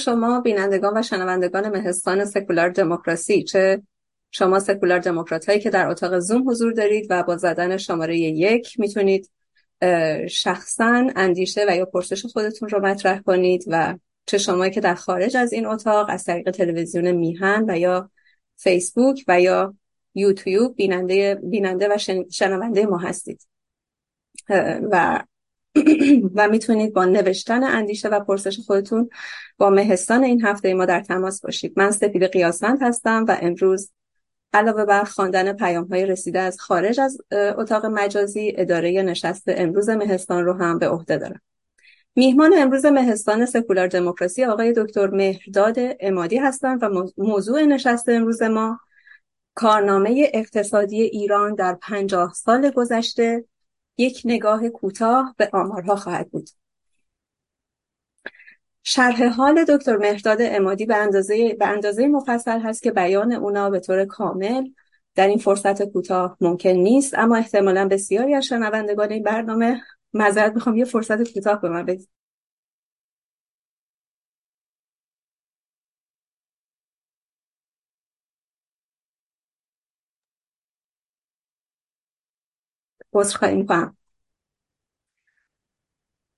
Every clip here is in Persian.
شما بینندگان و شنوندگان مهستان سکولار دموکراسی چه شما سکولار دموکرات هایی که در اتاق زوم حضور دارید و با زدن شماره یک می‌تونید شخصا اندیشه و یا پرسش خودتون رو مطرح کنید و چه شما که در خارج از این اتاق از طریق تلویزیون میهن و یا فیسبوک و یا یوتیوب بیننده بیننده و شنونده ما هستید. و و می‌تونید با نوشتن اندیشه و پرسش خودتون با مهستان این هفته ما در تماس باشید. من سپید قیاسمند هستم و امروز علاوه بر خواندن پیام های رسیده از خارج از اتاق مجازی اداره نشست امروز مهستان رو هم به عهده دارم. میهمان امروز مهستان سکولار دموکراسی آقای دکتر مهرداد امادی هستند و موضوع نشست امروز ما کارنامه اقتصادی ایران در پنجاه سال گذشته یک نگاه کوتاه به آمارها خواهد بود. شرح حال دکتر مهرداد امادی به اندازه به اندازه مفصل هست که بیان اونا به طور کامل در این فرصت کوتاه ممکن نیست اما احتمالا بسیاری از شنوندگان این برنامه معذرت می‌خوام یه فرصت کوتاه به من بدید. عذرخواهی می‌کنم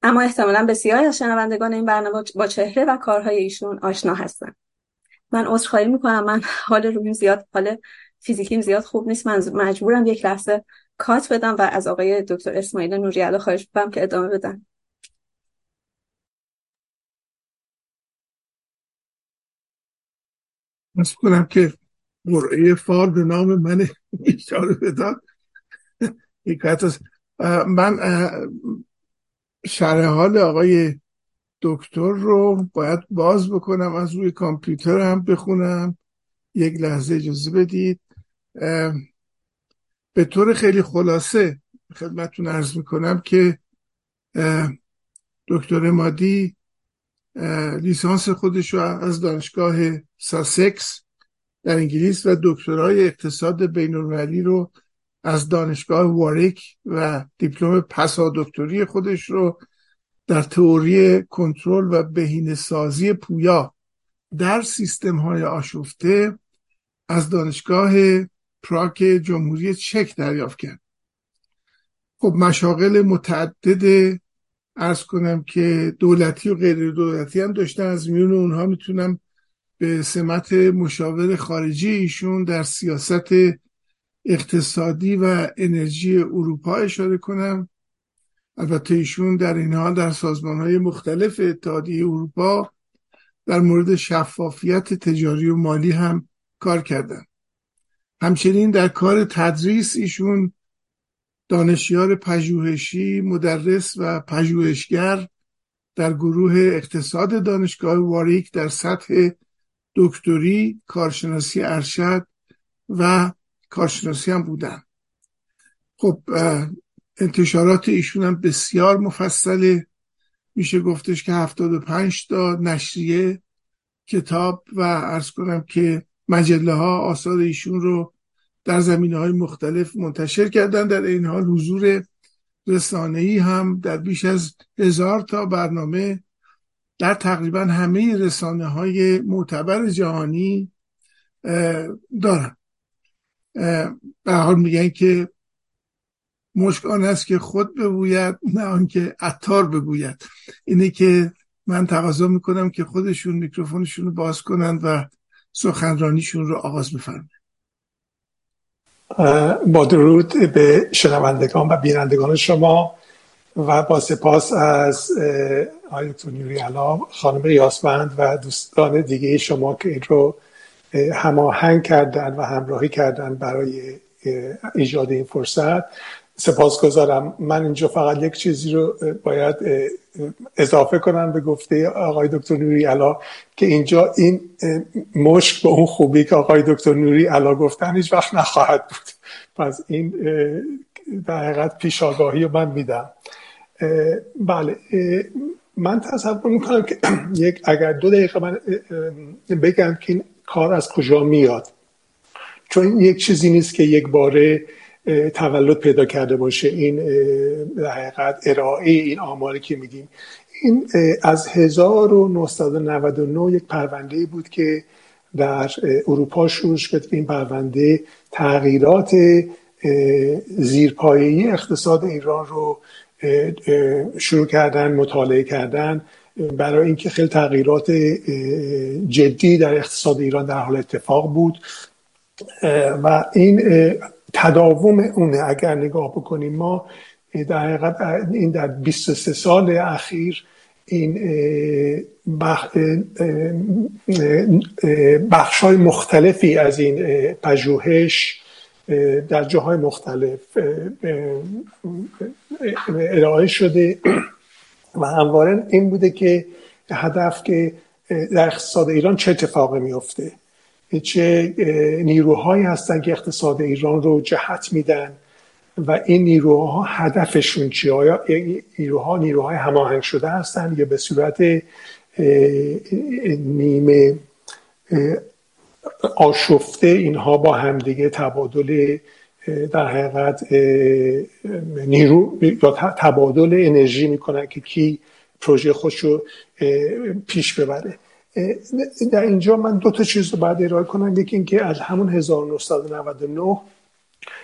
اما احتمالا بسیاری از شنوندگان این برنامه با چهره و کارهای ایشون آشنا هستن من عذرخواهی می‌کنم. من حال رویم زیاد حال فیزیکیم زیاد خوب نیست. من مجبورم یک لحظه کات بدم و از آقای دکتر اسماعیل نوریالا خواهش می‌کنم که ادامه بدن. کنم که قرعه فال به نام من اشاره بدم من شرح حال آقای دکتر رو باید باز بکنم از روی کامپیوتر هم بخونم. یک لحظه اجازه بدید. به طور خیلی خلاصه خدمتتون ارز می‌کنم که دکتر مادی لیسانس خودش رو از دانشگاه ساسکس در انگلیس و دکترای اقتصاد بین رو از دانشگاه واریک و دیپلم پسا دکتری خودش رو در تئوری کنترل و بهینه سازی پویا در سیستم های آشفته از دانشگاه پراک جمهوری چک دریافت کرد. خب مشاغل متعدد ارز کنم که دولتی و غیر دولتی هم داشتن از میون اونها. می‌تونم به سمت مشاور خارجی ایشون در سیاست اقتصادی و انرژی اروپا اشاره کنم. البته ایشون در این حال در سازمان های مختلف اتحادیه اروپا در مورد شفافیت تجاری و مالی هم کار کردن. همچنین در کار تدریس ایشون دانشیار پژوهشی مدرس و پژوهشگر در گروه اقتصاد دانشگاه واریک در سطح دکتری کارشناسی ارشد و کارشناسی هم بودن خب انتشارات ایشون هم بسیار مفصله. میشه گفتش که 75 تا نشریه کتاب و ارز کنم که مجله ها آثار ایشون رو در زمینه های مختلف منتشر کردن. در این حال حضور رسانه هم در بیش از هزار تا برنامه در تقریبا همه رسانه های معتبر جهانی دارن. به حال میگن که مشک آن است که خود بگوید نه آنکه عطار بگوید. اینه که من تقاضا می‌کنم که خودشون میکروفونشون رو باز کنند و سخنرانیشون رو آغاز بفرمایند با درود به شنوندگان و بینندگان شما و با سپاس از آقای دکتر نیوری علا خانم ریاسمند و دوستان دیگه شما که این رو هماهنگ کردن و همراهی کردن برای ایجاد این فرصت. سپاسگزارم. من اینجا فقط یک چیزی رو باید اضافه کنم به گفته آقای دکتر نوری علا که اینجا این مشک به اون خوبی که آقای دکتر نوری علا گفتن هیچ وقت نخواهد بود. پس این در حقیقت پیش آگاهی من میدم. بله من تصور می‌کنم که یک اگر دو دقیقه من بگم که این کار از کجا میاد. چون این یک چیزی نیست که یک باره تولد پیدا کرده باشه. این در حقیقت ارائه این آماری که میگیم این از 1999 یک پرونده بود که در اروپا شروع شد که این پرونده تغییرات زیرپایه‌ای اقتصاد ایران رو شروع کردن مطالعه کردن. برای اینکه خیلی تغییرات جدی در اقتصاد ایران در حال اتفاق بود و این تداوم اونه اگر نگاه بکنیم ما در حقیقت این در 23 سال اخیر این بخش های مختلفی از این پژوهش در جاهای مختلف ارائه شده و همواره این بوده که هدف که در اقتصاد ایران چه اتفاقی میفته چه نیروهایی هستن که اقتصاد ایران رو جهت میدن و این نیروها هدفشون چیه؟ آیا نیروها نیروهای هماهنگ شده هستن یا به صورت نیمه آشفته اینها با همدیگه تبادل در حقیقت نیرو یا تبادل انرژی می‌کنن که کی پروژه خودش رو پیش ببره. در اینجا من دو تا چیز رو باید ارائه کنم. یکی اینکه از همون 1999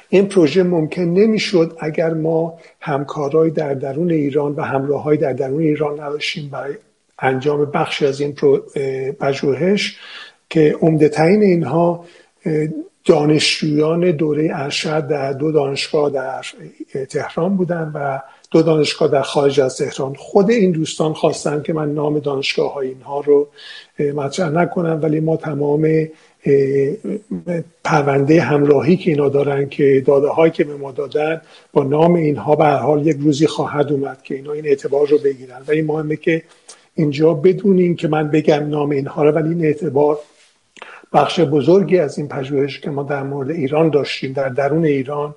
این پروژه ممکن نمی‌شد اگر ما همکارای در درون ایران و همراههای در درون ایران نداشتیم برای انجام بخشی از این پژوهش که عمدترین اینها دانشجویان دوره ارشد در دو دانشگاه در تهران بودن و دو دانشگاه در خارج از تهران. خود این دوستان خواستن که من نام دانشگاه های اینها رو مطرح نکنم ولی ما تمام پرونده همراهی که اینا دارن که داده هایی که به ما دادن با نام اینها به حال یک روزی خواهد اومد که اینا این اعتبار رو بگیرن. و این مهمه که اینجا بدونین که من بگم نام اینها رو ولی این اعتبار بخش بزرگی از این پژوهش که ما در مورد ایران داشتیم در درون ایران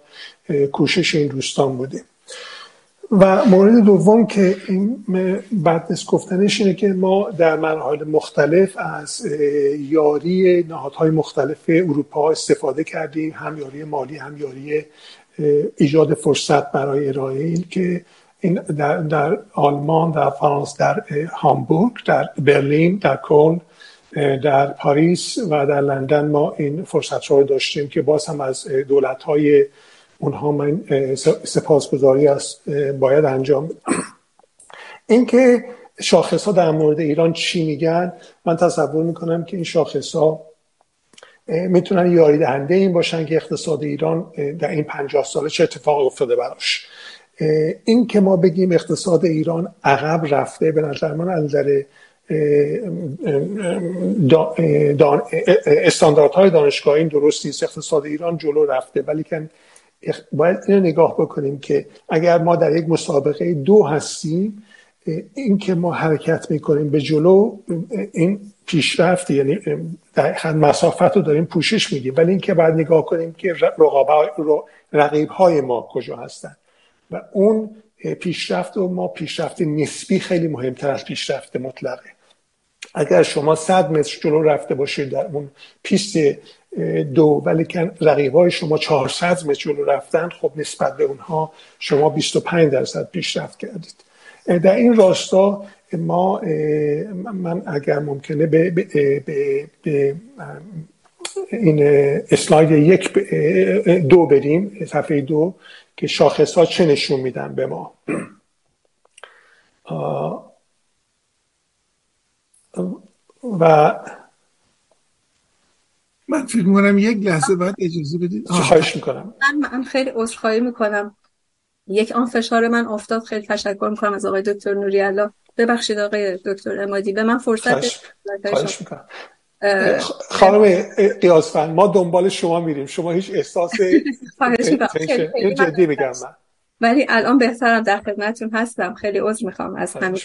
کوشش این دوستان بودیم و مورد دوم که این بعد نیست گفتنش اینه که ما در مراحل مختلف از یاری نهادهای مختلف اروپا استفاده کردیم هم یاری مالی هم یاری ایجاد فرصت برای ارائه این که این در, در آلمان در فرانس در هامبورگ در برلین در کلن در پاریس و در لندن ما این فرصت رو داشتیم که باز هم از دولت های اونها من سپاسگزاری است باید انجام اینکه شاخص ها در مورد ایران چی میگن من تصور می‌کنم که این شاخص ها می‌تونن یاری دهنده این باشن که اقتصاد ایران در این پنجاه ساله چه اتفاق افتاده براش. این که ما بگیم اقتصاد ایران عقب رفته به نظر من از نظر استانداردهای دانشگاهی این درست نیست اقتصاد ایران جلو رفته. ولی که باید اینو نگاه بکنیم که اگر ما در یک مسابقه دو هستیم این که ما حرکت می‌کنیم به جلو این پیشرفت یعنی در مسافت رو داریم پوشش میدیم. ولی اینکه بعد نگاه کنیم که رقیب های ما کجا هستن. و اون پیشرفت و ما پیشرفت نسبی خیلی مهمتر از پیشرفت مطلقه. اگر شما صد متر جلو رفته باشید در اون پیست دو ولی که رقیب های شما 400 متر جلو رفتن خب نسبت به اونها شما 25 درصد پیشرفت کردید. در این راستا ما من اگر ممکنه به, به, به, این اسلاید یک دو بریم صفحه دو که شاخص ها چه نشون میدن به ما. و من فکر می‌کنم یک لحظه بعد اجازه بدید. خواهش می‌کنم. من, من خیلی عذرخواهی می‌کنم. یک آن فشار من افتاد. خیلی تشکر می‌کنم از آقای دکتر نوری الله ببخشید آقای دکتر امادی به من فرصت خواهش می‌کنم. خانم قیاسفند ما دنبال شما میریم. شما هیچ احساس این جدی بگم من. ولی الان بهترم در خدمتتون هستم. خیلی عذر می‌خوام از همه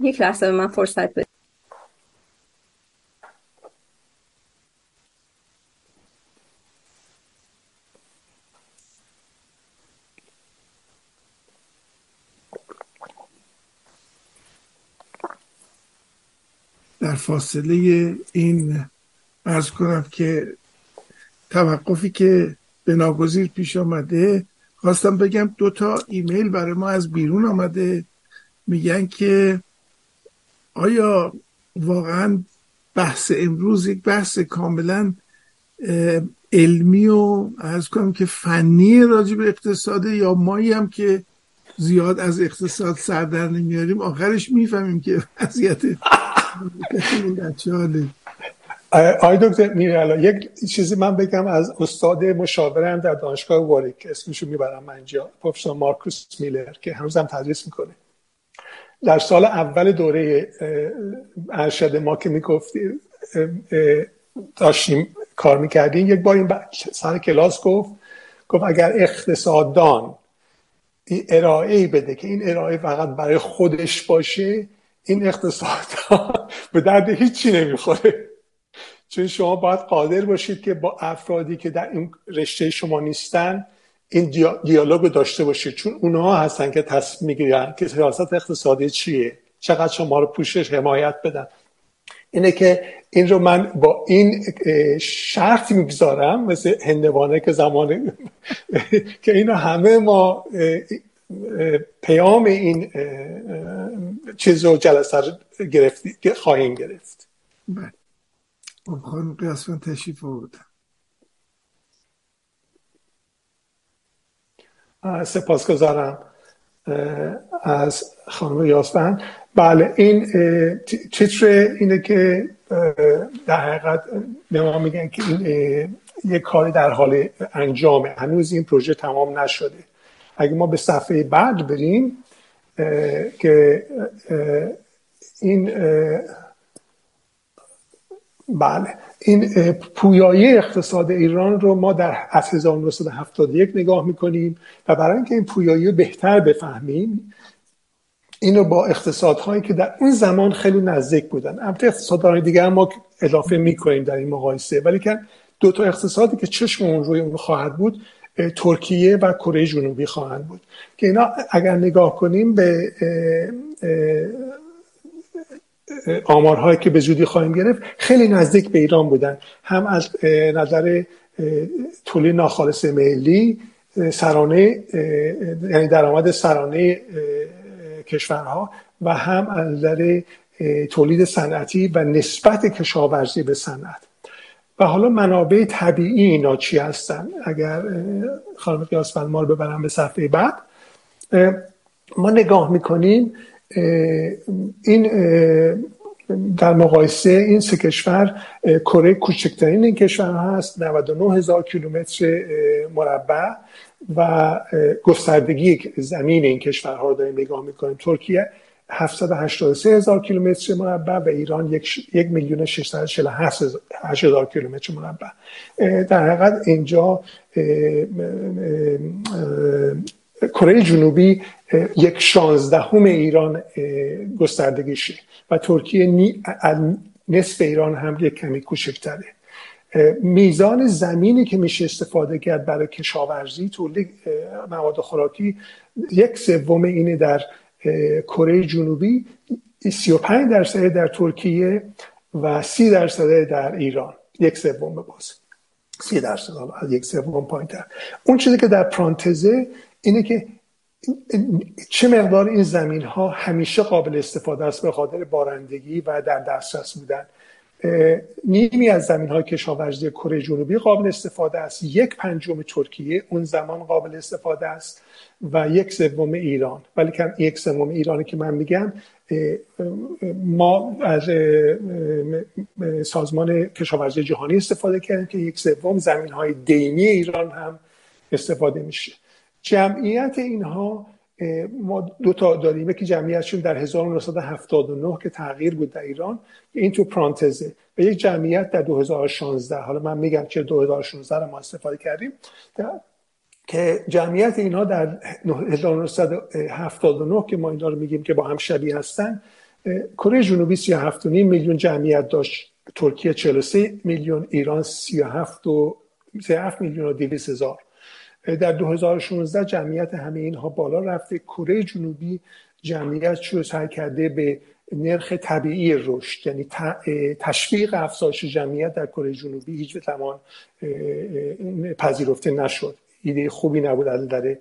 یک لحظه به من فرصت بدید. در فاصله این ارز کنم که توقفی که به ناگزیر پیش آمده خواستم بگم دو تا ایمیل برای ما از بیرون آمده. میگن که آیا واقعا بحث امروز یک بحث کاملا علمی و از کنم که فنی راجع به اقتصاده یا مایی هم که زیاد از اقتصاد سر در نمیاریم؟ آخرش می‌فهمیم که وضعیت آی دکتر میرالا یک چیزی من بگم از استاد مشاورم در دانشگاه واریک اسمشو می‌برم من اینجا پروفسور مارکوس میلر که هنوزم تدریس می‌کنه. در سال اول دوره ارشد ما که می‌گفتی داشتیم کار می‌کردیم یک بار این سر کلاس گفت گفت اگر اقتصاددان ارائه بده که این ارائه فقط برای خودش باشه این اقتصاد به درد هیچی نمی‌خوره. چون شما باید قادر باشید که با افرادی که در این رشته شما نیستن این دیالوگ داشته باشید چون اونها هستن که تصمیم می‌گیرن که سیاست اقتصادی چیه. چقدر شما رو پوشش حمایت بدن. اینه که این رو من با این شرط می‌گذارم مثل هندوانه که زمان که اینو همه ما پیام این چیز رو جلسه گرفتی خواهیم گرفت. بله. خانم قیاسفن تشریف آوردن. سپاسگزارم از خانم یاسفن بله این تیتر اینه که در حقیقت به ما میگن که این یک کاری در حال انجامه. هنوز این پروژه تمام نشده. اگه ما به صفحه بعد بریم که این بله. این پویایی اقتصاد ایران رو ما در از 1971 نگاه می‌کنیم و برای اینکه این پویایی رو بهتر بفهمیم اینو با اقتصادهایی که در اون زمان خیلی نزدیک بودن. البته اقتصادهای دیگه ما اضافه می‌کنیم در این مقایسه. ولی که دو تا اقتصادی که چشم اون روی اون خواهد بود ترکیه و کره جنوبی خواهند بود. که اینا اگر نگاه کنیم به آمارهایی که به زودی خواهیم گرفت خیلی نزدیک به ایران بودن. هم از نظر تولید ناخالص ملی سرانه یعنی درآمد سرانه کشورها و هم از نظر تولید صنعتی و نسبت کشاورزی به صنعت. و حالا منابع طبیعی اینا چی هستن؟ اگر خانم قیاس ببرم به صفحه بعد ما نگاه می‌کنیم این در مقایسه این سه کشور کره کوچکترین این کشور هست 99 هزار کیلومتر مربع و گستردگی زمین این کشورها رو داریم نگاه می‌کنیم. ترکیه 783 هزار کیلومتر مربع و ایران یک میلیون 648 هزار کیلومتر مربع. در حقیقت اینجا کره جنوبی یک شانزدهم ایران گستردگیشه و ترکیه نصف ایران هم یک کمی کوچکتره. میزان زمینی که میشه استفاده کرد برای کشاورزی تولید مواد خوراکی یک سوم اینه در کره جنوبی 35 درصد در ترکیه و 30 درصد در ایران. یک سوم باز. 30 درصد یک سوم پایین اون چیزی که در پرانتزه اینه که چه مقدار این زمین ها همیشه قابل استفاده است به خاطر بارندگی و در دسترس بودن. نیمی از زمین های کشاورزی کره جنوبی قابل استفاده است. یک پنجم ترکیه اون زمان قابل استفاده است و یک سوم ایران. ولی که یک سوم ایرانی که من میگم ما از سازمان کشاورزی جهانی استفاده کردیم که یک سوم زمین های دینی ایران هم استفاده میشه. جمعیت اینها ما دو تا داریم. یکی جمعیتشون در 1979 که تغییر بود در ایران. این تو پرانتزه. و یک جمعیت در 2016 حالا من میگم که 2016 رو ما استفاده کردیم. که جمعیت اینها در 1979 که ما اینا رو میگیم که با هم شبیه هستن کره جنوبی 37 میلیون جمعیت داشت. ترکیه 43 میلیون ایران 37 و 37 میلیون و 200 هزار. در 2016 جمعیت همه اینها بالا رفته. کره جنوبی جمعیت رو سعی کرده به نرخ طبیعی رشد. یعنی تشویق افزایش جمعیت در کره جنوبی هیچ زمان پذیرفته نشد. ایده خوبی نبود از در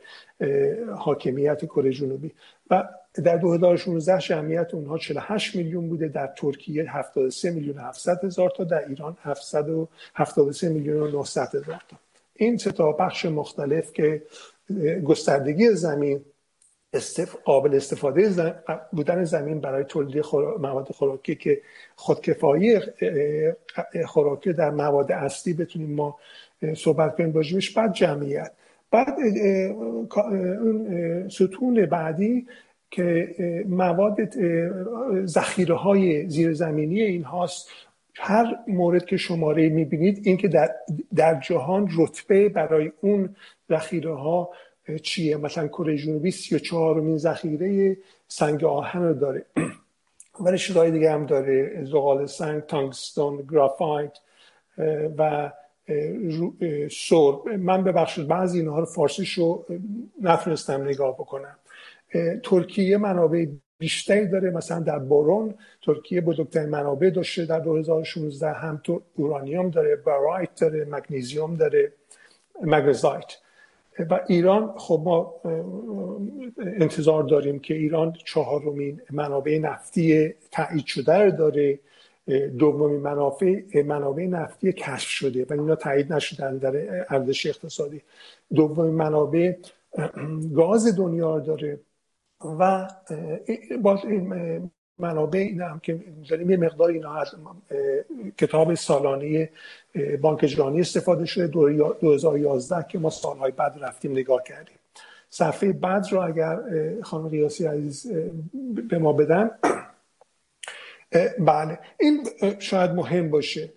حاکمیت کره جنوبی. و در 2016 جمعیت اونها 48 میلیون بوده. در ترکیه 73 میلیون 700 هزار تا. در ایران 773 میلیون و 900 هزار تا. این سه بخش مختلف که گستردگی زمین استف... قابل استفاده بودن زمین برای تولید مواد خوراکی که خودکفایی خوراکی در مواد اصلی بتونیم ما صحبت کنیم باجیمش بعد جمعیت. بعد اون ستون بعدی که مواد ذخیره های زیرزمینی این هاست هر مورد که شماره می‌بینید این که در, در جهان رتبه برای اون ذخیره ها چیه؟ مثلا کره جنوبی 34 مین ذخیره سنگ آهن رو داره. ولی چیزهای دیگه هم داره زغال سنگ تانگستون گرافایت و سور من ببخشید بعضی اینها رو فارسیش رو نتونستم نگاه بکنم. ترکیه منابع بیشتری داره مثلا در بارون ترکیه بزرگترین منابع داشته در 2016 هم تو اورانیوم داره برایت داره مگنیزیوم داره مگنزایت. و ایران خب ما انتظار داریم که ایران چهارمین منابع نفتی تایید شده رو داره. دومین منافع منابع نفتی کشف شده و اینا تایید نشدن در ارزش اقتصادی. دومین منابع گاز دنیا رو داره. و باز این منابع این هم که داریم یه مقدار اینا از کتاب سالانه بانک جهانی استفاده شده. 2011 که ما سالهای بعد رفتیم نگاه کردیم. صفحه بعد رو اگر خانم قیاسی عزیز به ما بدن. بله. این شاید مهم باشه.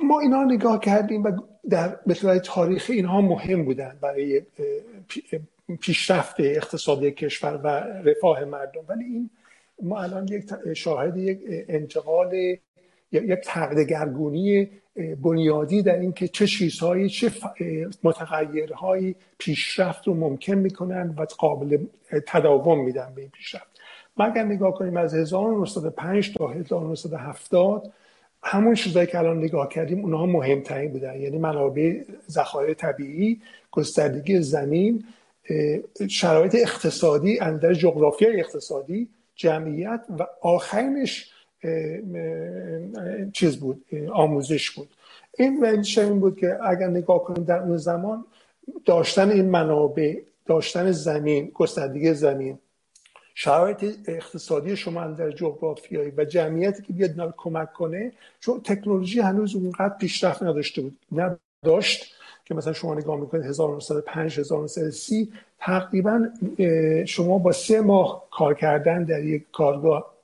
ما اینا نگاه کردیم و در به تاریخ اینها مهم بودن برای پیشرفت اقتصادی کشور و رفاه مردم. ولی این ما الان یک شاهد یک انتقال یک تغدگرگونی بنیادی در اینکه چه چیزهایی چه متغیرهایی پیشرفت رو ممکن می‌کنن و قابل تداوم میدن به این پیشرفت. ما اگر نگاه کنیم از 1905 تا 1970 همون چیزایی که الان نگاه کردیم اونها مهمترین بودن. یعنی منابع ذخایر طبیعی گستردگی زمین شرایط اقتصادی اندر جغرافیای اقتصادی جمعیت و آخرینش چیز بود آموزش بود. این ولیش این بود که اگر نگاه کنیم در اون زمان داشتن این منابع داشتن زمین گستردگی زمین شرایط اقتصادی شما در جغرافیایی و جمعیتی که بیاد کمک کنه چون تکنولوژی هنوز اونقدر پیشرفت نداشته بود نداشت. که مثلا شما نگاه می‌کنید 1905 1930 تقریبا شما با سه ماه کار کردن در یک کارگاه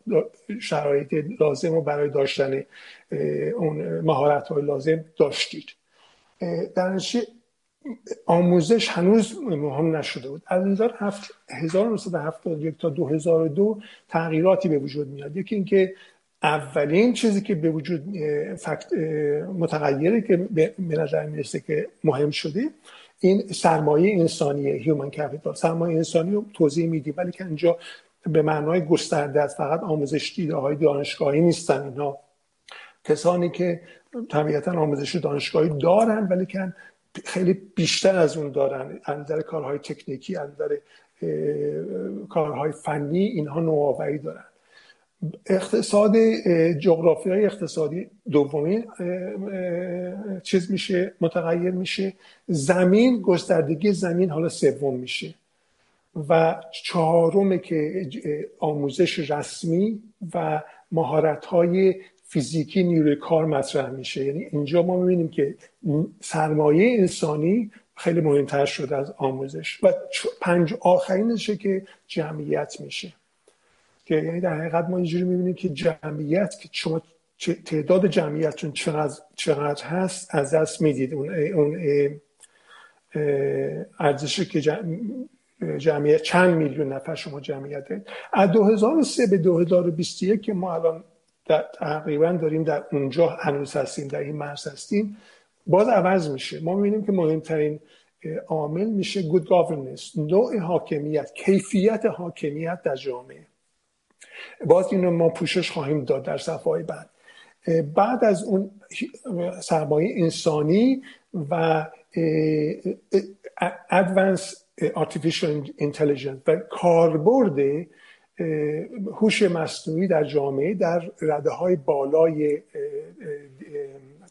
شرایط لازم رو برای داشتن اون مهارت های لازم داشتید. در آموزش هنوز مهم نشده بود. از نظر 1971 تا 2002 تغییراتی به وجود میاد. یکی اینکه اولین چیزی که به وجود فکت متغیری که به نظر می‌رسه که مهم شده این سرمایه انسانی هیومن کپیتال سرمایه انسانی رو توضیح میدیم ولی که اینجا به معنای گسترده است فقط آموزش دیده های دانشگاهی نیستن اینا. کسانی که طبیعتا آموزش دانشگاهی دارن ولی که خیلی بیشتر از اون دارن. اندر کارهای تکنیکی اندر کارهای فنی اینها نوآوری دارن. اقتصاد جغرافی های اقتصادی دومین چیز میشه متغیر میشه. زمین گستردگی زمین حالا سوم میشه. و چهارم که آموزش رسمی و مهارت های فیزیکی نیروی کار مطرح میشه. یعنی اینجا ما می‌بینیم که سرمایه انسانی خیلی مهمتر شده از آموزش. و پنج آخرینشه که جمعیت میشه. که یعنی در حقیقت ما اینجوری می‌بینیم که جمعیت که شما تعداد جمعیتتون چقدر, چقدر هست از دست می‌دید. اون, اون ارزشی که جمعیت چند میلیون نفر شما جمعیت دارید از 2003 به 2021 که ما الان تقریبا داریم در اونجا هنوز هستیم در این مرز هستیم باز عوض میشه. ما می‌بینیم که مهمترین عامل میشه good governance نوع حاکمیت کیفیت حاکمیت در جامعه. باز اینو ما پوشش خواهیم داد در صفحه بعد. بعد از اون سرمایه انسانی و advanced artificial intelligence و کاربرد هوش مصنوعی در جامعه در رده های بالای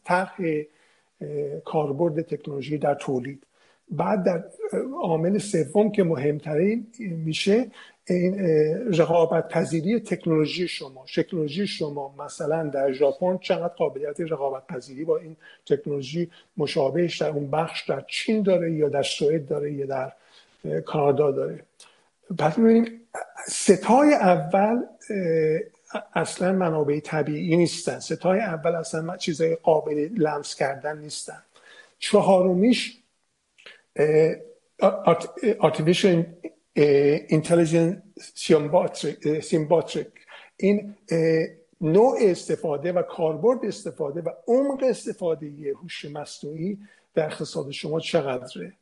طرح کاربرد تکنولوژی در تولید. بعد در عامل سوم که مهمترین میشه این رقابت پذیری تکنولوژی شما. تکنولوژی شما مثلا در ژاپن چقدر قابلیت رقابت پذیری با این تکنولوژی مشابهش در اون بخش در چین داره یا در سوئد داره یا در کانادا داره؟ پس می‌بینیم ستای اول اصلا منابع طبیعی نیستن. ستای اول اصلا چیزای قابل لمس کردن نیستن. چهارمیش artificial intelligence symbiotic این نوع استفاده و کاربرد استفاده و عمق استفاده هوش مصنوعی در اقتصاد شما چقدره؟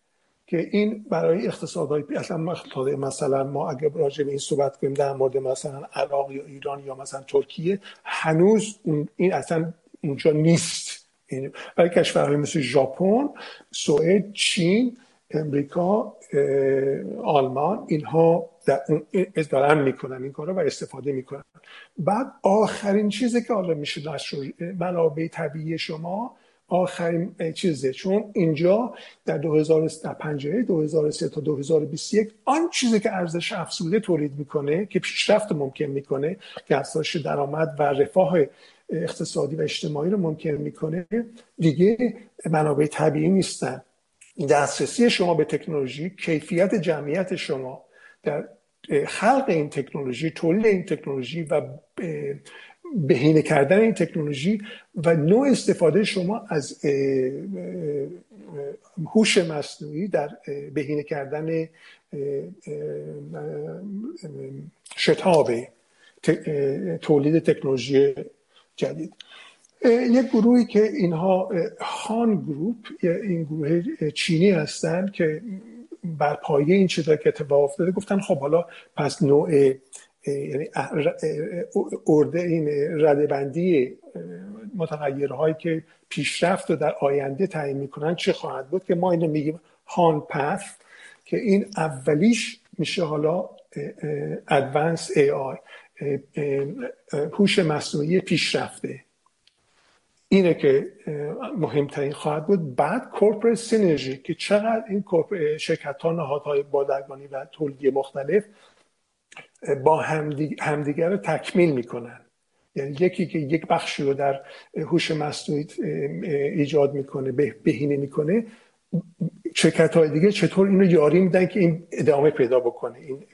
که این برای اقتصادهای اصلا مثلا ما اگر راجع به این صحبت کنیم در مورد مثلا عراق یا ایران یا مثلا ترکیه هنوز این اصلا اونجا نیست. برای کشورهای مثل ژاپن، سوئد، چین، امریکا، آلمان اینها دارن می‌کنن این کارا و استفاده می‌کنن. بعد آخرین چیزی که حالا میشه منابع طبیعی شما آخرین چیزه. چون اینجا در 2005 2003 تا 2021 آن چیزی که ارزش افزوده تولید می‌کنه که پیشرفت ممکن می‌کنه که افزایش درآمد و رفاه اقتصادی و اجتماعی رو ممکن می‌کنه دیگه منابع طبیعی نیستن. دسترسی شما به تکنولوژی کیفیت جمعیت شما در خلق این تکنولوژی تولید این تکنولوژی و بهینه کردن این تکنولوژی و نوع استفاده شما از هوش مصنوعی در بهینه کردن شتاب تولید تکنولوژی جدید. یک گروهی که اینها هان گروپ این گروه چینی هستن که بر پایه این چیزا که اتفاق افتاده گفتن خب حالا پس نوع یعنی ارده این ردبندی متغیرهایی که پیشرفت رو در آینده تعیین می‌کنن چه خواهد بود که ما اینو میگیم هان پث که این اولیش میشه حالا ادوانس ای آی هوش مصنوعی پیشرفته. اینه که مهمترین خواهد بود بعد کورپرات سینرژی که چقدر این شرکت ها نهادهای بادرگانی و تولیدی مختلف با همدیگر رو تکمیل می‌کنن. یعنی یکی که یک بخشی رو در هوش مصنوعی ایجاد می‌کنه بهینه می‌کنه شرکت های دیگه چطور اینو یاری میدن که این ادامه پیدا بکنه این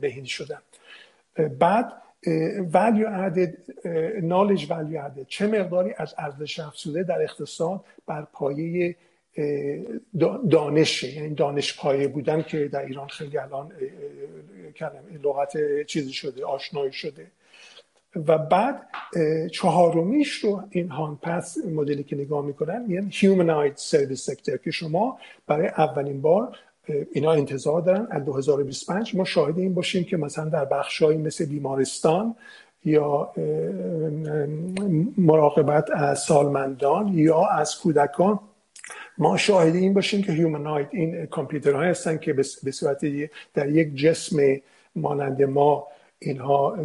بهینه شدن. بعد value added knowledge value added. چه مقداری از ارزش افزوده در اقتصاد بر پایه دانش یعنی دانش پایه بودن که در ایران خیلی الان کلمه لغت چیزی شده آشنایی شده. و بعد چهارمیش رو این هان پس مدلی که نگاه می‌کنن یعنی humanoid service sector که شما برای اولین بار اینا انتظار دارن. از 2025 ما شاهد این باشیم که مثلا در بخشهایی مثل بیمارستان یا مراقبت از سالمندان یا از کودکان ما شاهد این باشیم که هیومناید این کامپیوترها هستن که به صورت در یک جسم مانند ما اینها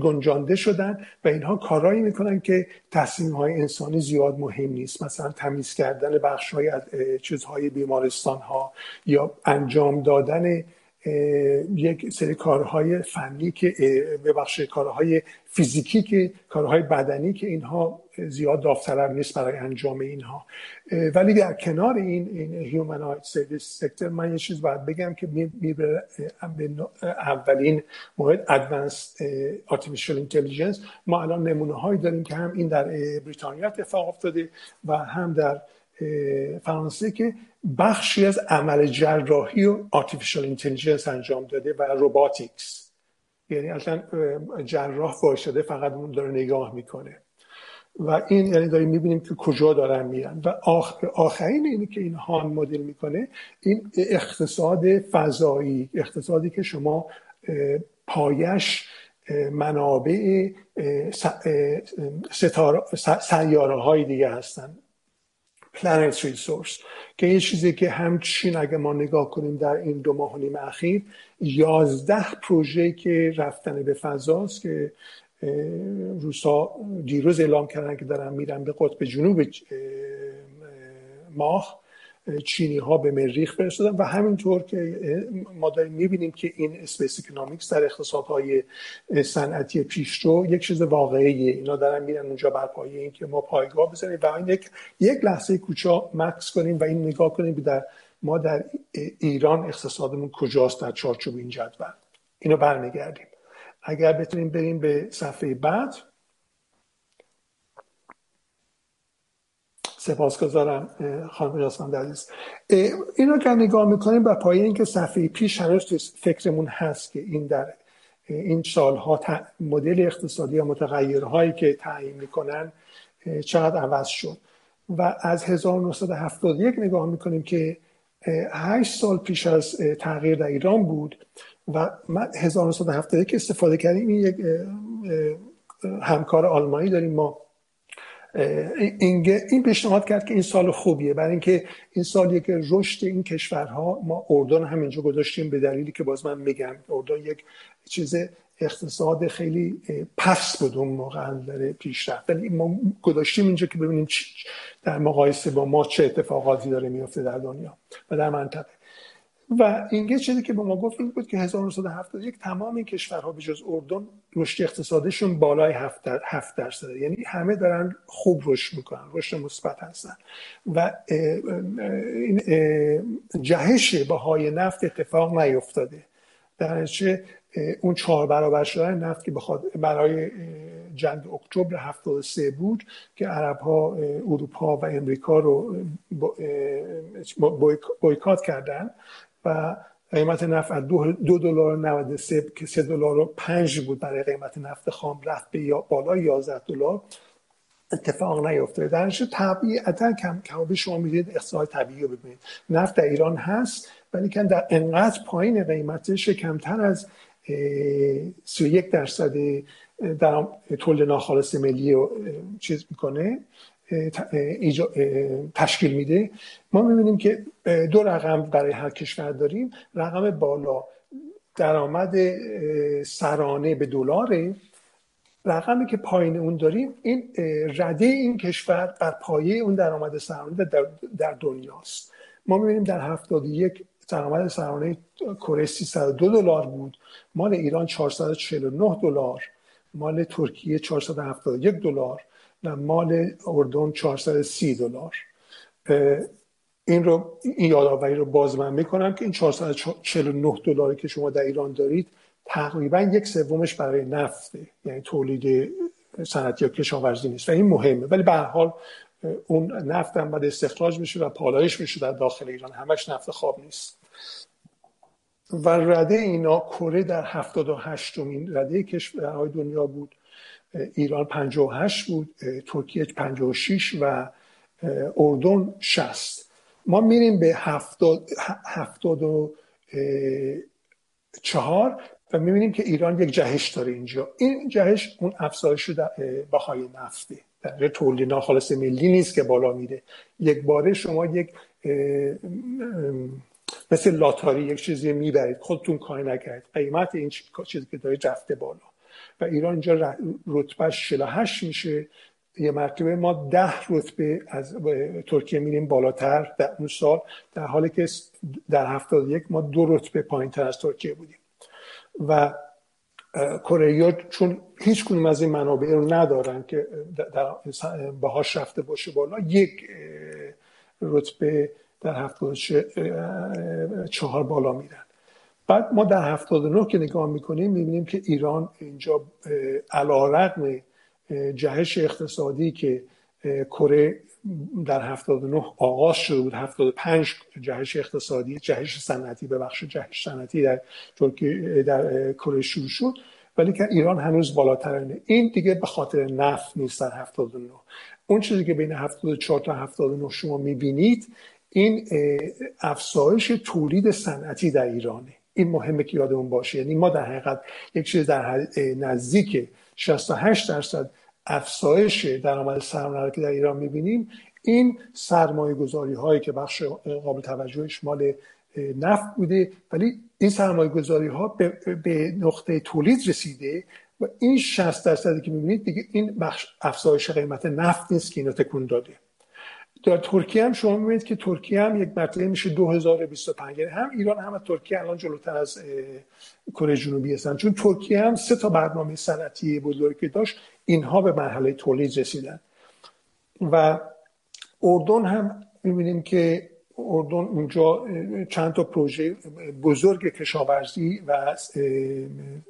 گنجانده شدن و اینها کارایی می‌کنن که تصمیم های انسانی زیاد مهم نیست. مثلا تمیز کردن بخش های از چیزهای بیمارستان ها یا انجام دادن یک سری کارهای فنی که ببخش کارهای فیزیکی که کارهای بدنی که اینها زیاد داوطلب نیست برای انجام اینها. ولی در کنار این این هیومن سرویس سکتر من یه چیز باید بگم که می به اولین مورد advanced artificial intelligence ما الان نمونه هایی داریم که هم این در بریتانیا اتفاق افتاده و هم در فرانسه که بخشی از عمل جراحی و artificial intelligence انجام داده و robotics یعنی اصلا جراح وایساده فقط اون داره نگاه می‌کنه. و این یعنی داریم می‌بینیم که کجا دارن میرن. و آخرین اینی که این هان مدل می‌کنه این اقتصاد فضایی اقتصادی که شما پایش منابع سیاره های دیگه هستن. پلانت ریسورس که یه چیزی که همچین اگه ما نگاه کنیم در این دو ماه و نیم اخیر یازده پروژه که رفتن به فضاست که روسا دیروز اعلام کردن که دارن میرن به قطب جنوب ماه چینی ها به مریخ فرستادن و همینطور که ما داریم می‌بینیم که این space economics در اقتصادهای صنعتی پیشرو یک چیز واقعیه. اینا دارن میرن اونجا بر پایه این که ما پایگاه بزنیم و این یک یک لحظه کوچیک مکث کنیم و این نگاه کنیم در ما در ایران اقتصادمون کجاست در چارچوب این جدول. اینو برمیگردیم. اگر بتونیم بریم به صفحه بعد. سپاسگزارم خانم یاسمن عزیز. اینو که نگاه می‌کنیم با پایه اینکه صفحه پیش هنوز فکرمون هست که این در این سالها مدل اقتصادی یا متغیرهایی که تعیین می‌کنن چقدر عوض شد. و از 1971 نگاه می‌کنیم که 8 سال پیش از تغییر در ایران بود. و من 1971 استفاده کردیم. این یک همکار آلمانی داریم. ما این پیشنهاد کرد که این سال خوبیه. برای اینکه این سالیه که رشد این کشورها ما اردن همینجا گذاشتیم به دلیلی که باز من میگم. اردن یک چیز اقتصاد خیلی پس بود اون موقع در پیشرفت. ولی ما گذاشتیم اینجا که ببینیم در مقایسه با ما چه اتفاقاتی داره میفته در دنیا و در منطقه. و این چیزی که به ما گفت این بود که 1971 تمام این کشورها به جز اردن رشد اقتصادشون بالای 7 درصد یعنی همه دارن خوب رشد می‌کنن رشد مثبت هستن. و این جهش بهای نفت اتفاق نیفتاده. در نتیجه اون چهار برابر شدن نفت که بخواد برای جنگ اکتبر 73 بود که عرب ها اروپا و امریکا رو بایکات کردن. و قیمت نفت از دو دلار 93 که سه دلار و پنج بود برای قیمت نفت خام رفت به بالای 11 دلار. اتفاق نیفتاده در طبیعتا کم کم شما می‌دید اقتصاد طبیعی رو ببینید. نفت در ایران هست ولی که در انقدر پایین قیمتش کمتر از 31 درصد در تولید ناخالص ملی رو چیز می‌کنه. تشکیل میده. ما می‌بینیم که دو رقم برای هر کشور داریم. رقم بالا درآمد سرانه به دلاره. رقمی که پایین اون داریم این رده این کشور بر پایه اون درآمد سرانه در, در دنیاست. ما می‌بینیم در 71 درآمد سرانه کره 302 دلار بود. مال ایران 449 دلار. مال ترکیه 471 دلار. مال اردن 430 دلار. این رو این یادآوری رو باز من می‌کنم که این 449 دلاری که شما در ایران دارید تقریبا یک سومش برای نفته یعنی تولید صنعتی یا کشاورزی نیست. و این مهمه. ولی به هر حال اون نفت هم باید استخراج میشه و پالایش میشه در داخل ایران. همش نفت خواب نیست. و رده اینا کره در 78 مین رده کشورهای دنیا بود. ایران 58 بود ترکیه 56 و اردن 60 ما میریم به 74 و می‌بینیم که ایران یک جهش داره اینجا. این جهش اون افزایش بهای نفته در تولید ناخالص ملی نیست که بالا میره. یک باره شما یک مثل لاتاری یک چیزی می‌برید. خودتون کاری نکرد قیمت این چیزی که دارید رفته بالا. و ایران اینجا رتبه 48 میشه. یه مرتبه ما ده رتبه از ترکیه میریم بالاتر در اون سال در حالی که در 71 ما دو رتبه پایین تر از ترکیه بودیم. و کره چون هیچ کنیم از این منابع رو ندارن که در بهاش رفته باشه بالا یک رتبه در 74 بالا میرن. بعد ما در 79 که نگاه می‌کنیم می‌بینیم که ایران اینجا علا رقم جهش اقتصادی که کره در 79 آغاز شده بود 75 جهش اقتصادی جهش صنعتی بخش جهش صنعتی در ترکیه در کره شروع شد. ولی که ایران هنوز بالاترینه. این دیگه به خاطر نفت نیست در 79 اون چیزی که بین 74 تا 79 شما می‌بینید این افزایش تولید صنعتی در ایرانه. این مهمه که یادمون باشه. یعنی ما در حقیقت یک چیز در نزدیک 68 درصد افزایش درآمد سرمایه که در ایران می‌بینیم این سرمایه گذاری هایی که بخش قابل توجهش مال نفت بوده ولی این سرمایه گذاری ها به, نقطه تولید رسیده و این 60 درصدی که می‌بینید دیگه این بخش افزایش قیمت نفت نیست که اینو تکون داده. در ترکیه هم شما می‌بینید که ترکیه هم یک مرتبه میشه 2025 یعنی هم ایران هم ترکیه الان جلوتر از کره جنوبی هستن. چون ترکیه هم سه تا برنامه صنعتی بزرگی داشت اینها به مرحله تولید رسیدن. و اردن هم می‌بینیم که اردن اونجا چند تا پروژه بزرگ کشاورزی و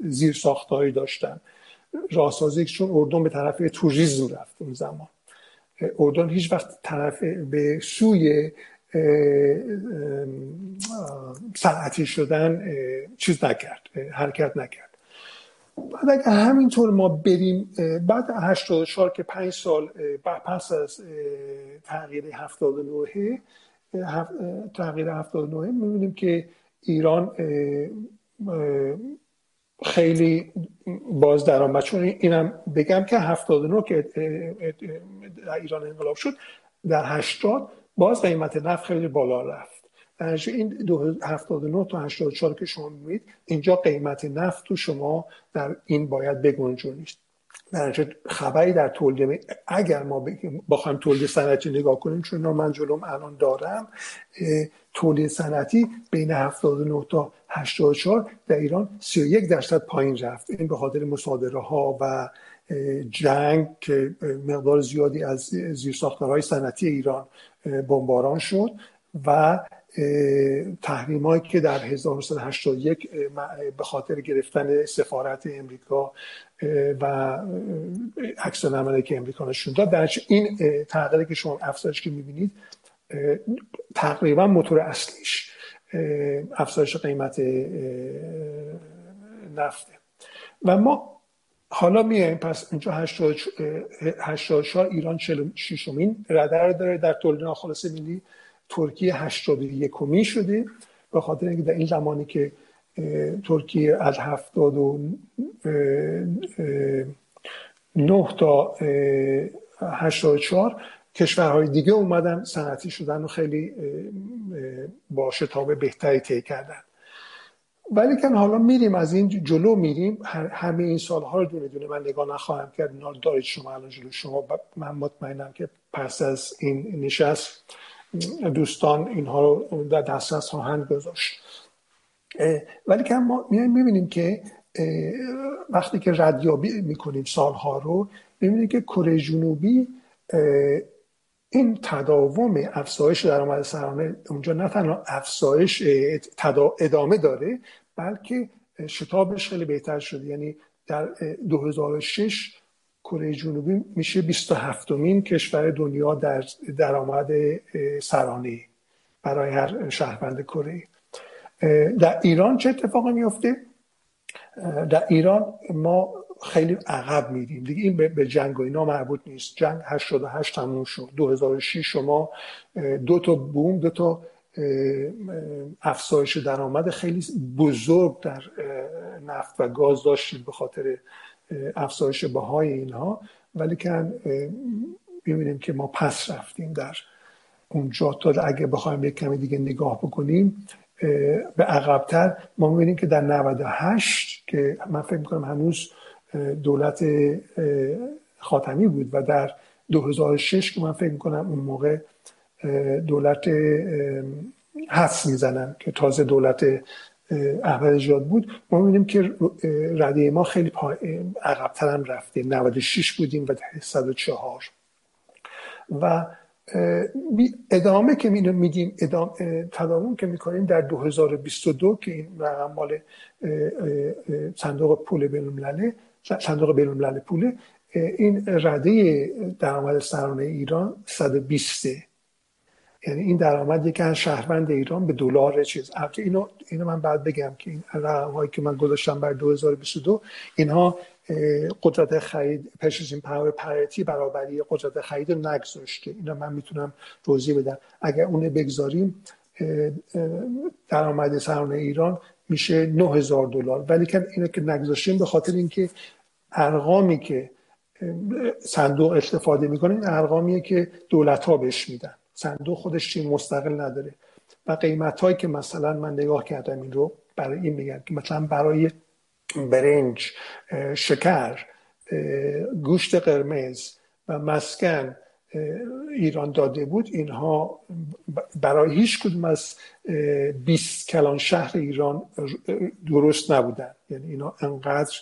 زیر ساختهایی داشتن. راهسازی چون اردن به طرف توریسم رفت اون زمان. اردن هیچ وقت طرف به سوی صنعتی شدن چیز نکرد حرکت نکرد. بعد اگر همینطور ما بریم بعد 84 که پنج سال پس از تغییر 79 تغییر 79 می‌بینیم که ایران خیلی باز درآمد. چون اینم بگم که 79 که در ایران انقلاب شد در 80 باز قیمت نفت خیلی بالا رفت. در این 79 تا 84 که شما می‌بینید اینجا قیمت نفت تو شما در این باید بگنجونید. در خبری در تولید اگر ما بخوایم تولید صنعتی نگاه کنیم چون من جلوم الان دارم تولید صنعتی بین 79 تا 84 در ایران 31 درصد پایین رفت. این به خاطر مصادره ها و جنگ که مقدار زیادی از زیرساختارهای صنعتی ایران بمباران شد و تحریم که در 1981 به خاطر گرفتن سفارت امریکا و عکس عملی که امریکا نشون داد. در این تغییری که شما افزایش که می‌بینید تقریبا موتور اصلیش افزایش قیمت نفته. و ما حالا میایم پس اینجا 84 ایران 46 مین ردر داره در تولید ناخالص ملی ترکیه 81 کمی شده. به خاطر اینکه در این زمانی که ترکیه از 79 تا 84 کشورهای دیگه اومدن صنعتی شدن و خیلی با شتاب بهتری طی کردن. ولی که حالا میریم از این جلو میریم. همه این سالها رو دونه دونه من نگاه نخواهم کرد. اینا دارید شما الان جلو. شما من مطمئنم که پس از این نشست دوستان اینها رو در دسترس خواهند گذاشت. ولی که ما می‌بینیم که وقتی که ردیابی می‌کنیم سالها رو می‌بینیم که کره جنوبی این تداوم افزایش درآمد سرانه اونجا نه تنها افزایش ادامه داره بلکه شتابش خیلی بهتر شده. یعنی در 2006 کره جنوبی میشه 27 مین کشور دنیا در درآمد سرانه برای هر شهروند کره. در ایران چه اتفاقی میفته؟ در ایران ما خیلی عقب میریم. دیگه این به جنگ و اینا مربوط نیست. جنگ 88 تموم شد. 2006 شما دو تا بوم دو تا افزایش درآمد خیلی بزرگ در نفت و گاز داشتید به خاطر افزایش بهای اینها. ولی که ببینیم که ما پس رفتیم در اونجا تا اگه بخوایم یک کمی دیگه نگاه بکنیم به عقبتر ما می‌بینیم که در 98 که من فکر می‌کنم هنوز دولت خاتمی بود و در 2006 که من فکر می‌کنم اون موقع دولت حس می‌زنن که تازه دولت احمد جاد بود. ما می‌بینیم که رده ما خیلی عقبتر هم رفته 96 بودیم و 104 و ادامه که می میدیم ادامه تداوم که می‌کنیم در 2022 که این مال صندوق پول بین صندوق بین پوله این رده درآمد سرانه ایران 120 یعنی این درآمد که از شهروند ایران به دلار چیز. البته اینو اینو من بعد بگم که این که من گذاشتم بر 2022 اینها قدرت خرید پرچیزینگ پاور پریتی برابری قدرت خرید رو نگذاشته. اینو من می‌تونم توضیح بدم. اگر اون بگذاریم درآمد سرانه ایران میشه 9000 دلار. ولی که اینو که نگذاشتیم به خاطر اینکه ارقامی که صندوق استفاده می‌کنه این ارقامیه که دولت ها بهش میدن. صندوق خودش چی مستقل نداره. و قیمت هایی که مثلا من نگاه کردم این رو برای این میگن که مثلا برای برنج شکر گوشت قرمز و مسکن ایران داده بود. اینها برای هیچ کدوم از 20 کلان شهر ایران درست نبودن. یعنی اینا انقدر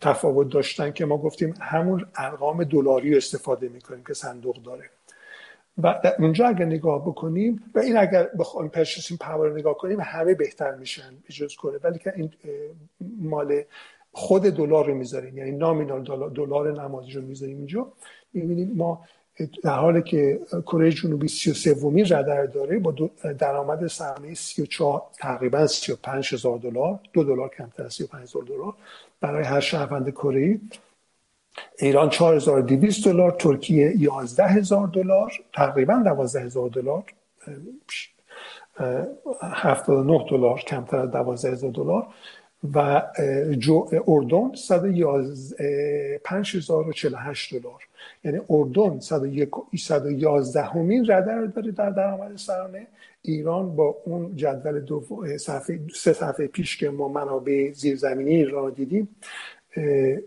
تفاوت داشتن که ما گفتیم همون ارقام دلاری استفاده می‌کنیم که صندوق داره. و اونجا اگر نگاه بکنیم و این اگر بخوایم پرشسین پاور رو نگاه کنیم همه بهتر میشن بجز کنه ولی که این مال خود دلار رو می‌ذاریم یعنی نامینال دلار نمادی رو می‌ذاریم اینجا. می‌بینیم ما در حالی که کره جنوبی 33 ومی رادر داره با درآمد سرمایه 34 تقریبا 35 هزار دلار دو دلار کمتر از 35 هزار دلار. برای هر شهروند کره. ایران 4200 دلار ترکیه 11000 دلار تقریبا 12000 دلار 79 دلار کمتر از 12000 دلار. و اردن 5048 دلار. یعنی اردن 111 همین رده داره در درآمد سرانه. ایران با اون جدول دو صفحه سه صفحه پیش که ما منابع زیرزمینی ایران دیدیم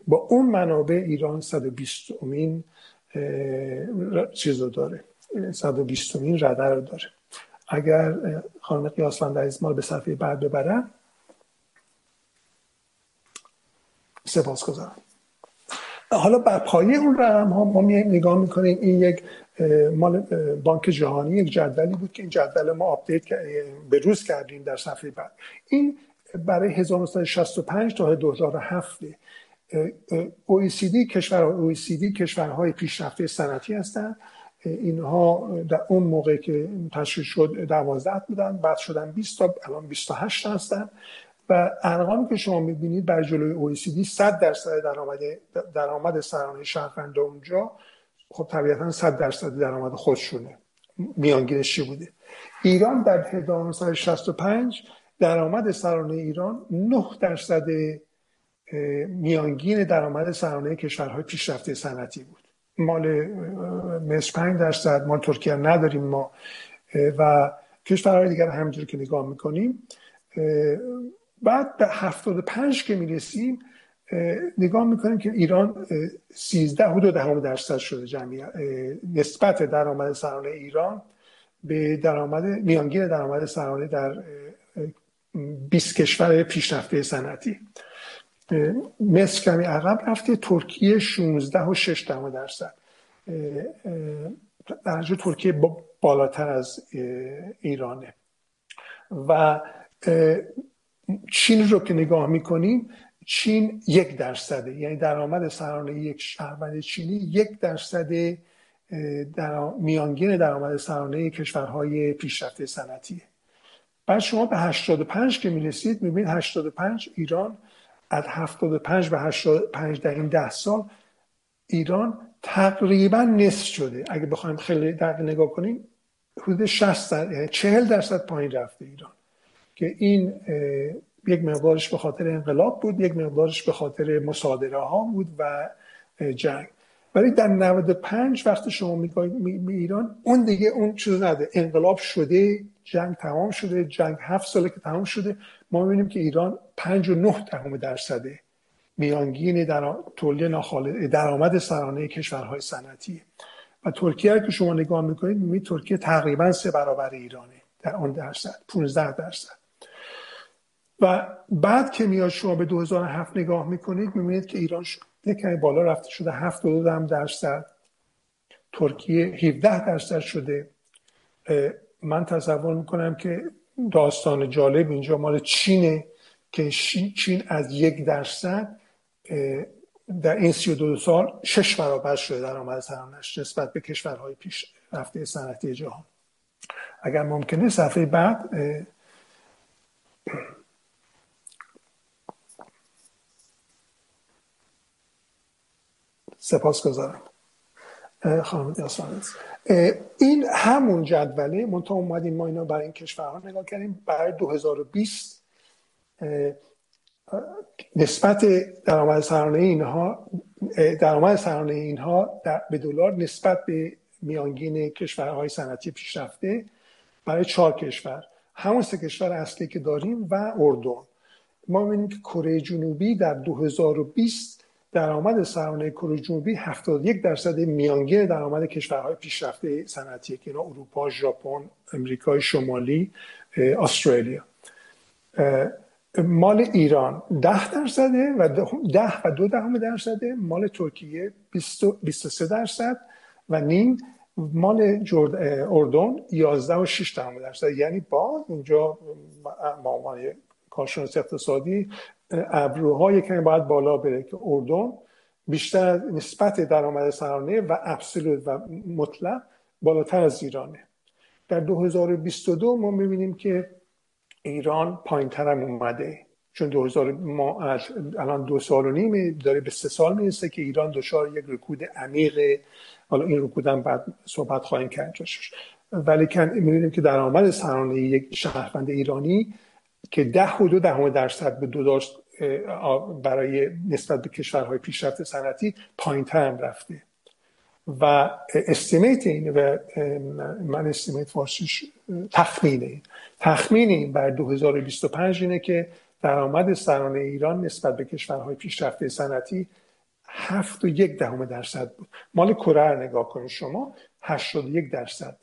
با اون منابع ایران 120 امین چیز رو داره. 120 امین رده رو داره. اگر خانم قیاسفند از ما به صفحه بعد ببرن سپاسگزارم حالا بر پایه اون رقم ها ما میایم نگاه می‌کنیم. این یک مال بانک جهانی یک جدولی بود که این جدول ما update به روز کردیم در صفحه بعد. این برای 1965 تا 2007 OECD کشور OECD کشورهای پیشرفته صنعتی هستند اینها در اون موقع که تشکیل شد 12 بودن بعد شدن 20 تا الان 28 هستن. و ارقامی که شما می‌بینید بر جلوی OECD 100 درصد درآمد درآمد سرانه شهروند اونجا. خب طبیعتا 100 درصد درآمد خودشونه. میانگینش چی بوده؟ ایران در 1965 درآمد سرانه ایران 9 درصد میانگین درآمد سرانه کشورهای پیشرفته صنعتی بود. مال مصر 5 درصد مال ترکیه نداریم ما. و کشورهای دیگر همینجور که نگاه می‌کنیم بعد به 75 که می‌رسیم نگاه می‌کنیم که ایران 13 حدود دهم درصد شده جمعیت نسبت درآمد سرانه ایران به درآمد میانگین درآمد سرانه در 20 کشور پیشرفته صنعتی. مصر کمی عقب رفته ترکیه 16 و 6 درصد. در ترکیه بالاتر از ایرانه. و چین رو که نگاه می‌کنیم چین یک درصده یعنی درآمد سرانه یک شهروند چینی یک درصد در میانگین درآمد سرانه کشورهای پیشرفته صنعتیه. بعد شما به 85 که می‌رسید می‌بینید 85 ایران از 75 به 85 در این ده سال ایران تقریبا نصف شده. اگه بخوایم خیلی دقیق نگاه کنیم حدود 60 درصد یعنی 40 درصد پایین رفته ایران. که این یک مقدارش به خاطر انقلاب بود یک مقدارش به خاطر مصادره ها بود و جنگ. ولی در 95 وقت شما می ایران اون دیگه اون چیز نده. انقلاب شده جنگ تمام شده جنگ هفت ساله که تمام شده. ما می‌بینیم که ایران پنج و نه دهم درصده میانگین در تولید ناخالص درآمد سرانه کشورهای صنعتی. و ترکیه که شما نگاه می‌کنید می‌بینید ترکیه تقریبا سه برابر ایرانه در آن درصد 15 درصد. و بعد که میاد شما به 2007 نگاه می‌کنید می‌بینید که ایران یکمی بالا رفته شده 7 هم درصد. ترکیه 17 درصد شده. من تصور می‌کنم که داستان جالب اینجا مال چینه که چین از یک درصد در این 32 سال شش برابر شده در آمد سرانش نسبت به کشورهای پیش رفته صنعتی جهان. اگر ممکنه صفحه بعد سپاس گذارم خانم این همون جدوله منتها اومدیم ما اینا برای این کشورها نگاه کردیم برای 2020 نسبت درآمد سرانه اینها درآمد سرانه اینها به دلار نسبت به میانگین کشورهای صنعتی پیشرفته برای چهار کشور. همون سه کشور اصلی که داریم و اردن. ما می‌بینیم که کره جنوبی در 2020 درآمد سرانه کره جنوبی 71 درصد میانگین درآمد کشورهای پیشرفته صنعتی که اینا اروپا، ژاپن، امریکای شمالی، استرالیا. مال ایران 10 درصده و ده و دو دهم درصده مال ترکیه 23 درصد و نیم مال اردن 11 و 6 دهم درصد. یعنی با با عنوان کارشناس اقتصادی ابروها کمی باید بالا بره که اردن بیشتر از نسبت درآمد سرانه و ابسولوت و مطلق بالاتر از ایرانه. در 2022 ما می‌بینیم که ایران پایین ترم اومده. چون 2000 ما الان دو سال و نیم داره به سه سال می‌رسه که ایران دچار یک رکود عمیق. حالا این رکود هم بعد صحبت خواهیم کرد ولی می‌بینیم که درآمد سرانه یک شهروند ایرانی که ده و دو دهم درصد به دو داشت برای نسبت به کشورهای پیشرفته صنعتی پایین هم رفته. و استیمیت این و من استیمیت فارسیش تخمینه تخمین این بر 2025 اینه که درآمد سرانه ایران نسبت به کشورهای پیشرفته صنعتی هفت و یک دهم درصد بود. مال کره نگاه کنید شما هشتاد یک درصد.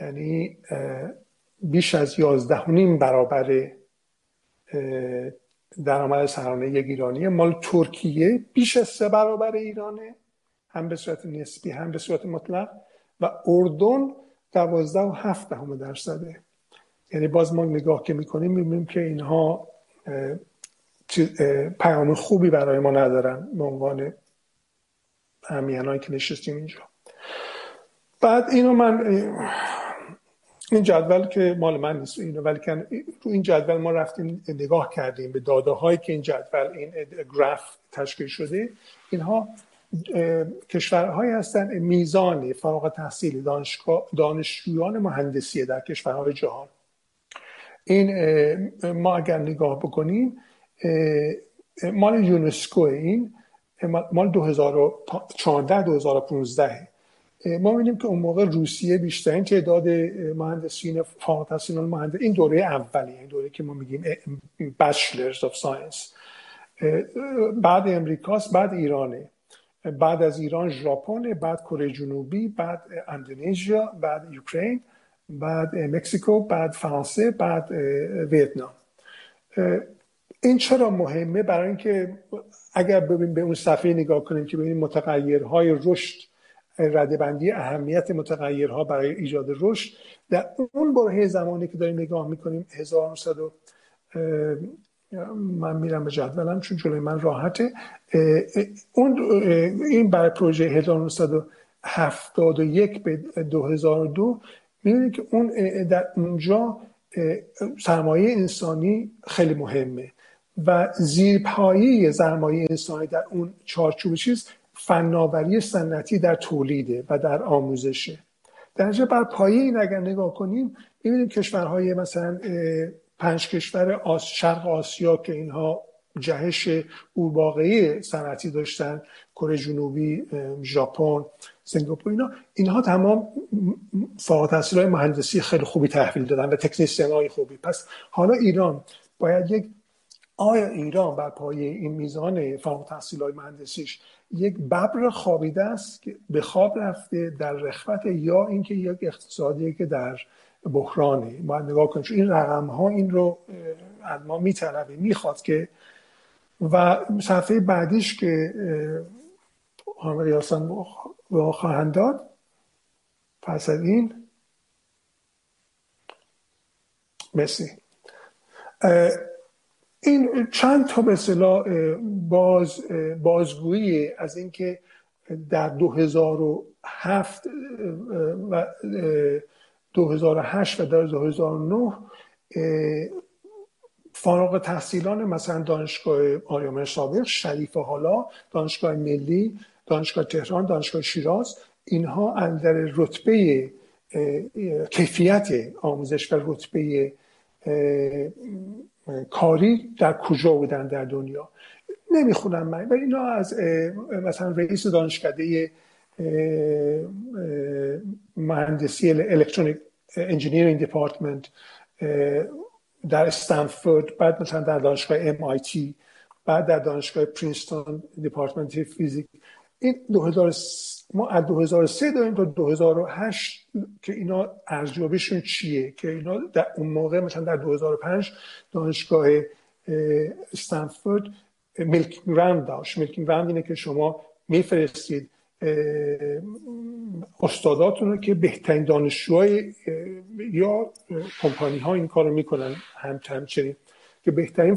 یعنی بیش از یازده نیم برابر درآمد سرانه یک ایرانی. مال ترکیه بیش از سه برابر ایرانه هم به صورت نسبی هم به صورت مطلق. و اردن دوازده و هفت دهم درصده. یعنی باز ما نگاه که می‌کنیم می‌بینیم که اینها پیام خوبی برای ما ندارن به عنوان همیانایی که نشستیم اینجا. بعد اینو من این جدول که مال من نیست اینو ولی تو این جدول ما رفتیم نگاه کردیم به داده هایی که این جدول این گراف تشکیل شده اینها کشورهایی هستن میزان فارغ تحصیل دانشجویان مهندسی در کشورهای جهان. این ما اگر نگاه بکنیم مال یونسکو این مال 2014 2015 ما می‌بینیم که اون موقع روسیه بیشترین تعداد مهندسین فارغ التحصیل مهندس این دوره اولی این دوره که ما میگیم bachelors of science بعد امریکاست بعد ایرانه. بعد از ایران ژاپن بعد کره جنوبی بعد اندونزیا بعد اوکراین بعد مکزیکو بعد فرانسه بعد ویتنام. این چرا مهمه؟ برای اینکه اگر ببین به اون صفحه نگاه کنیم که ببینیم متغیرهای رشد ردبندی اهمیت متغیرها برای ایجاد رشد در اون بره زمانی که داریم نگاه می‌کنیم 1900 من میرم به جدولم چون جلوی من راحته. اون این برای پروژه 1971 به 2002 می‌بینید که اون در اونجا سرمایه انسانی خیلی مهمه و زیرپایی سرمایه انسانی در اون چارچوب چیز فناوری سنتی در تولیده و در آموزشه. در بر پایه این اگر نگاه کنیم می‌بینیم کشورهای مثلا پنج کشور آس شرق آسیا که اینها جهش اورباغه‌ای صنعتی داشتن کره جنوبی ژاپن سنگاپور اینا اینها تمام فارغ التحصیل مهندسی خیلی خوبی تحویل دادن و تکنیسیان های خوبی. پس حالا ایران باید یک آیا ایران بر پایه این میزان فارغ تحصیل مهندسیش یک ببر خوابیده است که به خواب رفته در رخوت یا اینکه یک اقتصادی که در بحرانه؟ باید نگاه کنیم این رقم ها این رو از ما میطلبه می‌خواد که و صفحه بعدیش که آمر یاسان خواهند داد. پس از این. مرسی. این چند تا به باز بازگویی از اینکه در 2007 و 2008 و در 2009 فارغ تحصیلان مثلا دانشگاه آریامه سابق شریف حالا دانشگاه ملی دانشگاه تهران دانشگاه شیراز اینها در رتبه کیفیت آموزش و رتبه کاری در کجا بودن در دنیا. نمی‌خونم من و اینا از مثلا رئیس دانشکده مهندسی الکترونیک engineering department در استنفورد بعد مثلا در دانشگاه MIT بعد در دانشگاه پرینستون دیپارتمنت فیزیک این 2000 ما از 2003 داریم تا 2008 که اینا ارزیابیشون چیه؟ که اینا در اون موقع مثلا در 2005 دانشگاه استنفورد milking round داشت. milking round اینه که شما میفرستید استاداتون رو که بهترین دانشجوهای یا کمپانی ها این کار رو می‌کنن. هم همچنین که بهترین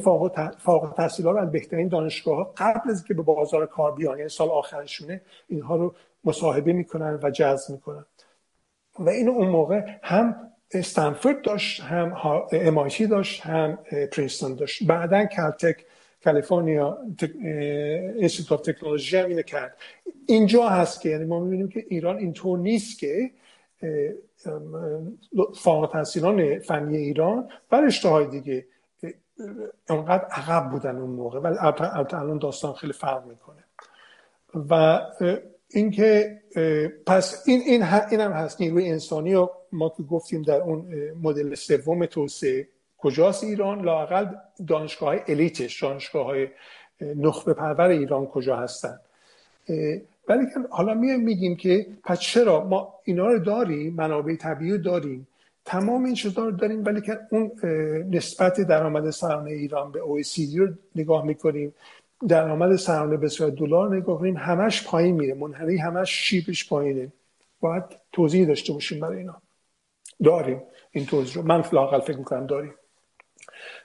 فاق تحصیل ها و بهترین دانشگاه ها قبل از که به بازار کار بیان یعنی سال آخرشونه اینها رو مصاحبه می‌کنن و جذب می‌کنن. و این اون موقع هم استنفورد داشت هم MIT داشت هم پرینستون داشت. بعدا کلتک کالیفرنیا اینستیتوت تکنولوژی هم اینو کرد. اینجا هست که یعنی ما می‌بینیم که ایران اینطور نیست که فارغ تحصیلان فنی ایران و رشته های دیگه اونقدر عقب بودن اون موقع. ولی الان داستان خیلی فرق می‌کنه. و اینکه پس این این, این هم هست. نیروی انسانی و ما که گفتیم در اون مدل سوم توسعه کجاست ایران؟ لاقل دانشگاه های الیتش دانشگاه های نخبه پرور ایران کجا هستن؟ ولی حالا میگیم که پس چرا؟ ما اینا رو داریم منابع طبیعی داریم. تمام این چیزا رو داریم ولی که اون نسبت درآمد سرانه ایران به OECD رو نگاه می‌کنیم درآمد سرانه به صورت دلار نگاه کنیم همش پایین میره منحنی همش شیبش پایینه. باید توضیح داشته باشیم برای اینا. داریم این توضیح رو. من لاقل فکر می‌کنم داریم.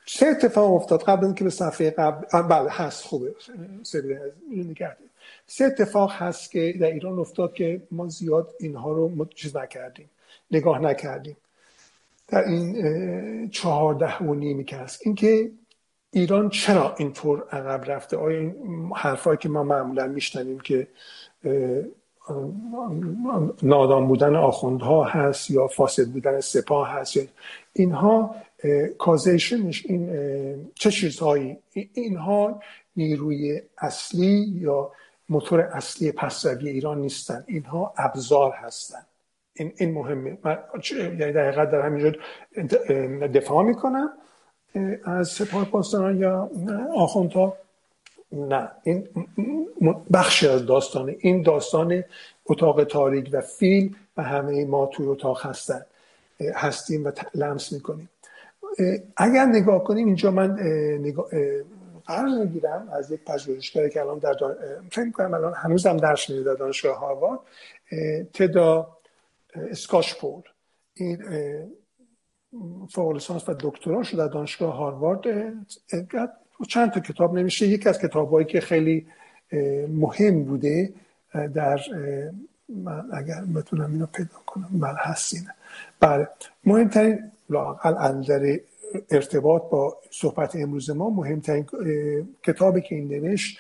سه اتفاق افتاد قبل اینکه به صفحه قبل بله هست. خوبه. سه اتفاق هست که در ایران افتاد که ما زیاد اینها رو چیز نکردیم. نگاه نکردیم. در این چهارده و نیمی که هست. اینکه ایران چرا اینطور عقب رفته؟ آیا این حرفایی که ما معمولا میشنویم که نادان بودن آخوندها هست یا فاسد بودن سپاه هست اینها کازیشنش این چه چیزهایی؟ اینها نیروی اصلی یا موتور اصلی پسروی ایران نیستن. اینها ابزار هستن. این, این مهمه. من یعنی در حقیقت در همینجور دفاع می‌کنم از سپاه پاسداران یا آخوندها؟ نه. این بخشی از داستانه. این داستان اتاق تاریک و فیل و همه ما توی اتاق هستن. هستیم و لمس می‌کنیم. اگر نگاه کنیم اینجا من قرض می‌گیرم از یک پژوهشگر که الان در دان... فکر کنم الان هنوزم درس میده در دانشگاه هاروارد. تدا اسکاش پول این فوق لیسانس و دکترا در دانشگاه هاروارد. چند تا کتاب نمیشه یکی از کتابهایی که خیلی مهم بوده در من اگر بتونم اینو پیدا کنم بله هستینه بله. مهمترین لاقل در ارتباط با صحبت امروز ما مهمترین کتابی که این نوشت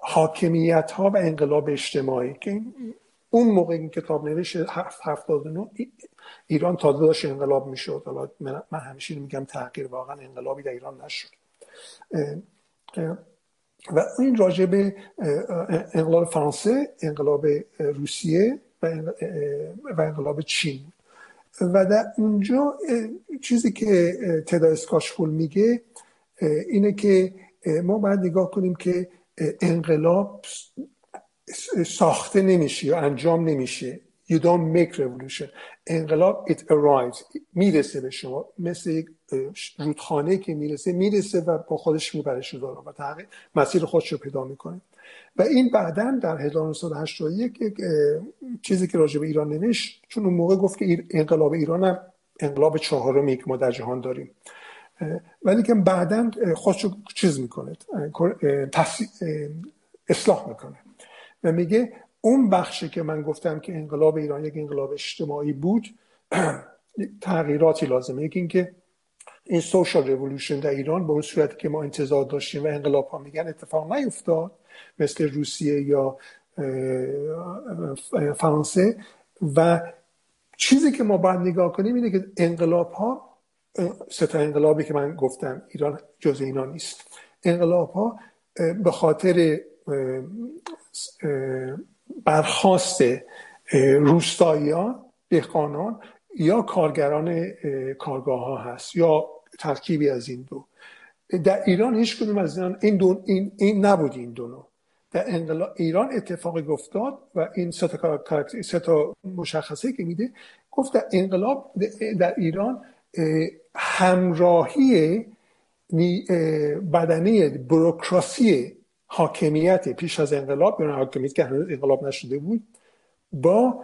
حاکمیت ها و انقلاب اجتماعی. که اون موقع این کتاب نوشت هفتاد نو ایران تازه داشت انقلاب می‌شد. حالا من همیشه میگم تغییر واقعا انقلابی در ایران نشد. و این راجع به انقلاب فرانسه انقلاب روسیه و انقلاب چین. و در اونجا چیزی که تدا اسکاشفول میگه اینه که ما باید نگاه کنیم که انقلاب ساخته نمیشه یا انجام نمیشه you don't make revolution. انقلاب it arrives. می‌رسه به شما. مثل یک رودخانه که می‌رسه می‌رسه و با خودش می‌بره شده و تحقیق. مسیر خودش رو پیدا می‌کنه. و این بعدا در 1981 یک چیزی که راجع به ایران نوشت چون اون موقع گفت که انقلاب ایران هم انقلاب چهارمی که ما در جهان داریم. ولی که بعدا خودش رو چیز می‌کنه اصلاح می‌کنه. و میگه اون بخشی که من گفتم که انقلاب ایران یک انقلاب اجتماعی بود تغییراتی لازمه. یکی اینکه این سوشال رولوشن در ایران به اون صورتی که ما انتظار داشتیم و انقلاب ها میگن اتفاق نیفتاد مثل روسیه یا فرانسه. و چیزی که ما باید نگاه کنیم اینه که انقلاب ها ستا انقلابی که من گفتم ایران جز اینا نیست. انقلاب ها به خاطر برخواست روستاییان دهقانان یا کارگران کارگاه ها هست یا ترکیبی از این دو. در ایران هیچ کدوم از این دو این, این نبود این دو در ایران اتفاقی افتاد و این سه تا مشخصه که میده گفت در انقلاب در ایران همراهی بدنه بروکراسی حاکمیت پیش از انقلاب یا حاکمیت که هنوز انقلاب نشده بود با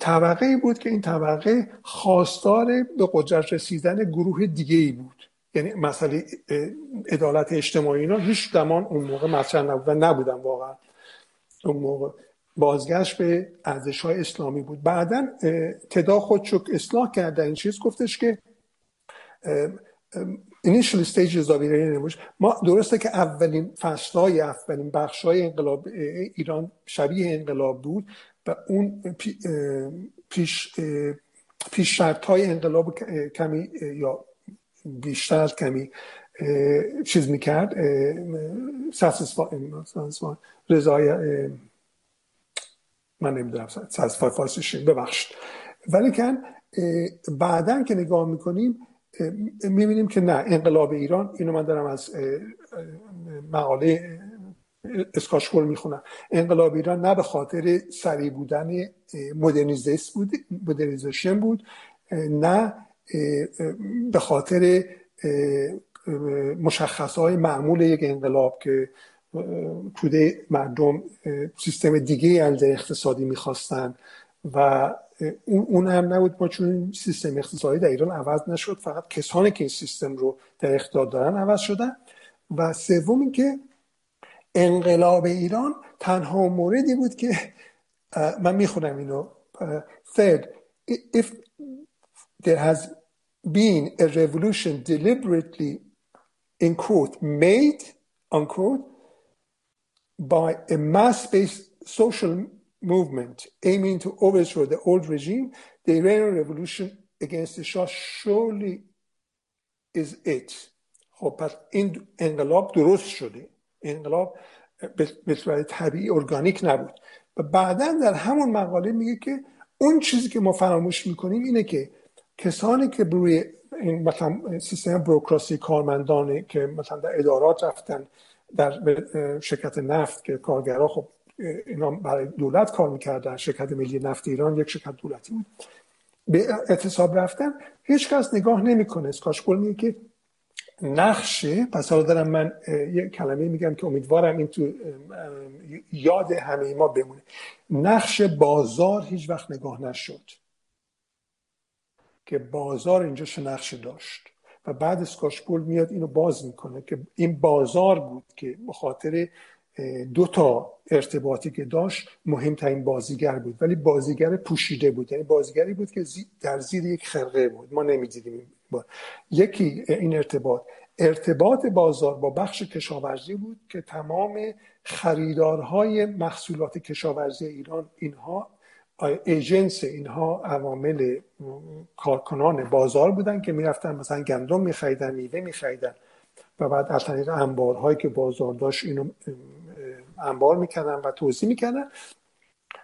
طبقه بود که این طبقه خواستار به قدرت رسیدن گروه دیگه ای بود. یعنی مسئله عدالت اجتماعی اینا هیچ زمان اون موقع مطرح نبود و نبودن واقعا. اون موقع بازگشت به ارزش های اسلامی بود. بعدا تدا خودشو اصلاح کرده این چیز گفتش که initial stages of ما درسته که اولین فصلهای اولین بخشای انقلاب ایران شبیه انقلاب بود و اون پیش پیش شرط های انقلاب کمی یا بیشتر از کمی چیز می‌کرد رضای من نمی‌دونم ساسفای فارسیش ببخشید. ولی کن بعدا که نگاه می‌کنیم می‌بینیم که نه انقلاب ایران اینو من دارم از مقاله اسکاشکور می‌خونم. انقلاب ایران نه به خاطر سریع بودن مدرنیزیس بود مدرنیزیشن بود نه به خاطر مشخص های معمول یک انقلاب که توده مردم سیستم دیگه از اقتصادی می‌خواستن و اون هم نبود ما چون سیستم اقتصادی در ایران عوض نشد. فقط کسانی که این سیستم رو در اختیار دارن عوض شدن. و سوم اینکه انقلاب ایران تنها موردی بود که من می‌خونم اینو. third if there has been a revolution deliberately in quote made unquote by a mass-based social movement aiming to overthrow the old regime, the Iranian revolution against the Shah surely is it. خب پس این انقلاب درست شده انقلاب به صورت طبیعی ارگانیک نبود و بعدا در همون مقاله میگه که اون چیزی که ما فراموش می‌کنیم اینه که کسانی که روی این مثلا سیستم بروکراسی کارمندانه که مثلا در ادارات رفتن در شرکت نفت که کارگرها خب اینا برای دولت کار می‌کردن. شرکت ملی نفت ایران یک شرکت دولتی بود. به اعتصاب رفتن هیچ کس نگاه نمی‌کنه. اسکاشپول میگه که نقشه پس حالا دارم من یک کلمه میگم که امیدوارم این تو یاد همه ما بمونه. نقش بازار هیچ وقت نگاه نشد. که بازار اینجا چه نقشه داشت. و بعد اسکاشپول میاد اینو باز می‌کنه که این بازار بود که به خاطر دو تا ارتباطی که داشت مهمترین بازیگر بود ولی بازیگر پوشیده بود. یعنی بازیگری بود که در زیر یک خرقه بود. ما نمی‌دیدیم یکی این ارتباط. ارتباط بازار با بخش کشاورزی بود که تمام خریدارهای محصولات کشاورزی ایران اینها ایجنس اینها عوامل کارکنان بازار بودن که می‌رفتن مثلا گندم میخریدن میوه میخریدن و بعد از طریق انبارهایی که بازار داشت اینو انبار می‌کردن و توضیح می‌کردن.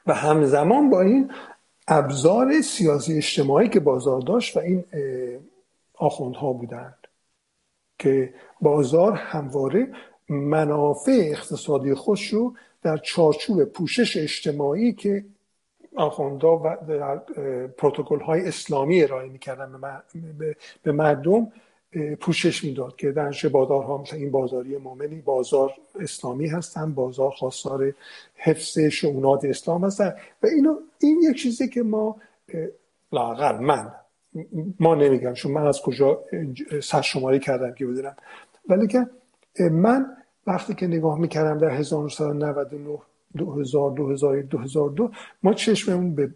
و همزمان با این ابزار سیاسی اجتماعی که بازار داشت و این آخوندها بودند که بازار همواره منافع اقتصادی خودش رو در چارچوب پوشش اجتماعی که آخوندا و در پروتکل های اسلامی ارائه می‌کردن به مردم پوشش می‌داد که در بازارها مثل این بازاری مومنی بازار اسلامی هستن بازار خواستار حفظ شعونات اسلام هستن. و اینو این یک چیزی که ما لاقل من ما نمیگم چون من از کجا شماری کردم که بدونم. ولی که من وقتی که نگاه می‌کردم در 1999 2000 2001 2002 ما چشممون به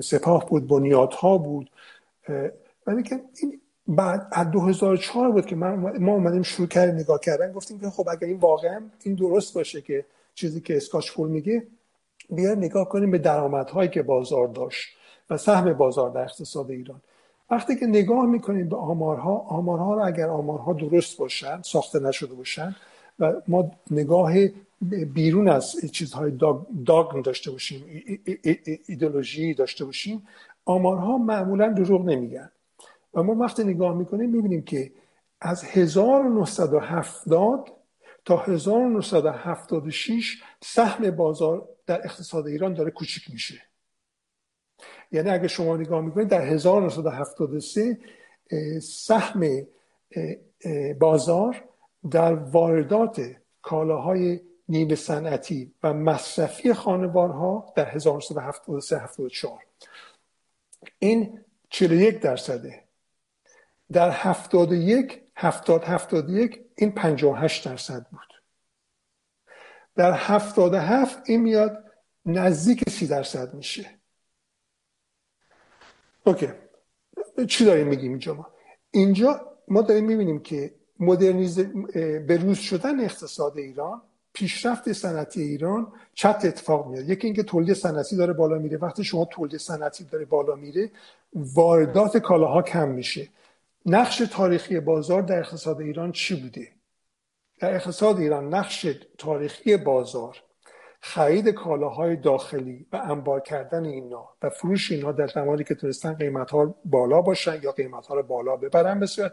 سپاه بود بنیادها بود. ولی که این بعد از 2004 بود که من ما اومدیم شروع کردیم نگاه کردن گفتیم که خب اگر این واقعا این درست باشه که چیزی که اسکاچ فول میگه بیا نگاه کنیم به درآمدهایی که بازار داشت و سهم بازار در اقتصاد ایران. وقتی که نگاه می‌کنیم به آمارها آمارها رو اگر آمارها درست باشن ساخته نشده باشن و ما نگاه بیرون از چیزهای داگ, داشته باشیم ایدولوژی داشته باشیم آمارها معمولا دروغ نمیگن. و ما وقتی نگاه می‌کنیم می‌بینیم که از 1970 تا 1976 سهم بازار در اقتصاد ایران داره کوچیک میشه. یعنی اگه شما نگاه می‌کنید در 1973 سهم بازار در واردات کالاهای نیمه صنعتی و مصرفی خانوارها در 1973 74 این 41 درصده. در 71 70 71 این 58 درصد بود. در 77 این میاد نزدیک 30 درصد میشه. اوکی. چی داریم میگیم اینجا ما؟ اینجا ما داریم می‌بینیم که مدرنیز به روز شدن اقتصاد ایران پیشرفت صنعتی ایران چت اتفاق میاد. یکی اینکه تولید صنعتی داره بالا میره. وقتی شما تولید صنعتی داره بالا میره واردات کالاها کم میشه. نقش تاریخی بازار در اقتصاد ایران چی بوده؟ در اقتصاد ایران نقش تاریخی بازار خرید کالاهای داخلی و انبار کردن اینا و فروش اینا در زمانی که تونستن قیمت ها بالا باشن یا قیمت ها رو بالا ببرن به صورت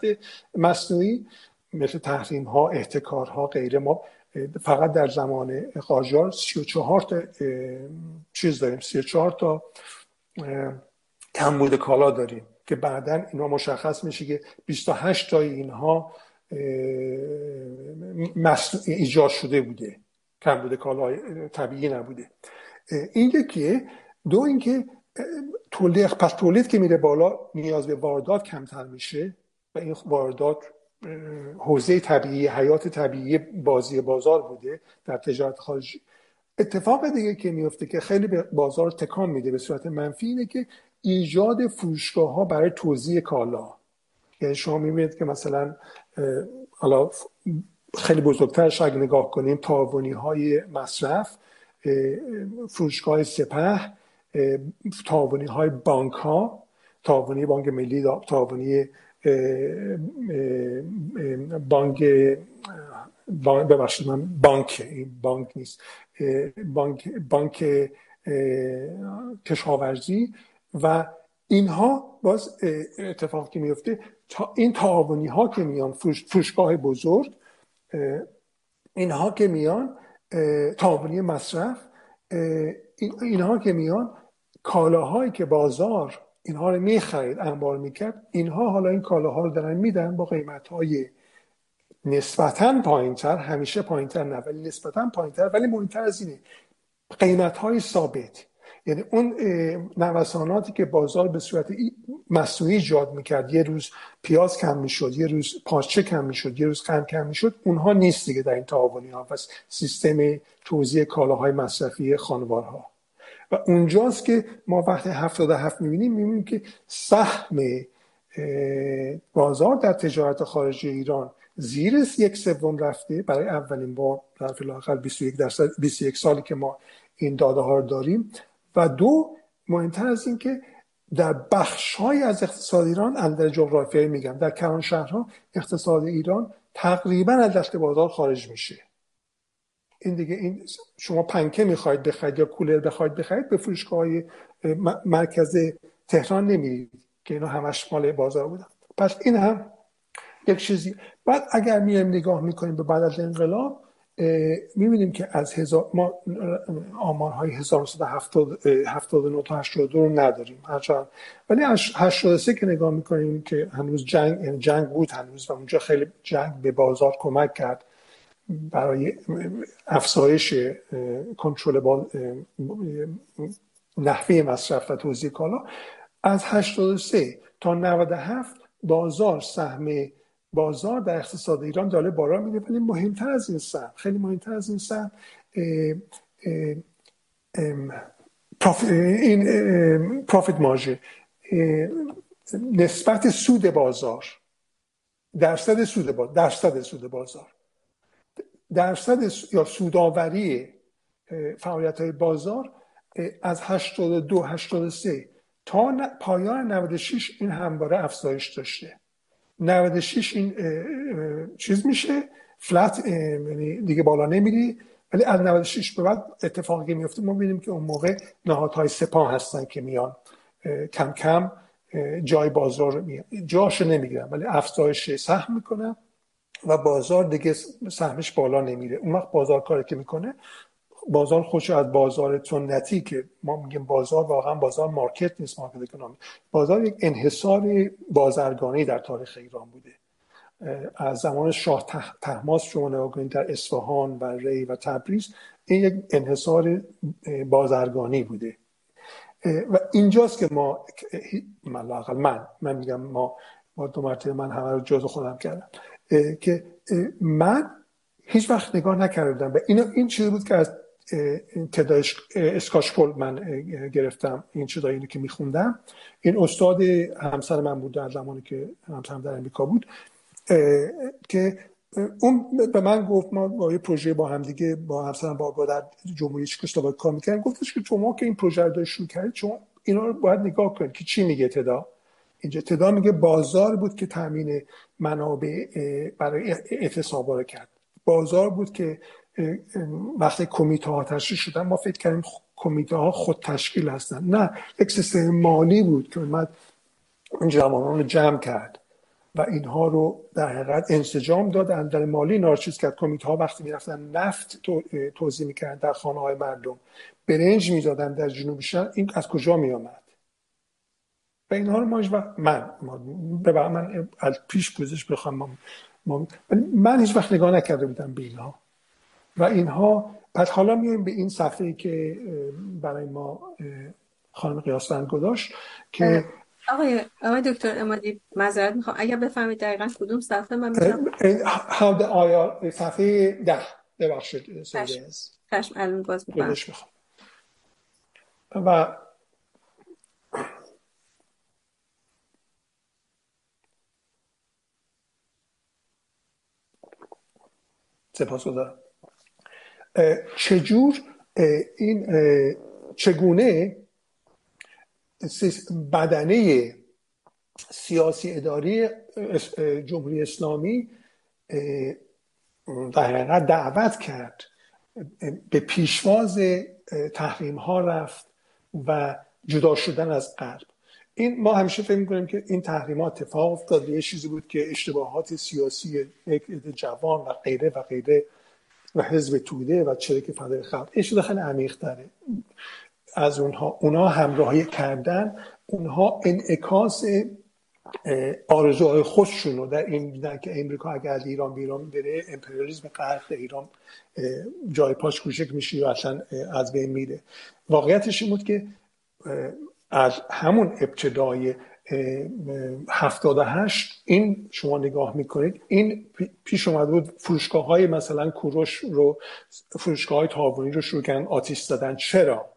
مصنوعی مثل تحریم ها احتکار ها غیره. ما فقط در زمان قاجار 34 تا چیز داریم 34 تا کمبود کالا داریم. که بعدا اینا مشخص میشه که 28 تا اینها ایجاد شده بوده. کمبود کالا طبیعی نبوده. این یکیه. دو اینکه تولید پس تولید که میره بالا نیاز به واردات کمتر میشه و این واردات حوزه طبیعی حیات طبیعی بازی بازار بوده در تجارت خارجی. اتفاق دیگه که میفته که خیلی به بازار تکان میده به صورت منفی اینه که ایجاد فروشگاه ها برای توزیع کالا. یعنی شما می‌بینید که مثلا حالا خیلی بزرگترش اگه نگاه کنیم تاوانی های مصرف فروشگاه سپه تاوانی های بانک ها تاوانی بانک ملی تاوانی بانک ببخشید من بانک بانک نیست بانک بانک کشاورزی. و اینها باز اتفاقی که میفته تا این تعاونی ها که میان فروشگاه بزرگ اینها که میان تعاونی مصرف اینها که میان کالاهایی که بازار اینها رو می‌خرید انبار می‌کرد اینها حالا این کالاها رو دارن میدن با قیمت های نسبتا پایینتر همیشه پایینتر نه ولی نسبتا پایینتر ولی مهمتر از اینه قیمت های ثابت. یعنی اون نوساناتی که بازار به صورت مصنوعی ایجاد می‌کرد یه روز پیاز کم می‌شد یه روز پارچه کم می‌شد یه روز قند کم می‌شد اونها نیست دیگه در این تعاونی ها. و سیستم توزیع کالاهای مصرفی خانوارها. و اونجاست که ما وقتی 77 می‌بینیم می‌بینیم که سهم بازار در تجارت خارجی ایران زیر یک سوم رفته. برای اولین بار در فلاقل 21 درصد 21 سالی که ما این داده ها رو داریم. و دو مهمتر از این که در های از اقتصاد ایران اندر جغرافیایی میگم. در کلان شهرها اقتصاد ایران تقریبا از دست بازار خارج میشه. این دیگه این شما پنکه می‌خواید بخرید یا کولر بخواید بخرید به فروشگاه های مرکز تهران نمیرید که اینا همش مال بازار بودن. پس این هم یک چیزی. بعد اگر میایم نگاه می‌کنیم به بعد از انقلاب می‌بینیم که از هزار ما آمارهای 1979 تا 82 رو نداریم هرچند. ولی 83 که نگاه می‌کنیم که هنوز جنگ یعنی جنگ بود هنوز و اونجا خیلی جنگ به بازار کمک کرد برای افزایش کنترل با نحوه مصرف و توزیع کالا. از 83 تا 97 بازار سهم بازار در اقتصاد ایران داره بالا میره ولی مهمتر از این سهم خیلی مهمتر از این سهم این پروفیت مارژه نسبت سود بازار درصد سود بازار درصد سود بازار درصد یا سوداوری فعالیت های بازار از 82 83 تا پایان 96 این همواره افزایش داشته. 96 این چیز میشه فلت یعنی دیگه بالا نمیری. ولی از 96 به بعد اتفاقی میفته. ما ببینیم که اون موقع نهادهای سپاه هستن که میان کم کم جای بازار رو میان. جاش نمی‌گیرن ولی افزایش سهم می‌کنن و بازار دیگه سهمش بالا نمیره. اون وقت بازار کاری که می‌کنه بازار خودش از بازار سنتی که ما میگیم بازار واقعا بازار مارکت نیست مارکت اکونومی بازار یک انحصار بازرگانی در تاریخ ایران بوده. از زمان شاه تحماس شما نگاه در اصفهان و ری و تبریز این یک انحصار بازرگانی بوده. و اینجاست که ما من من من میگم ما با دو مرتبه من همه رو جز خودم کردم. که من هیچ وقت نگاه نکردم و این این چیزی بود که از تدا اسکاشپول من گرفتم این چیزایی که میخوندم. این استاد همسر من بود در زمانی که همسرم در امریکا بود که اون به من گفت ما با یه پروژه با هم دیگه با همسرم با, در جمهوری چکسلواکی کار می‌کردیم. گفتش که شما که این پروژه رو شروع کردید شما اینا رو باید نگاه کنید که چی میگه تدا اینجا تدا میگه بازار بود که تامین منابع برای اعتصابا رو کرد. بازار بود که وقتی کمیته ها تشکیل شدن ما فکر کردیم کمیته ها خود تشکیل هستن. نه یک سیستم مالی بود که اومد این جوانان رو جمع کرد و اینها رو در حقیقت انسجام داد. در مالی نارچیز کرد. کمیته ها وقتی می‌رفتن نفت توضیح می‌کردن در خانه های مردم برنج می‌دادن در جنوب شهر این از کجا میآمد؟ و اینها رو ما من من از پیش پوزش بخوام من هیچ وقت نگاه نکرده بودم به اینها. و اینها پس حالا میایم به این صفحه که برای ما خانم قیاسفند گذاشت که آقای آقای دکتر امادی معذرت می‌خوام. اگر بفهمید دقیقا کدوم صفحه من می‌تونم آیا صفحه ده. ببخشید چشم الان باز می‌کنم. و سپاس گذارم چجور این چگونه بدنه سیاسی اداری جمهوری اسلامی در حقیقت دعوت کرد به پیشواز تحریم ها رفت و جدا شدن از غرب. این ما همیشه فکر می‌کنیم که این تحریمات اتفاق افتاد یه چیزی بود که اشتباهات سیاسی یک جوان و غیره و غیره و حزب توده و چریک فدای خلق. این شده خیلی عمیق تره از اونها اونها همراهی کردن اونها انعکاس آرزوهای خودشون رو در این دیدن که امریکا اگر از ایران بیرون بره امپریالیسم غرب ایران جای پاش کوچک میشه و اصلا از بین میره. واقعیتش این بود که از همون ابتدای هفتاد هشت این شما نگاه می‌کنید این پیش اومده بود فروشگاه های مثلا کوروش رو فروشگاه های تاوانی رو شروع کردن آتیش زدن. چرا؟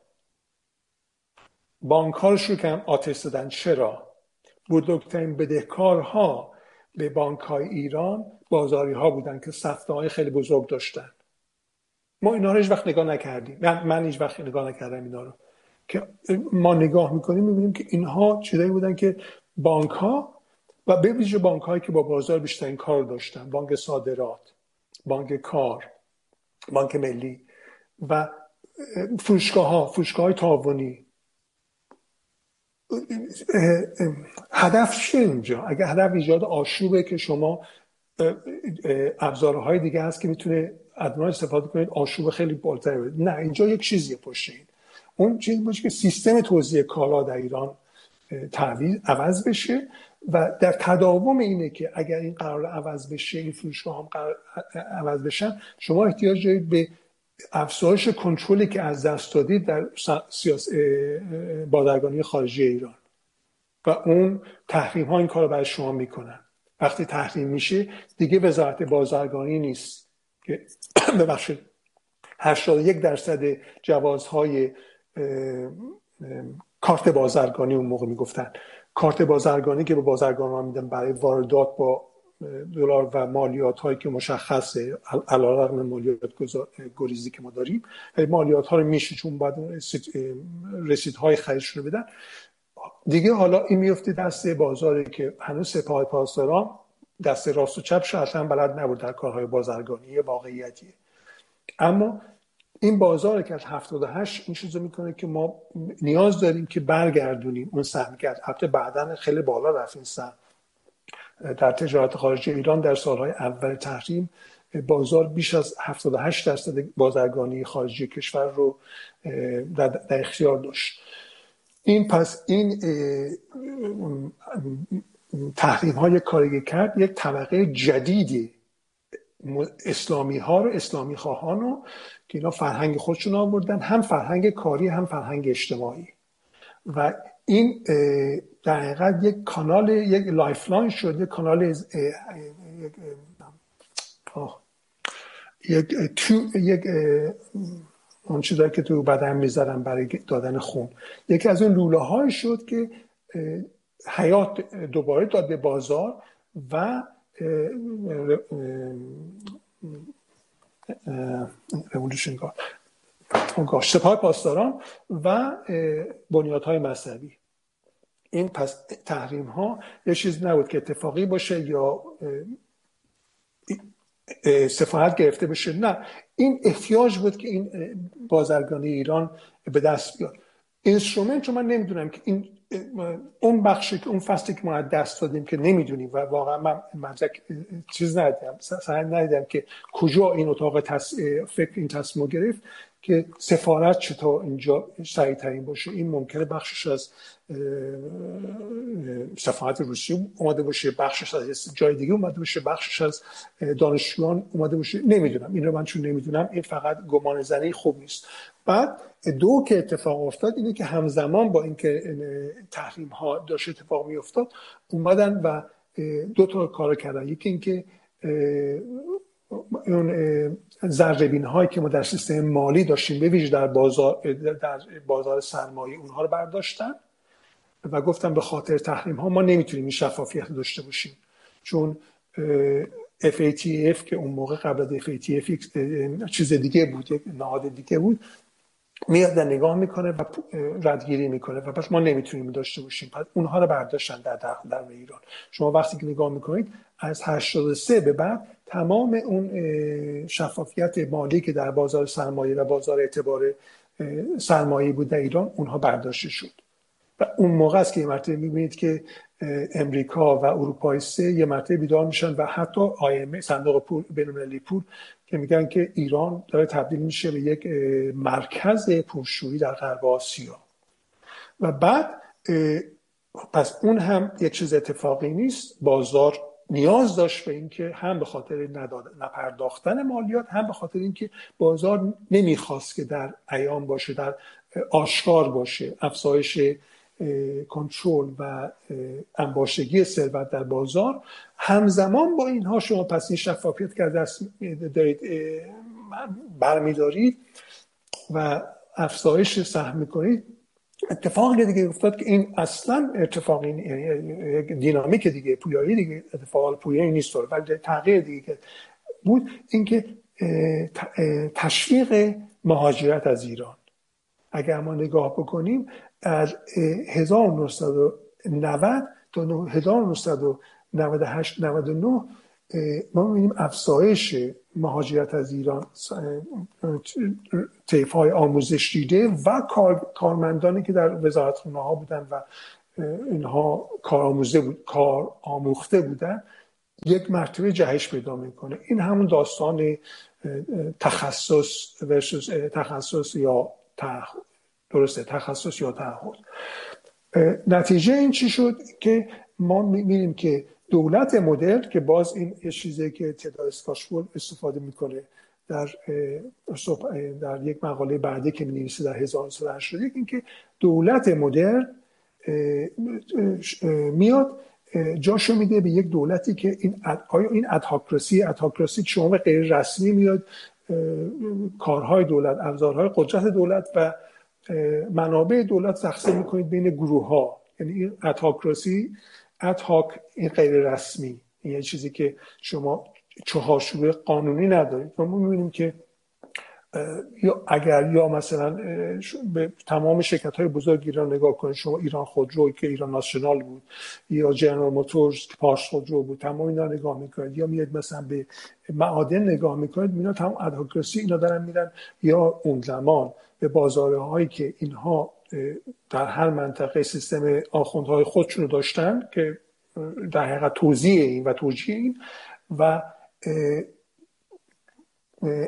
بانک ها رو شروع کردن آتیش زدن. چرا؟ بزرگترین بدهکارها به بانک های ایران بازاری ها بودن که سفته های خیلی بزرگ داشتن. ما اینا رو هیچ وقت نگاه نکردیم. من, من هیچ وقت نگاه نکردم اینا رو. که ما نگاه می‌کنیم می‌بینیم که اینها چیزایی بودن که بانک ها و به ویژه بانک هایی که با بازار بیشترین کار داشتن بانک صادرات بانک کار بانک ملی و فروشگاه ها فروشگاه های تاوانی. هدف چیه اینجا؟ اگر هدف ایجاد آشوبه که شما ابزارهای دیگه هست که می‌تونه ادوان استفاده کنید آشوب خیلی بالاتر نه اینجا یک چیزی پشت این. اون چیزی باشه که سیستم توزیع کالا در ایران تعویض عوض بشه و در تداوم اینه که اگر این قرار عوض بشه این فروشگاه هم قرار عوض بشن شما احتیاج دارید به افزایش کنترلی که از دست دادید در سیاس بازرگانی خارجی ایران. و اون تحریم ها این کار رو برای شما می‌کنن. وقتی تحریم میشه دیگه وزارت بازرگانی نیست که ببخشید 81 درصد جوازهای کارت بازرگانی اون موقع می‌گفتن. کارت بازرگانی که به بازرگان میدن برای واردات با دلار و مالیات هایی که مشخصه علیرغم مالیات گریزی که ما داریم ولی مالیات ها رو میشه چون باید رسید های خریدشون رو بدن. دیگه حالا این میفته دست بازاری که هنوز سپاه پاسداران دست راست و چپش اصلا بلد نبود در کارهای بازرگانی واقعیتیه. اما این بازار که از 78 این چیزو می‌کنه که ما نیاز داریم که برگردونیم اون سهمیت حتی بعدا خیلی بالا رفت این سهم. در تجارت خارجی ایران در سالهای اول تحریم بازار بیش از 78 درصد بازرگانی خارجی کشور رو در اختیار داشت. این پس این تحریم ها یه کاری کرد یک طبقه جدیدی. اسلامی ها رو اسلامی خواهان رو که اینا فرهنگ خودشون آوردن هم فرهنگ کاری هم فرهنگ اجتماعی. و این در حقیقت یک کانال یک lifeline شد یک کانال یک یک اون چیزایی که تو بدن می‌ذارن برای دادن خون. یکی از اون لوله های شد که حیات دوباره داد به بازار و رولوشن سپاه پاسداران و بنیادهای مذهبی. این پس تحریم ها یه چیز نبود که اتفاقی باشه یا سفارت گرفته بشه. نه. این احتیاج بود که این بازرگانی ایران به دست بیاد. instrument رو من نمی‌دونم که این اون بخشی که اون فصلی که ما دست دادیم که نمی‌دونیم و واقعا من مدرک چیز ندیدم سندی ندیدم که کجا این اتاق فکر این تصمیم گرفت که سفارت چطور اینجا سریع ترین باشه. این ممکنه بخشش از سفارت روسیه اومده باشه بخشش از جای دیگه اومده باشه بخشش از دانشجویان اومده باشه. نمی‌دونم. این رو من چون نمی‌دونم این فقط گمان زنی خوب نیست. بعد دو که اتفاق افتاد اینه که همزمان با اینکه تحریم ها داشت اتفاق میافتاد اومدن و دو تا کار کردن. یکی اینکه اون ذربین هایی که ما در سیستم مالی داشتیم به ویژه در بازار در بازار سرمایه اونها رو برداشتن و گفتم به خاطر تحریم ها ما نمی‌تونیم این شفافیت داشته باشیم. چون FATF که اون موقع قبل از FATF چیز دیگه بود یک نهاد دیگه بود. میاد نگاه می‌کنه و ردگیری می‌کنه و پس ما نمی‌تونیم داشته باشیم. پس اونها رو برداشتن در در ایران. شما وقتی که نگاه می‌کنید از 83 به بعد تمام اون شفافیت مالی که در بازار سرمایه و بازار اعتبار سرمایه بود در ایران اونها برداشته شد. و اون موقع است که یه مرتبه می‌بینید که امریکا و اروپای سه یه مرتبه بیدار میشن و حتی آیمه صندوق پول بینالمللی پول که میگن که ایران داره تبدیل میشه به یک مرکز پولشویی در غرب آسیا. و بعد پس اون هم یک چیز اتفاقی نیست. بازار نیاز داشت به اینکه هم به خاطر نپرداختن مالیات هم به خاطر اینکه بازار نمی‌خواست که در ایام باشه در آشکار باشه. افزایش کنترل و انباشتگی ثروت در بازار همزمان با اینها شما پس این شفافیت که دست دارید برمیدارید و افزایش سهم می‌کنید. اتفاق دیگه افتاد که این اصلا اتفاقی دینامیک دیگه پویایی دیگه اتفاق پویایی نیست ولی تغییر دیگه بود اینکه تشویق مهاجرت از ایران. اگر ما نگاه بکنیم از 1990 تا 1998 99 ما می‌بینیم افزایش مهاجرت از ایران طیف های آموزش دیده و کار، کارمندانی که در وزارت خونه ها بودن و اینها کار آموزه بود کار آموخته بودن یک مرتبه جهش پیدا می‌کنه. این همون داستان تخصص تخصص یا درسته تخصص یا تعهد. نتیجه این چی شد که ما می‌بینیم که دولت مدرن که باز این چیزی که تعداد اسکاشفول استفاده می‌کنه در در یک مقاله بعدی که می در 1981 این که دولت مدرن میاد جاشو میده به یک دولتی که این آیا این ادهاکراسی ادهاکراسی شما غیر رسمی میاد کارهای دولت ابزارهای قدرت دولت و منابع دولت تقسیم می‌کنید بین گروه ها یعنی این ادهاکراسی ادهاک این غیر رسمی. یه چیزی که شما چهارچوب قانونی ندارید. ما می‌بینیم که یا اگر یا مثلا به تمام شرکت های بزرگ ایران نگاه کنید. شما ایران خودرو که ایران ناسیونال بود یا جنرال موتورز که پارس خودرو بود تمام اینا نگاه می‌کنید. یا میاد مثلا به معادن نگاه می‌کنید اینا تمام ادهاکراسی اینا دارن میرن. یا اون زمان به بازارهایی که اینها در هر منطقه سیستم آخوندهای خودشون رو داشتن که در حقیقت توضیح این و توجیه این و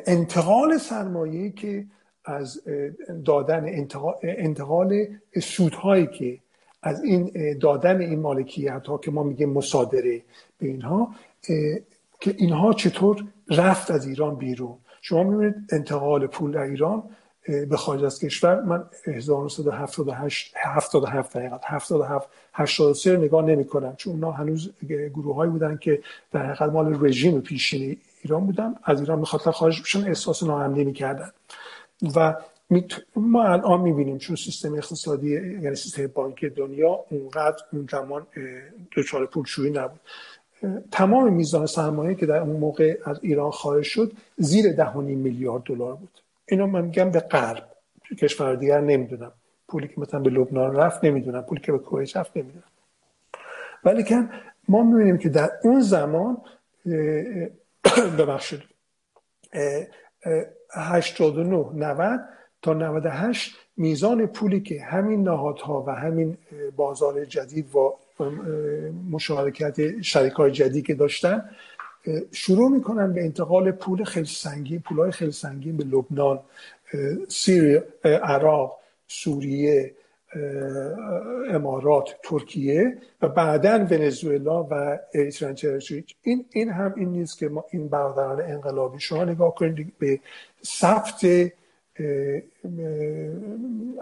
انتقال سرمایه که از دادن انتقال سودهایی که از این دادن این مالکیت ها که ما میگیم مصادره به اینها که اینها چطور رفت از ایران بیرون. شما می‌بینید انتقال پول در ایران به خارج از کشور. من 1978 77 دقیقا 77 83 رو نگاه نمی کنم چون اونا هنوز گروه هایی بودن که در حقیقت مال رژیم پیشین ایران بودن. از ایران می‌خواستن خارج بشن احساس ناامنی می‌کردن. و ما الان می‌بینیم چون سیستم اقتصادی یعنی سیستم بانکی دنیا اونقدر اون زمان دچار پولشویی نبود. تمام میزان سرمایه که در اون موقع از ایران خارج شد زیر ده میلیارد دلار بود. اینو من میگم به غرب کشور دیگر نمی‌دونم. پولی که مثلا به لبنان رفت نمی‌دونم. پولی که به کویت رفت نمی‌دونم. ولی که ما می‌بینیم که در اون زمان ببخشید 89 90 تا 98 میزان پولی که همین نهادها و همین بازار جدید و مشارکت شریک های جدید که داشتن شروع می‌کنن به انتقال پول خیلی سنگین پولای خیلی سنگین به لبنان سیری عراق سوریه امارات ترکیه و بعدا ونزوئلا و ایتران این این هم این نیست که ما این برادران انقلابی شما نگاه کنید به ثبت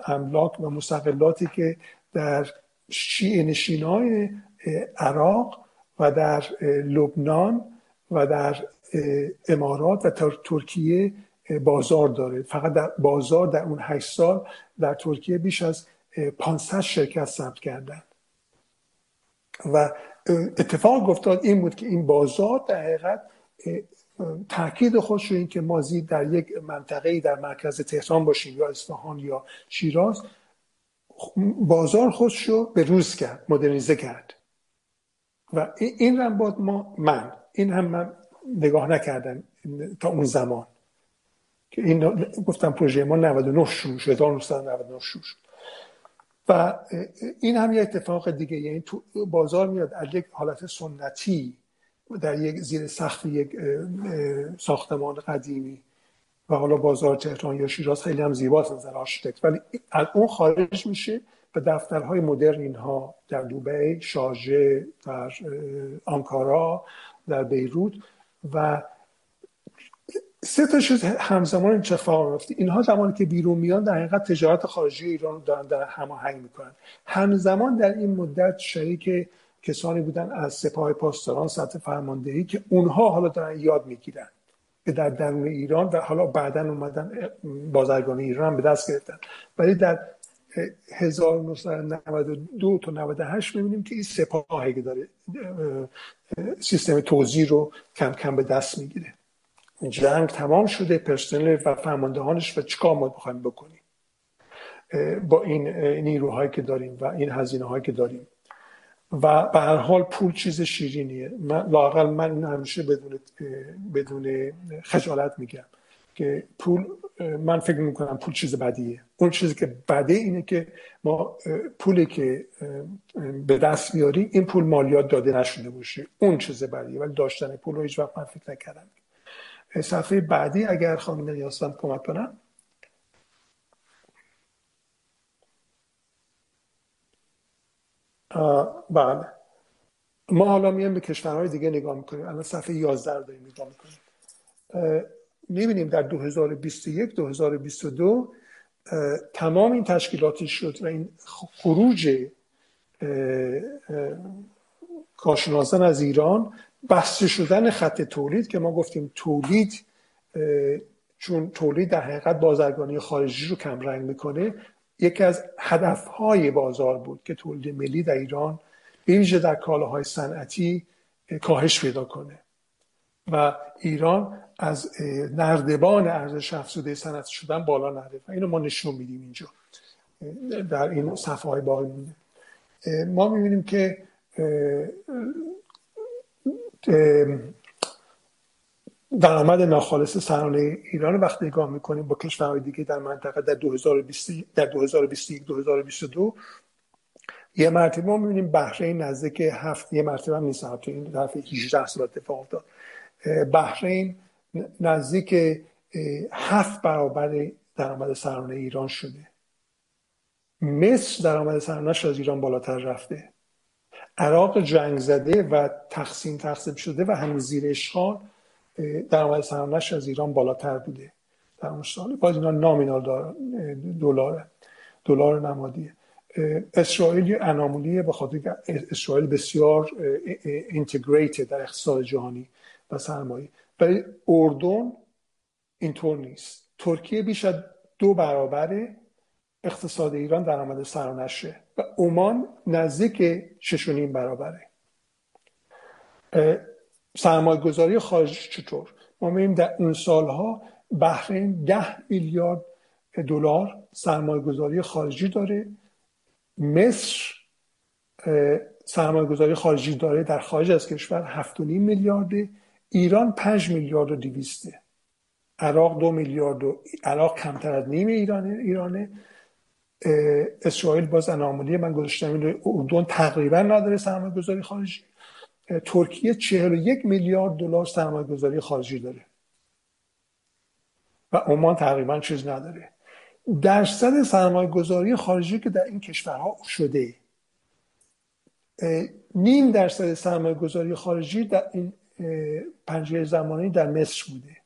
املاک و مستقلاتی که در شیعه نشینای عراق و در لبنان و در امارات و ترکیه بازار داره. فقط در بازار در اون هشت سال در ترکیه بیش از 500 شرکت ثبت کردن. و اتفاق افتاد این بود که این بازار در حقیقت تاکید خودش این که ما در یک منطقه در مرکز تهران باشیم یا اصفهان یا شیراز بازار خودش رو به روز کرد مدرنیزه کرد. و این رو باید ما من این هم من نگاه نکردم تا اون زمان. که این گفتم پروژه ما 99 شروع شد 1999 شروع شد. و این هم یه اتفاق دیگه یعنی تو بازار میاد از یک حالت سنتی در یک زیر سقف یک ساختمان قدیمی و حالا بازار تهران یا شیراز خیلی هم زیباست نظر architect. ولی از اون خارج میشه به دفترهای مدرن اینها در دوبی، شارژه، در آنکارا، در بیروت و سه تا چیز همزمان اتفاق میفته. اینها زمانی که بیرون میان در حقیقت تجارت خارجی ایران دارن در هماهنگ می‌کنن. همزمان در این مدت شریک کسانی بودن از سپاه پاسداران سطح فرماندهی که اونها حالا دارن یاد می‌گیرن. که در درون ایران و حالا بعدا اومدن بازرگانی ایران به دست گرفتن. ولی در 1992 تا 98 می‌بینیم که این سپاهی که داره سیستم توزیع رو کم کم به دست می‌گیره. جنگ تمام شده پرسنل و فرماندهانش و چیکار ما بخوایم بکنیم؟ با این نیروهایی که داریم و این هزینه هایی که داریم. و به هر حال پول چیز شیرینیه. من لاقل من همیشه بدون بدون خجالت میگم. که پول من فکر می‌کنم پول چیز بدیه. اون چیزی که بده اینه که ما پولی که به دست بیاریم این پول مالیات داده نشده باشه. اون چیز بدیه. ولی داشتن پول رو هیچ وقت من فکر نکردم. صفحه بعدی اگر خانم نیاستم کمک کنم. بله. ما حالا میایم به کشورهای دیگه نگاه می‌کنیم. الان صفحه 11 رو داریم نگاه می‌کنیم. می‌بینیم در 2021 2022 تمام این تشکیلاتی شد و این خروج کارشناسان از ایران بسته شدن خط تولید که ما گفتیم تولید چون تولید در حقیقت بازرگانی خارجی رو کم رنگ می‌کنه یکی از هدفهای بازار بود که تولید ملی در ایران ویژه در کالاهای صنعتی کاهش پیدا کنه. و ایران از نردبان ارزش افزوده صنعتی شدن بالا نره. اینو ما نشون میدیم اینجا. در این صفحه های باقی مونده. ما می‌بینیم که درآمد ناخالص سرانه ایران وقتی نگاه می‌کنیم با کشورهای دیگه در منطقه در 2020 در 2021 2022 یه مرتبه ما می‌بینیم بحرین نزدیک هفت یه مرتبه هم نیست تو این طرف 18 سال اتفاق افتاد. بحرین نزدیک هفت برابر درآمد سرانه ایران شده. مصر درآمد سرانهش از ایران بالاتر رفته. عراق جنگ زده و تقسیم تقسیم شده و هنوز زیر اشغال درآمد سرانهش از ایران بالاتر بوده. در اون سال باز اینا نامینال دلار دلار نمادیه. اسرائیل انامولیه به خاطر اسرائیل بسیار اینتگریتد در اقتصاد جهانی و سرمایه. ولی اردن اینطور نیست. ترکیه بیش از دو برابر اقتصاد ایران درآمد سرانشه و عمان نزدیک ششونیم برابره. سرمایه گذاری خارجی چطور؟ ما می‌بینیم در این سالها بحرین ده میلیارد دلار سرمایه گذاری خارجی داره. مصر سرمایه گذاری خارجی داره در خارج از کشور 7.5 میلیارده. ایران 5 میلیارد و دیویسته عراق دو میلیارد و عراق کمتر از نیم ایرانه ایرانه. اسرائیل باز اناملی من گذاشتم اردن تقریبا نداره سرمایه گذاری خارجی ترکیه 41 میلیارد دلار سرمایه گذاری خارجی داره. و عمان تقریبا چیز نداره. درصد سرمایه گذاری خارجی که در این کشورها شده. نیم درصد سرمایه گذاری خارجی در این پنجره زمانی در مصر بوده.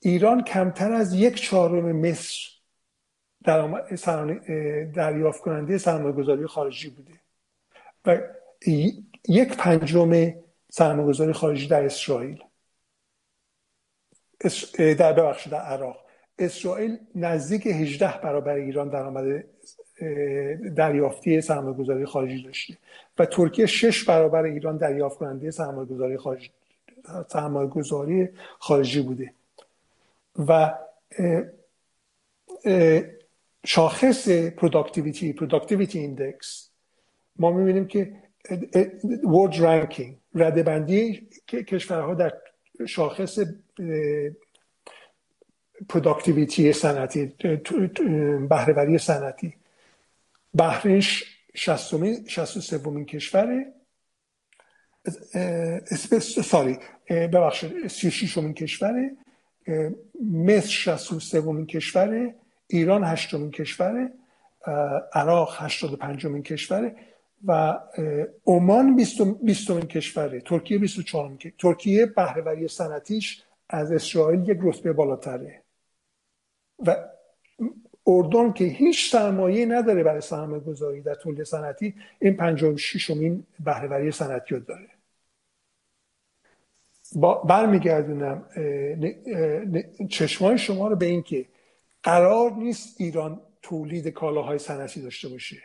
ایران کمتر از یک چهارم مصر دریافت کننده سرمایه گذاری خارجی بوده و یک پنجم سرمایه گذاری خارجی در اسرائیل. در ببخشید در عراق. اسرائیل نزدیک 18 برابر ایران درآمد دریافتی سرمایه گذاری خارجی داشته. و ترکیه شش برابر ایران دریافت کننده سرمایه گذاری خارجی سرمایه گذاری خارجی بوده. و شاخص productivity productivity index ما می‌بینیم که world ranking رده بندی کشورها در شاخص productivity صنعتی بهره‌وری صنعتی. بحرین 63 ومین کشوره. sorry. ببخشید 36 ومین کشوره. مصر 63 ومین کشوره. ایران 8 ومین کشوره عراق 85 ومین کشوره. و عمان 20 ومین کشوره. ترکیه 24 ترکیه بهرهوری صنعتیش از اسرائیل یک رتبه بالاتره. و اردن که هیچ سرمایه نداره برای سرمایه گذاری در تولید صنعتی این 56 امین بهرهوری صنعتی رو داره برمیگردونم چشمای شما رو به این که قرار نیست ایران تولید کالاهای صنعتی داشته باشه.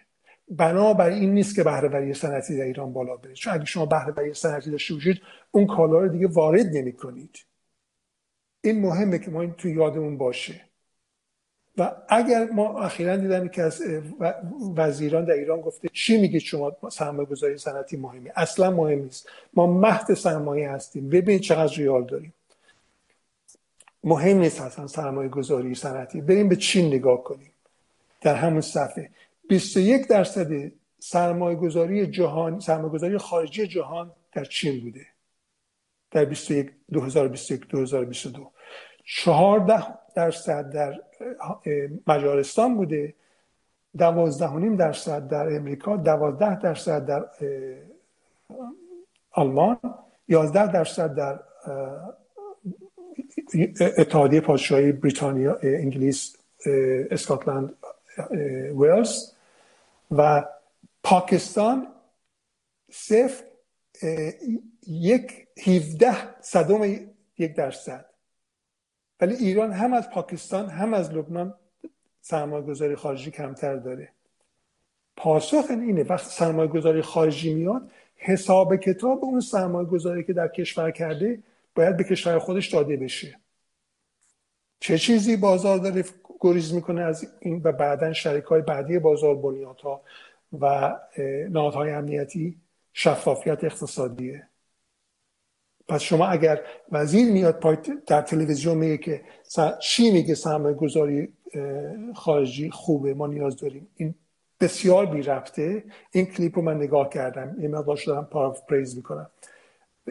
بنابر این نیست که بهرهوری صنعتی در ایران بالا بره. چون اگه شما بهرهوری صنعتی داشته باشید اون کالا رو دیگه وارد نمی کنید این مهمه که ما این تو یادمون باشه. و اگر ما اخیرا دیدم که از وزیران در ایران گفته چی میگید شما؟ سرمایه گذاری صنعتی مهمی. اصلا مهم نیست. ما مهد سرمایه هستیم. ببین چقدر ریال داریم. مهم نیست اصلا سرمایه گذاری صنعتی. بریم به چین نگاه کنیم. در همون صفحه. 21 درصد سرمایه گذاری جهان سرمایه گذاری خارجی جهان در چین بوده. در 21 2021 2022 14 درصد در مجارستان بوده دوازده درصد در امریکا دوازده درصد در آلمان یازده درصد در اتحادیه پادشاهی بریتانیا انگلیس اسکاتلند ویلز و پاکستان صفر یک 17 صدم یک درصد. ولی ایران هم از پاکستان هم از لبنان سرمایه گذاری خارجی کمتر داره. پاسخ اینه وقتی سرمایه گذاری خارجی میاد حساب کتاب اون سرمایه گذاری که در کشور کرده باید به کشور خودش داده بشه. چه چیزی بازار داره گریز می‌کنه از این و بعدا شریک های بعدی بازار بنیادها و نهادهای امنیتی شفافیت اقتصادیه. پس شما اگر وزیر میاد در تلویزیون میگه که چی میگه سرمایه گذاری خارجی خوبه ما نیاز داریم. این بسیار بی رفته این کلیپ رو من نگاه کردم. این مقدار شدم پاراف پریز می‌کنم.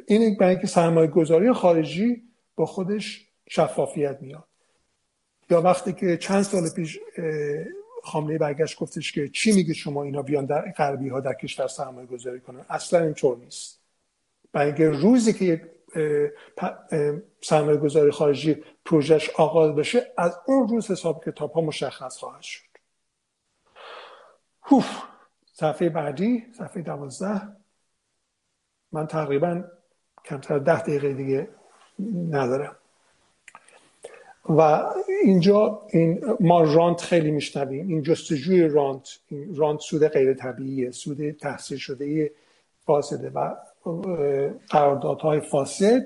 این برای اینکه سرمایه گذاری خارجی با خودش شفافیت میاد. یا وقتی که چند سال پیش خامنه برگشت گفتش که چی میگه شما اینا بیان در غربی ها در کشور سرمایه گذاری کنن؟ اصلا اینطور نیست. برای اینکه روزی که یک سرمایه گذاری خارجی پروژهش آغاز بشه از اون روز حساب کتاب ها مشخص خواهد شد. هوف صفحه بعدی صفحه دوازده. من تقریبا کمتر ده دقیقه دیگه ندارم. و اینجا این ما رانت خیلی میشنویم. این جستجوی رانت این رانت سود غیر طبیعیه سود تحصیل شده فاسده و قراردادهای فاسد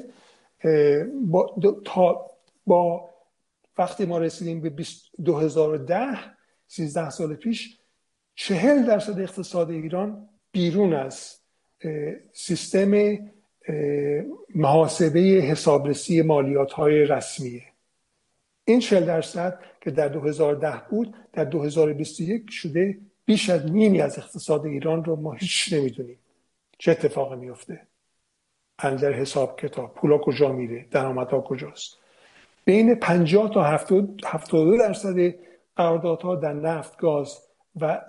با, تا با وقتی ما رسیدیم به 2010 13 سال پیش چهل درصد اقتصاد ایران بیرون از سیستم محاسبه حسابرسی مالیات های رسمیه. این 40 درصد که در 2010 بود در 2021 شده بیش از نیمی از اقتصاد ایران رو ما هیچ نمی‌دونیم. چه اتفاقی میفته؟ اندر حساب کتاب. پولا کجا میره؟ درآمدها کجاست؟ بین 50 تا 72 درصد قراردادها در نفت گاز و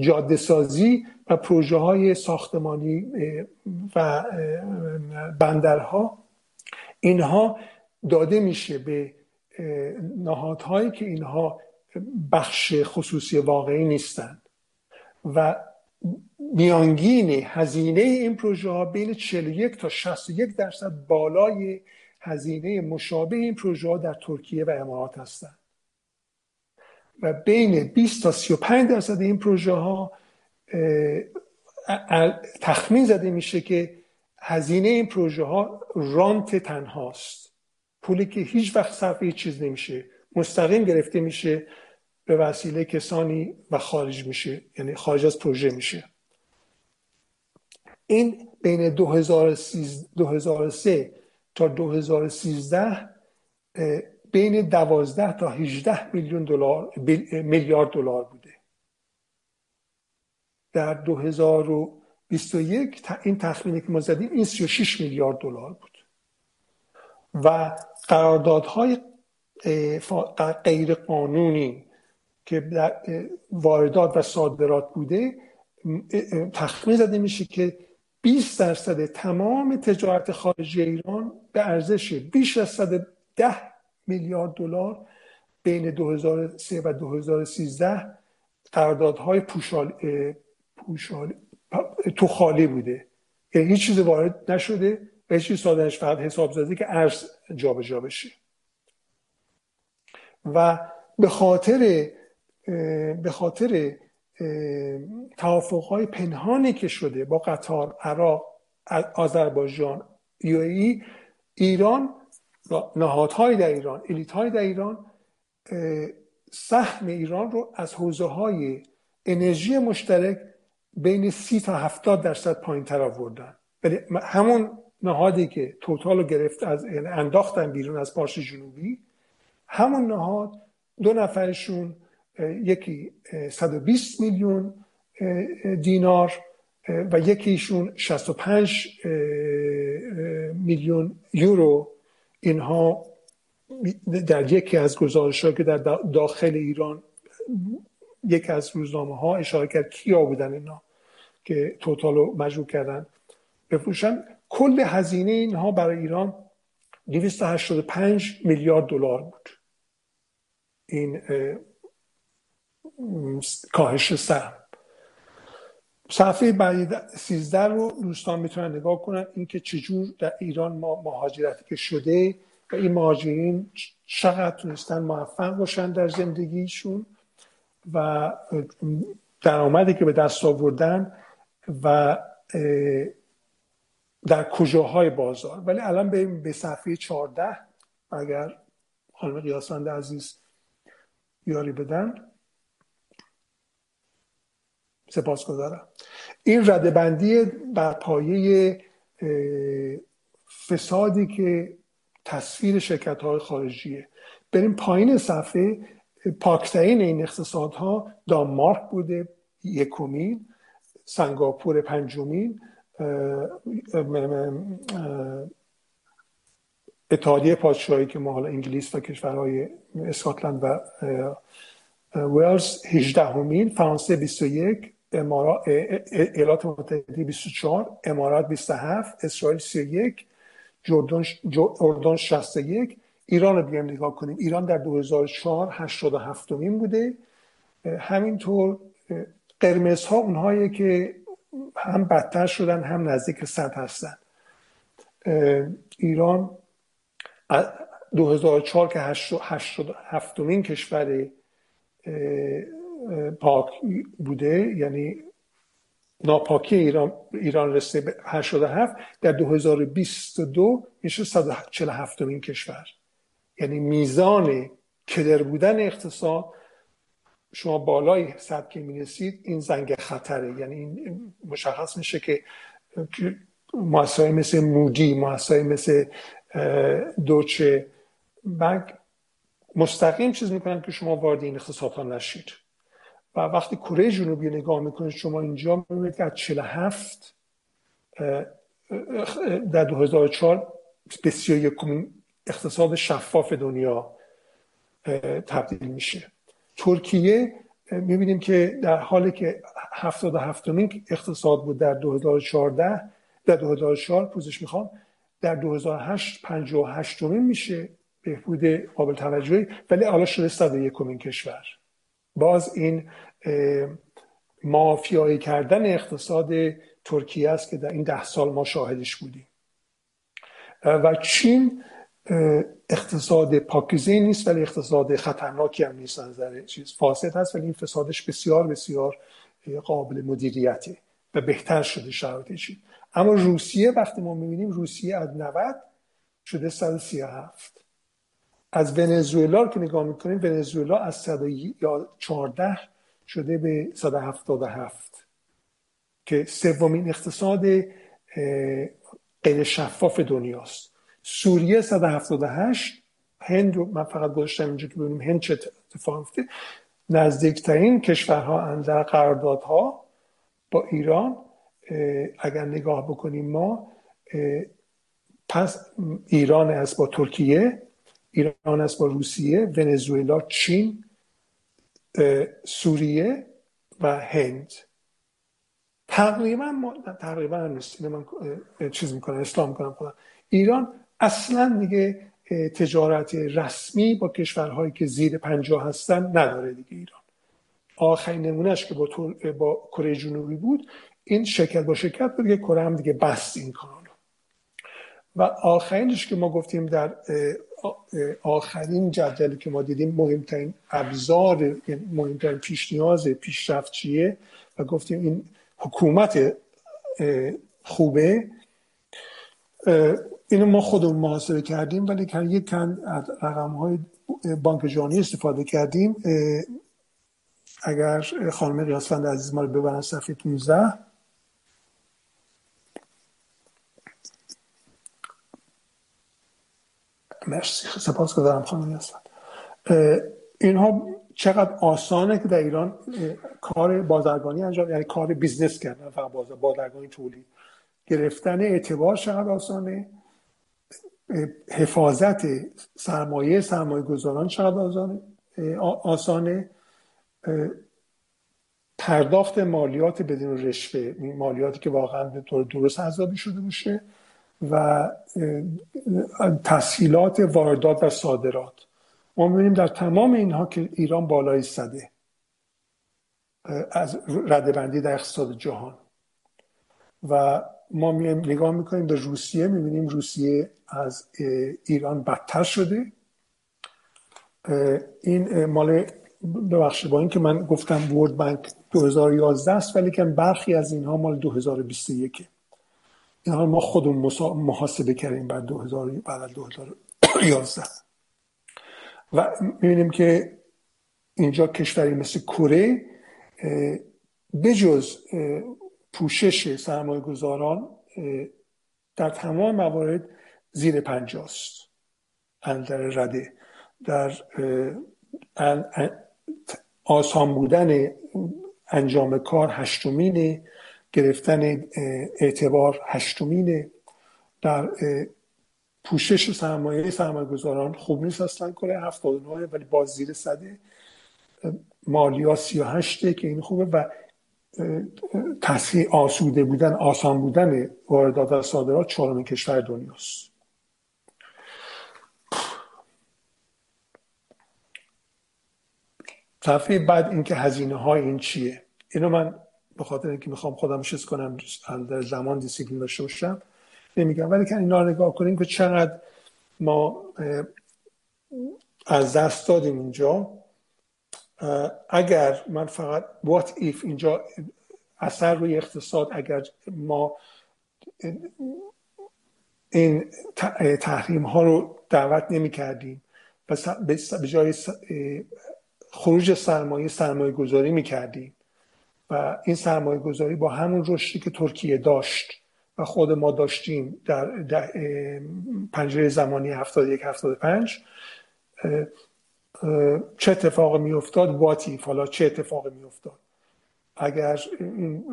جاده سازی و پروژه های ساختمانی و بندرها. اینها داده میشه به نهادهایی که اینها بخش خصوصی واقعی نیستند و میانگین هزینه این پروژه ها بین 41 تا 61 درصد بالای هزینه مشابه این پروژه ها در ترکیه و امارات هستند. و بین 20 تا 35 درصد این پروژه ها تخمین زده میشه که هزینه این پروژه ها رانت تنهاست. پولی که هیچ وقت صرف هیچ چیز نمیشه. مستقیم گرفته میشه. به وسیله کسانی و خارج میشه یعنی خارج از پروژه میشه. این بین 2003 تا 2013 بین 12 تا 18 میلیون دلار میلیارد دلار بوده. در 2021 این تخمینی که ما زدیم این 36 میلیارد دلار بود. و قراردادهای غیر قانونی که واردات و صادرات بوده تخمین زده میشه که 20 درصد تمام تجارت خارجی ایران به ارزش بیش از 110 میلیارد دلار بین 2003 و 2013 قراردادهای پوشال پوشال تو خالی بوده. یعنی هیچ چیز وارد نشده و هیچ چیز صادرش فقط حساب زده که ارز جابجا جا بشه. و به خاطر به خاطر توافقهای پنهانی که شده با قطار عراق آذربایجان یو ای ایران نهادهای در ایران الیت های در ایران سهم ایران رو از حوزه های انرژی مشترک بین سی تا هفتاد درصد پایین تر آوردن. همون نهادی که توتال رو گرفت از یعنی انداختن بیرون از پارس جنوبی همون نهاد دو نفرشون یکی 120 میلیون دینار و یکیشون 65 میلیون یورو. اینها در یکی از گزارش که در داخل ایران یکی از روزنامه ها اشاره کرد کیا بودن اینا که توتال رو مجبور کردن بفروشن. کل هزینه اینها برای ایران 285 میلیارد دلار بود. این کاهش سهم. صفحه بعد 13 رو دوستان می‌تونن نگاه کنن. اینکه چجور در ایران ما مهاجرتی که شده و این مهاجرین چقدر تونستن موفق باشن در زندگیشون و درآمدی که به دست آوردن و در کجاهای بازار. ولی الان بریم به صفحه 14 اگر خانم قیاسند عزیز یاری بدن. سپاس گذارم این رده بندی بر پایه فسادی که تصویر شرکت های خارجیه. بریم پایین صفحه پاکترین این اقتصادها دانمارک بوده یکمین سنگاپور پنجمین اتحادیه پادشاهی که ما حالا انگلیس و کشورهای اسکاتلند و ویلز 18 همین فرانسه 21 امارات ایالات متحده 24 امارات 27 اسرائیل 31 جردن اردن 61 ایران رو بیایم نگاه کنیم. ایران در 2004 87 مین بوده. همینطور قرمز ها اونهایی که هم بدتر شدن هم نزدیک صد هستن. ایران 2004 که 87 مین کشور پاک بوده یعنی ناپاکی ایران ایران رسیده به 87 در 2022 میشه 147 مین کشور. یعنی میزان کدر بودن اقتصاد شما بالای صد که می‌رسید این زنگ خطره. یعنی این مشخص میشه که مؤسسه مثل مودی مؤسسه مثل دوچه بنک مستقیم چیز می‌کنن که شما وارد این اقتصادها نشید. و وقتی کره جنوبی نگاه می‌کنید شما اینجا می‌بینید که از 47 در 2004 به 31 اقتصاد شفاف دنیا تبدیل میشه. ترکیه می‌بینیم که در حالی که 77 مین اقتصاد بود در 2014 در 2004 پوزش می‌خوام در 2008 58 مین میشه بهبود قابل توجهی ولی حالا شده 101 مین کشور. باز این مافیایی کردن اقتصاد ترکیه است که در این ده سال ما شاهدش بودیم. و چین اقتصاد پاکیزه نیست ولی اقتصاد خطرناکی هم نیست نظر چیز فاسد هست ولی این فسادش بسیار بسیار قابل مدیریته و بهتر شده شرایطش اما روسیه وقتی ما می‌بینیم روسیه از 90 شده 137 از ونزوئلا که نگاه می‌کنیم ونزوئلا از 114 شده به 177 که سومین اقتصاد غیر شفاف دنیاست. سوریه 178 هند من فقط گذاشتم اینجا که ببینیم هند چه اتفاق افتاد نزدیکترین کشورها در قراردادها با ایران اگر نگاه بکنیم ما پس ایران است با ترکیه ایران است با روسیه ونزوئلا چین سوریه و هند. تقریبا ما تقریبا نیست. من چیز می‌کنم اسلام می‌کنم خودم. ایران اصلا دیگه تجارت رسمی با کشورهایی که زیر پنجاه هستن نداره دیگه ایران. آخرین نمونهش که با, با کره جنوبی بود این شرکت با شرکت بود که کره هم دیگه بست این کانال و آخرینش که ما گفتیم در آخرین جدولی که ما دیدیم مهمترین ابزار یعنی مهمترین پیش نیاز پیشرفت چیه؟ و گفتیم این حکومت خوبه. اینو ما خودمون محاسبه کردیم ولی که یک کن رقم های بانک جهانی استفاده کردیم. اگر خانم قیاسفند عزیز ما رو ببرن صفحه 15 مرسی. سپاس گذارم خانم قیاسفند اینها چقدر آسانه که در ایران کار بازرگانی انجام یعنی کار business کردن فقط بازرگانی تولید گرفتن اعتبار چقدر آسانه؟ حفاظت سرمایه سرمایه گذاران چقدر آسانه, آسانه پرداخت مالیات بدون رشوه مالیاتی که واقعا به طور درست حسابی شده باشه. و تسهیلات واردات و صادرات. ما می‌بینیم در تمام اینها که ایران بالای صده. از رده بندی در اقتصاد جهان. و ما نگاه می‌کنیم به روسیه می‌بینیم روسیه از ایران بدتر شده. این مال ببخشید با اینکه من گفتم ورد بانک 2011 است ولی که برخی از اینها مال 2021 اینها ما خودمون محاسبه کردیم بعد 2000 بعد 2011 و می‌بینیم که اینجا کشوری مثل کره بجز پوشش سرمایه گذاران در تمام موارد زیر پنجاست. در رده. در آسان بودن انجام کار هشتمینه. گرفتن اعتبار هشتمینه. در پوشش سرمایه سرمایه گذاران خوب نیست اصلا کره 79 ولی باز زیر صده. مالیا 38 که این خوبه و تسهیل آسوده بودن آسان بودن واردات و صادرات چهارمین کشور دنیاست. صفحه بعد اینکه هزینه های این چیه؟ اینو من به خاطر اینکه می‌خوام خودم شست کنم در زمان دیسیپلین داشته باشم نمیگم. ولی که اینا نگاه کنیم که چقدر ما از دست دادیم اینجا. اگر من فقط what if اینجا اثر روی اقتصاد اگر ما این تحریم ها رو دعوت نمی کردیم و به جای خروج سرمایه سرمایه گذاری می کردیم و این سرمایه گذاری با همون رشدی که ترکیه داشت و خود ما داشتیم در, پنجره زمانی 71 75 چه اتفاق می افتاد واتی حالا چه اتفاقی می افتاد اگر این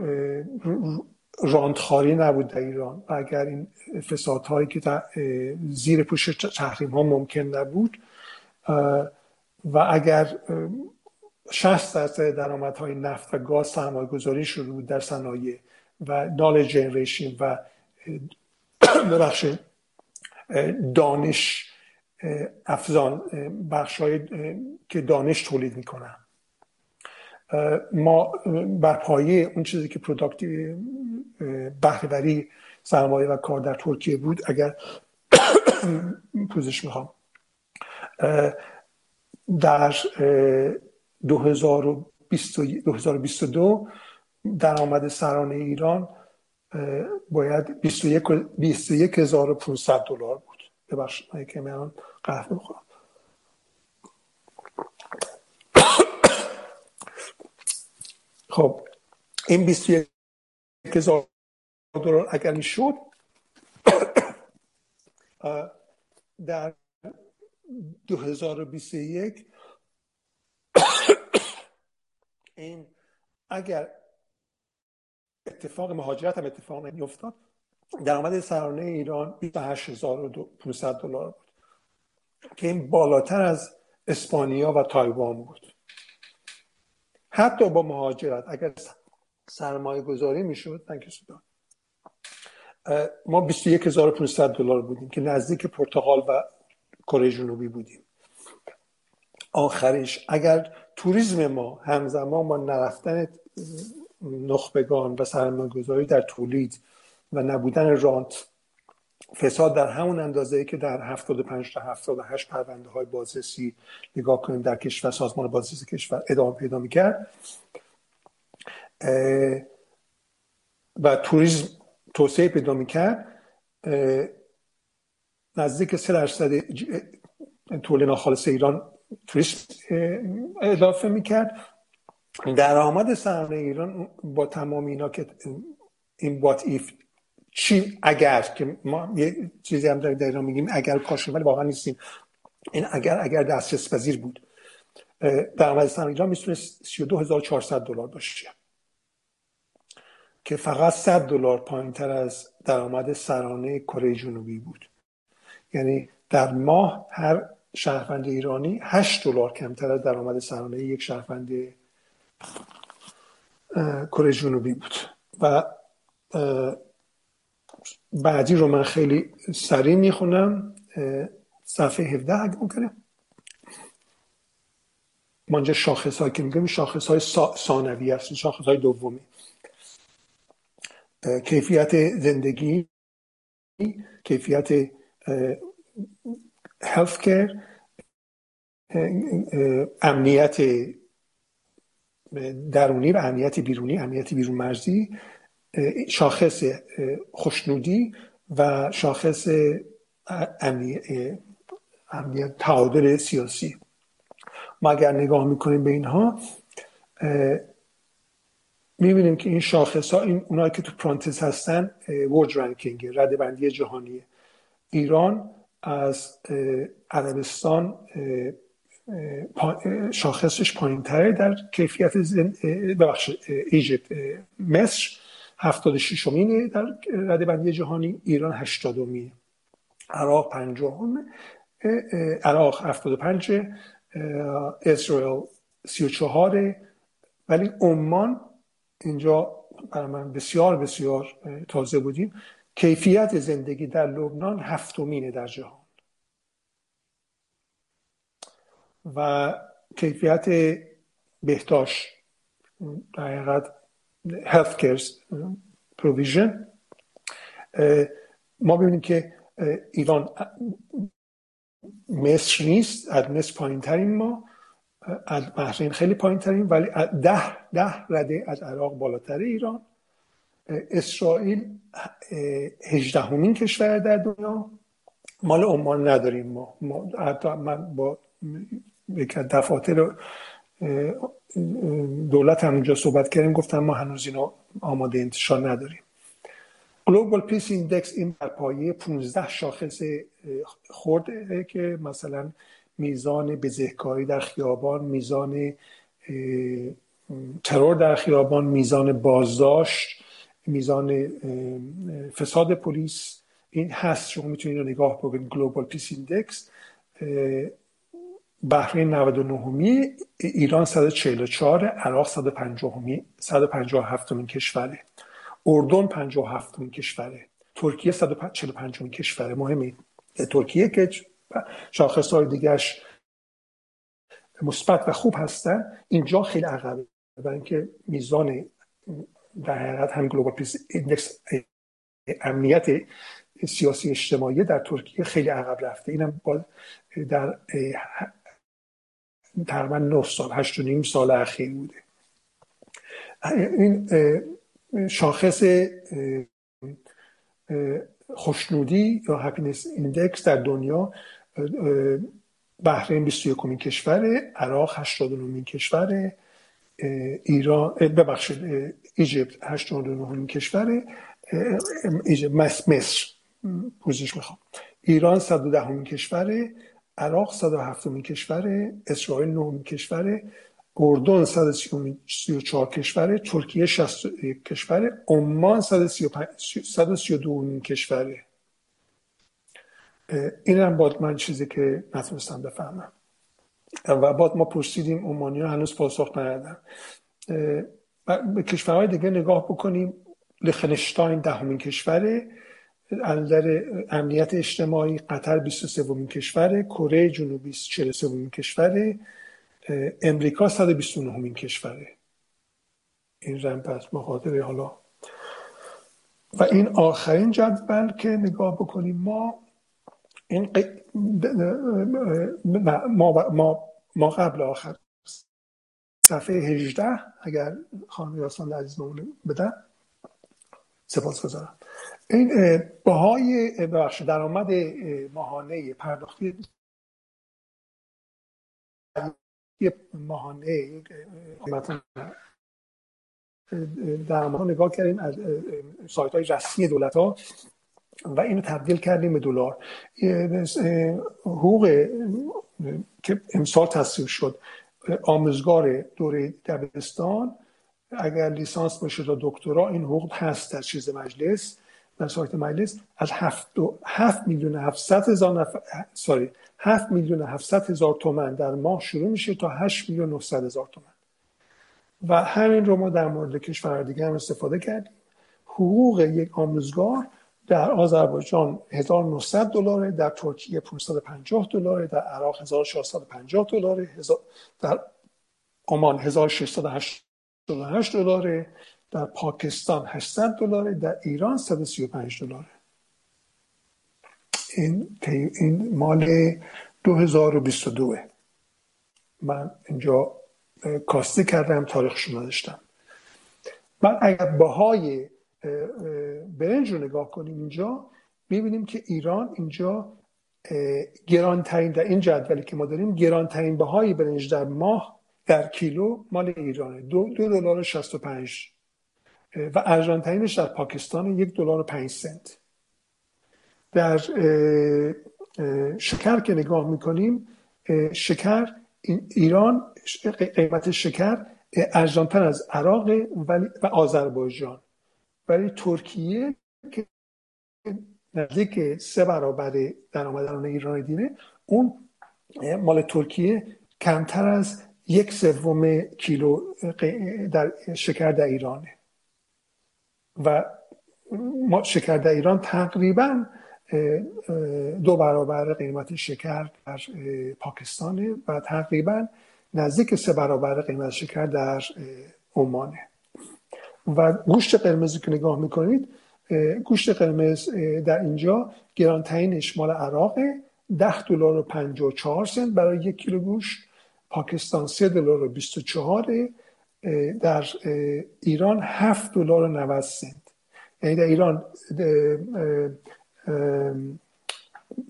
راندخاری نبود در ایران و اگر این فسادهایی که زیر پوش تحریم ها ممکن نبود و اگر 60 درصد درآمدهای نفت و گاز سرمایه گذاری شروع بود در صنایع و نال جنریشن و ببخش دانش افزان بخش که دانش تولید می‌کنن. ما بر پایه اون چیزی که پروداکتی بهرهوری سرمایه و کار در ترکیه بود اگر پوزش می‌خوام در 2022 درآمد سرانه ایران باید 21500 دلار بود. ببخشید که من قهوه بخورم خب این 21000 دلار اگر شد در 2021 این اگر اتفاق مهاجرت هم اتفاق نمیافتاد درآمد سرانه ایران 28500 دلار بود که این بالاتر از اسپانیا و تایوان بود. حتی با مهاجرت اگر سرمایه گذاری می‌شد ما 21500 دلار بودیم که نزدیک پرتغال و کره جنوبی بودیم. آخرش اگر توریسم ما همزمان با نرفتن نخبگان و سرمایه گذاری در تولید و نبودن رانت فساد در همون اندازه ای که در 75 تا 78 پرونده های بازرسی نگاه کنیم در کشور سازمان بازرسی کشور ادامه پیدا می‌کرد. و توریسم توسعه پیدا می‌کرد. نزدیک 3 درصد تولید ناخالص ایران توریست اضافه می‌کرد. درآمد سرمایه ایران با تمام اینا که این بات ایف چی اگر که ما یه چیزی هم در ایران میگیم اگر کاش ولی واقعا نیستیم. این اگر اگر دسترس پذیر بود. درآمد سرمایه ایران می‌تونست 32400 دلار باشه. که فقط 100 دلار پایین تر از درآمد سرانه کره جنوبی بود. یعنی در ماه هر شهروند ایرانی 8 دلار کمتر از درآمد سرانه یک شهروند کره جنوبی بود. و بعدی رو من خیلی سریع می‌خونم. صفحه 17 اگه ممکنه ما اینجا شاخص های که میگم شاخص های ثانوی هست شاخص های دومی کیفیت زندگی کیفیت کر امنیت درونی و امنیت بیرونی امنیت بیرون مرزی شاخص خوشنودی و شاخص امنیت تعادل سیاسی. ما اگر نگاه می‌کنیم به اینها می‌بینیم که این شاخص ها این اونایی که تو پرانتز هستن ورد رنکینگ رده بندی جهانی ایران از عربستان شاخصش پایین تره در کیفیت ببخش ایجیپت مصر. 76 امینه در رده بندی جهانی ایران 80 امینه عراق 50 عراق 75 اسرائیل 34 ولی عمان اینجا برای من بسیار بسیار تازه بودیم. کیفیت زندگی در لبنان هفتمینه در جهان. و کیفیت بهداشت در حقیقت health care provision ما ببینیم که ایران مصر نیست از مصر پایین ترین ما از بحرین خیلی پایین ترین ولی ده ده رده از عراق بالاتر ایران. اسرائیل هجدهمین کشور در دنیا مال عمان نداریم ما, ما حتی من با دفاتر دولت هم اونجا صحبت کردیم گفتم ما هنوز اینا آماده انتشار نداریم. Global Peace Index این بر پایه 15 شاخص خرده که مثلا میزان بزهکاری در خیابان میزان ترور در خیابان میزان بازداشت میزان فساد پلیس این هست. شما می‌تونید رو نگاه بکنید. Global Peace Index بحرین 99 ایران 144 عراق 150 157 کشوره. اردن 57 کشوره. ترکیه 145 کشوره. مهمه. ترکیه که شاخص های دیگرش مثبت و خوب هستن. اینجا خیلی عقبه. برای اینکه میزان در حقیقت هم Global Peace Index امنیت سیاسی اجتماعی در ترکیه خیلی عقب رفته. اینم با در تقریبا 9 سال هشت و نیم سال اخیر بوده. این شاخص خوشنودی یا happiness index در دنیا بحرین 21 کشوره عراق 89 کشوره ایران ببخشید Egypt 89 کشوره. Egypt مصر پوزش می‌خوام. ایران 110 کشوره. عراق 107 کشوره. اسرائیل 9 کشوره. اردن 134 کشوره. ترکیه 61 کشوره. عمان 132 کشوره. این هم باد من چیزی که نتونستم بفهمم. و بعد ما پرسیدیم اومانی ها هنوز پاسخ ندادن. به کشورهای دیگه نگاه بکنیم لخنشتاین دهمین کشوره در امنیت اجتماعی قطر 23 کشوره کره جنوبی 43 کشوره امریکا 129 کشوره. این رم پس مخاطر حالا. و این آخرین جدول که نگاه بکنیم ما این ما, ما, ما قبل آخر صفحه 18 اگر خانم یاسان عزیز بدن. سپاس گذارم این بهای بخش درآمد ماهانه پرداختی ماهانه در نگاه کردیم از سایت های رسمی دولت ها و اینو تبدیل کردیم به دلار. حقوق که امسال تصویب شد. آموزگار دوره دبستان اگر لیسانس باشه تا دکترا این حقوق هست در چیز مجلس در سایت مجلس. از هفت, هفت میلیون هفتصد هزار نفر ساری هفت میلیون هفتصد هزار تومن در ماه شروع میشه تا هشت میلیون نهصد هزار تومن. و همین رو ما در مورد کشور دیگه هم استفاده کردیم. حقوق یک آموزگار در آذربایجان 1900 دلاره در ترکیه 550 دلاره در عراق 1450 دلاره در عمان 1688 دلاره در پاکستان 800 دلاره در ایران 135 دلاره. این این مال 2022 من اینجا کاسته کردم تاریخشون نداشتم. من اگر باهای برنج رو نگاه کنیم اینجا می‌بینیم که ایران اینجا گرانترین در این جدولی که ما داریم گرانترین بهای برنج در ماه در کیلو مال ایرانه. دو, دو دلار 65 و ارزانترینش در پاکستان یک دلار و پنج سنت. در شکر که نگاه می‌کنیم شکر ایران قیمت شکر ارزانتر از عراق و آذربایجان. ولی ترکیه که نزدیک سه برابر درآمدان ایران دینه اون مال ترکیه کمتر از یک سوم کیلو در شکر در ایرانه. و شکر در ایران تقریبا دو برابر قیمت شکر در پاکستانه و تقریبا نزدیک سه برابر قیمت شکر در عمانه. و گوشت قرمزی که نگاه می‌کنید گوشت قرمز در اینجا گرانترینش مال عراق 10 دلار و 54 سنت برای یک کیلو گوشت پاکستان 3 دلار و 24 در ایران 7 دلار و 90 سنت. یعنی در ایران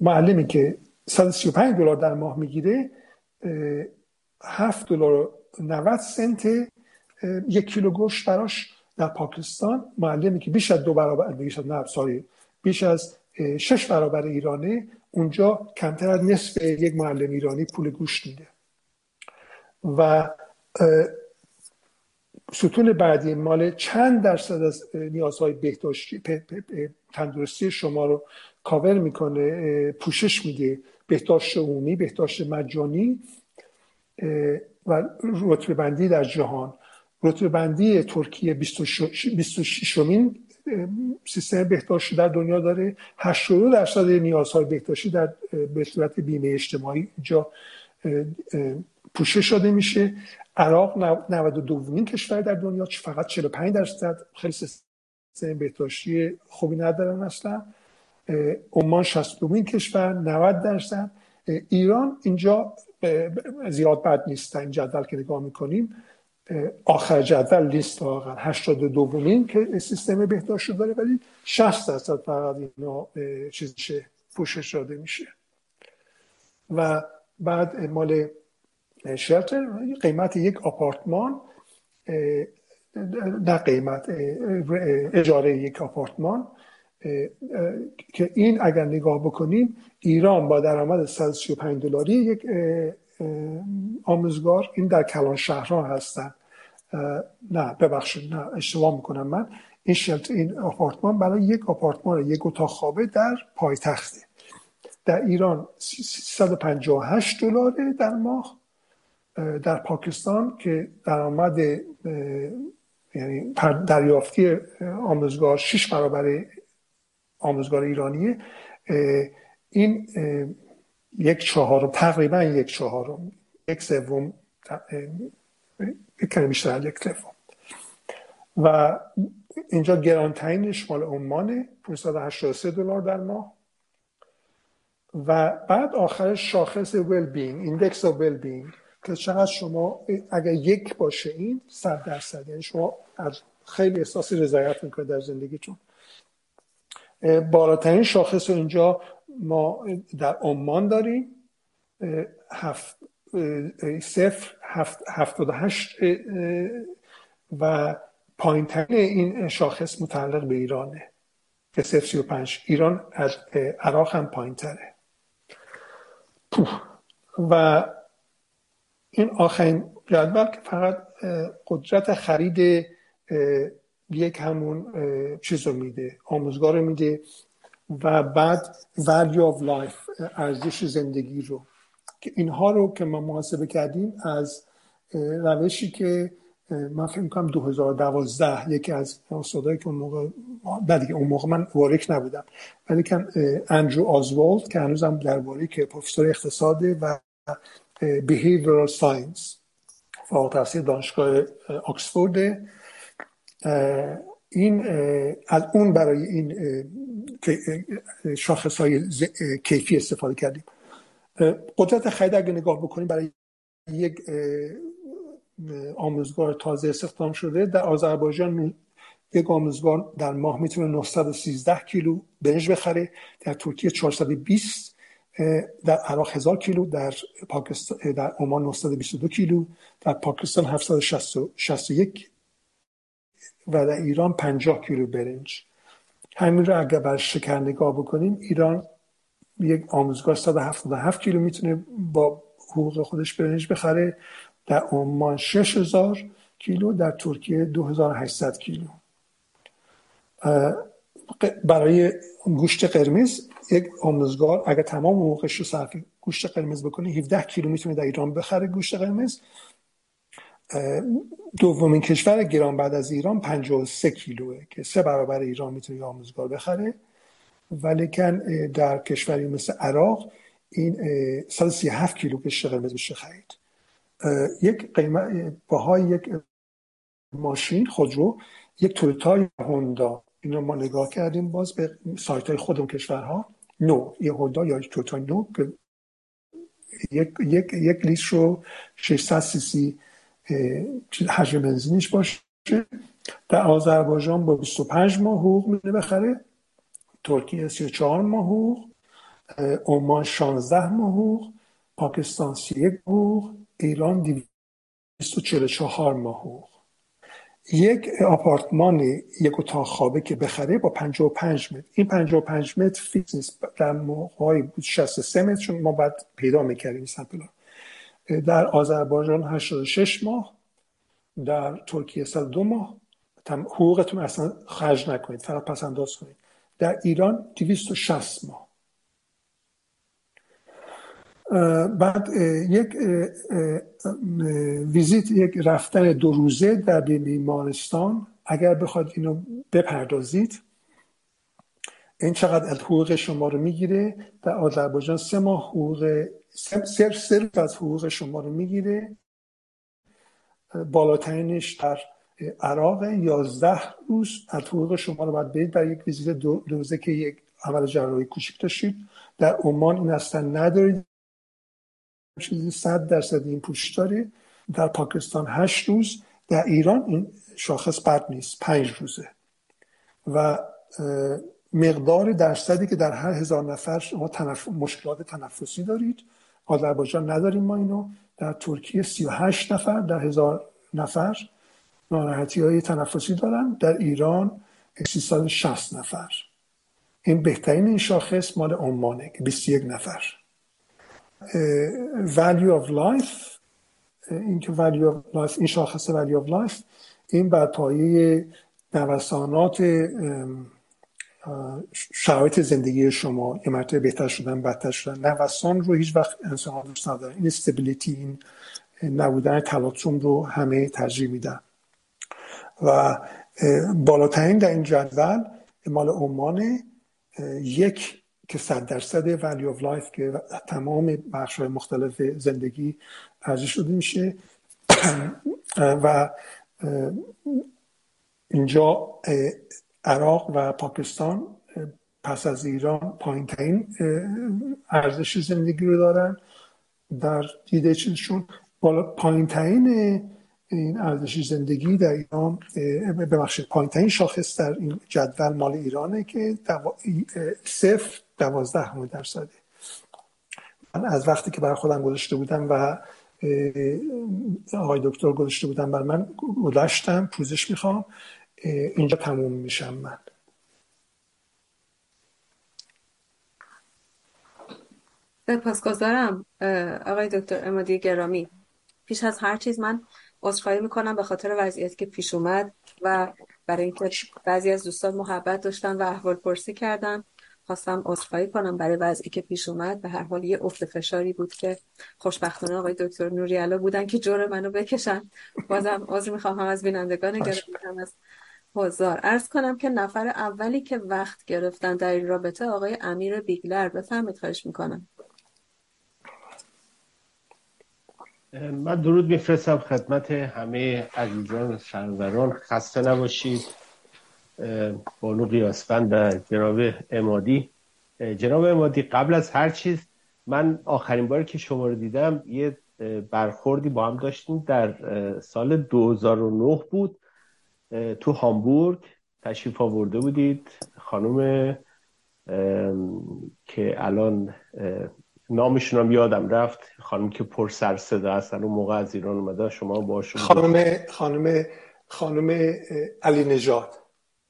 معلمی که 135 دلار در ماه می‌گیره 7 دلار و 90 سنت یک کیلو گوشت براش در پاکستان معلمی که بیش از دو برابر بیش از نه ساری بیش از شش برابر ایرانه اونجا کمتر از نصف یک معلم ایرانی پول گوشت میده. و ستون بعدی مال چند درصد از نیازهای بهداشتی تندرستی شما رو کاور می‌کنه پوشش میده. بهداشت عمومی بهداشت مجانی و رتبه بندی در جهان. رتبه بندی ترکیه 26 مین سیستم بهداشتی در دنیا داره. 82 درصد نیازهای بهداشتی در به صورت بیمه اجتماعی اینجا پوشش شده میشه. عراق 92 دومین کشور در دنیا فقط 45 درصد خیلی سیستم بهداشتی خوبی ندارن اصلا. عمان 60 دومین کشور 90 درصد. ایران اینجا زیاد بد نیست. این جدول که نگاه می‌کنیم آخر جدول لیست آخر 82 دومین که سیستم بهداشت داره ولی 60 درصد فقط اینا چیزشه پوشش داده میشه. و بعد مال شلتر قیمت یک آپارتمان نه قیمت اجاره یک آپارتمان که این اگر نگاه بکنیم ایران با درآمد 135 دلاری یک آموزگار این در کلان شهرها هستن. نه ببخشید نه اشتباه می‌کنم من. این شلت این آپارتمان برای یک آپارتمان یک اتاق خوابه در پایتخته. در ایران 358 دلاره در ماه در پاکستان که درآمد یعنی دریافتی آموزگار شش برابر آموزگار ایرانیه. این یک چهارم تقریبا یک چهارم یک سوم کمی بیشتر یک سوم و اینجا گرانترینش مال عمان 583 دلار در ماه. و بعد آخرش شاخص well-being index of well-being که چقدر شما اگر یک باشه این صد درصد. یعنی شما از خیلی احساسی رضایت می‌کنه در زندگیتون. بالاترین شاخص رو اینجا ما در عمان داریم. هفت صفر هفتاد هشت و پایین این شاخص متعلق به ایرانه که صفر سی و پنج. ایران از عراق هم پایین تره و این آخرین جدول که فقط قدرت خرید یک همون چیز رو میده آموزگار رو میده و بعد value of life ارزش زندگی رو که اینها رو که ما محاسبه کردیم از روشی که من فکر می‌کنم 2012 یکی از استادایی که اون موقع دیگه اون موقع من وارک نبودم. ولی که اندرو آزوالد که هنوزم در که پروفسور اقتصاده و behavioral science فوق تحصیل دانشگاه آکسفورد این از اون برای این شاخص های کیفی استفاده کردیم. قدرت خرید اگر نگاه بکنیم برای یک آموزگار تازه استخدام شده در آذربایجان یک آموزگار در ماه می‌تونه 913 کیلو برنج بخره در ترکیه 420 در عراق 1000 کیلو در پاکستان در عمان 922 کیلو در پاکستان 761 و در ایران 50 کیلو برنج. همین رو اگر بر شکر نگاه بکنیم ایران یک آموزگار 177 کیلو می‌تونه با حقوق خودش برنج بخره در عمان 6000 کیلو در ترکیه 2800 کیلو. برای گوشت قرمز یک آموزگار اگر تمام حقوقش رو صرف گوشت قرمز بکنه 17 کیلو می‌تونه در ایران بخره گوشت قرمز. دومین کشور گران بعد از ایران 53 کیلوه که سه برابر ایران می‌تونه آموزگار بخره. ولیکن در کشوری مثل عراق این 137 کیلو گوشت قرمز بشه خرید. یک قیمت باهای یک ماشین خودرو یک تویوتا هوندا. این رو ما نگاه کردیم باز به سایت های خودم کشورها. نو. یه هوندا یا تویوتا نو یک یک یک لیتر رو 600 سی سی حجم بنزینش باشه. در آذربایجان با 25 ماه حقوق میده بخره ترکیه 34 ماه حقوق عمان 16 ماه حقوق پاکستان 31 حقوق ایران 244 ماه حقوق. یک آپارتمان یک اتاق خوابه که بخره با 55 متر. این 55 متر فیکس نیست. در موقعی بود 63 متر چون ما بعد پیدا می‌کردیم سمپلا در آذربایجان 86 ماه. در ترکیه 102 ماه. حقوقتون اصلا خرج نکنید. فقط پس انداز کنید. در ایران 260 ماه. بعد یک ویزیت یک رفتن دو روزه در بیمارستان. اگر بخواد اینو بپردازید این چقدر از حقوق شما رو می‌گیره؟ در آذربایجان سه ماه حقوق صرف صرف از حقوق شما رو می‌گیره. بالاترینش در عراق یازده روز از حقوق شما رو باید برید در یک ویزیت دو روزه که یک عمل جراحی کوچیک داشتید. در عمان این اصلا ندارید. چیزی صد درصد این پوش داره در پاکستان هشت روز. در ایران این شاخص بد نیست. پنج روزه. و مقدار درصدی که در هر هزار نفر شما تنف... مشکلات تنفسی دارید. آذربایجان نداریم ما اینو. در ترکیه 38 نفر. در هزار نفر. ناراحتی های تنفسی دارن. در ایران 360 نفر. این بهترین این شاخص مال عمانه که 21 نفر. value of life این که value of life این شاخص value of life این بر پایه نوسانات شرایط زندگی شما. یه مرتبه بهتر شدن بدتر شدن. نوسان رو هیچ وقت انسان دوست ندارن. این استبیلیتی این نبودن تلاطم رو همه ترجیح میدن. و بالاترین در این جدول مال عمان یک که صد درصد value of life که تمام بخش مختلف زندگی ارزش شده میشه. و اینجا عراق و پاکستان پس از ایران پایین ترین ارزش زندگی رو دارن در دیده چیزشون. بالا پایین ترین این ارزش زندگی در ایران ببخشید پایین ترین شاخص در این جدول مال ایرانه که صفر دوازده همه درصده. من از وقتی که بر خودم گذاشته بودم و آقای دکتر گذاشته بودن بر من گذاشتم پوزش می‌خوام اینجا تموم میشم من. سپاسگزارم آقای دکتر امادی گرامی. پیش از هر چیز من عذرخواهی می‌کنم به خاطر وضعیتی که پیش اومد و برای اینکه بعضی از دوستان محبت داشتن و احوال پرسی کردن خواستم عذرخواهی کنم برای وضعی که پیش اومد. به هر حال یه افت فشاری بود که خوشبختانه آقای دکتر نوریالا بودن که جور منو بکشن. بازم عذر می‌خوام از بینندگان گرامی از حضار. ارز کنم که نفر اولی که وقت گرفتن در این رابطه آقای امیر بیگلر. بفهمید خواهش می‌کنم. من درود میفرستم خدمت همه عزیزان سروران. خسته نباشید. بانو قیاسفند و جناب امادی جناب امادی قبل از هر چیز من آخرین باری که شما رو دیدم یه برخوردی با هم داشتیم در سال 2009 بود. تو هامبورگ تشریف آورده بودید. خانم که الان نامشون هم یادم رفت. خانم که پر سر صدا هستن اون موقع از ایران اومده شما باشون خانم خانم خانم علی نجات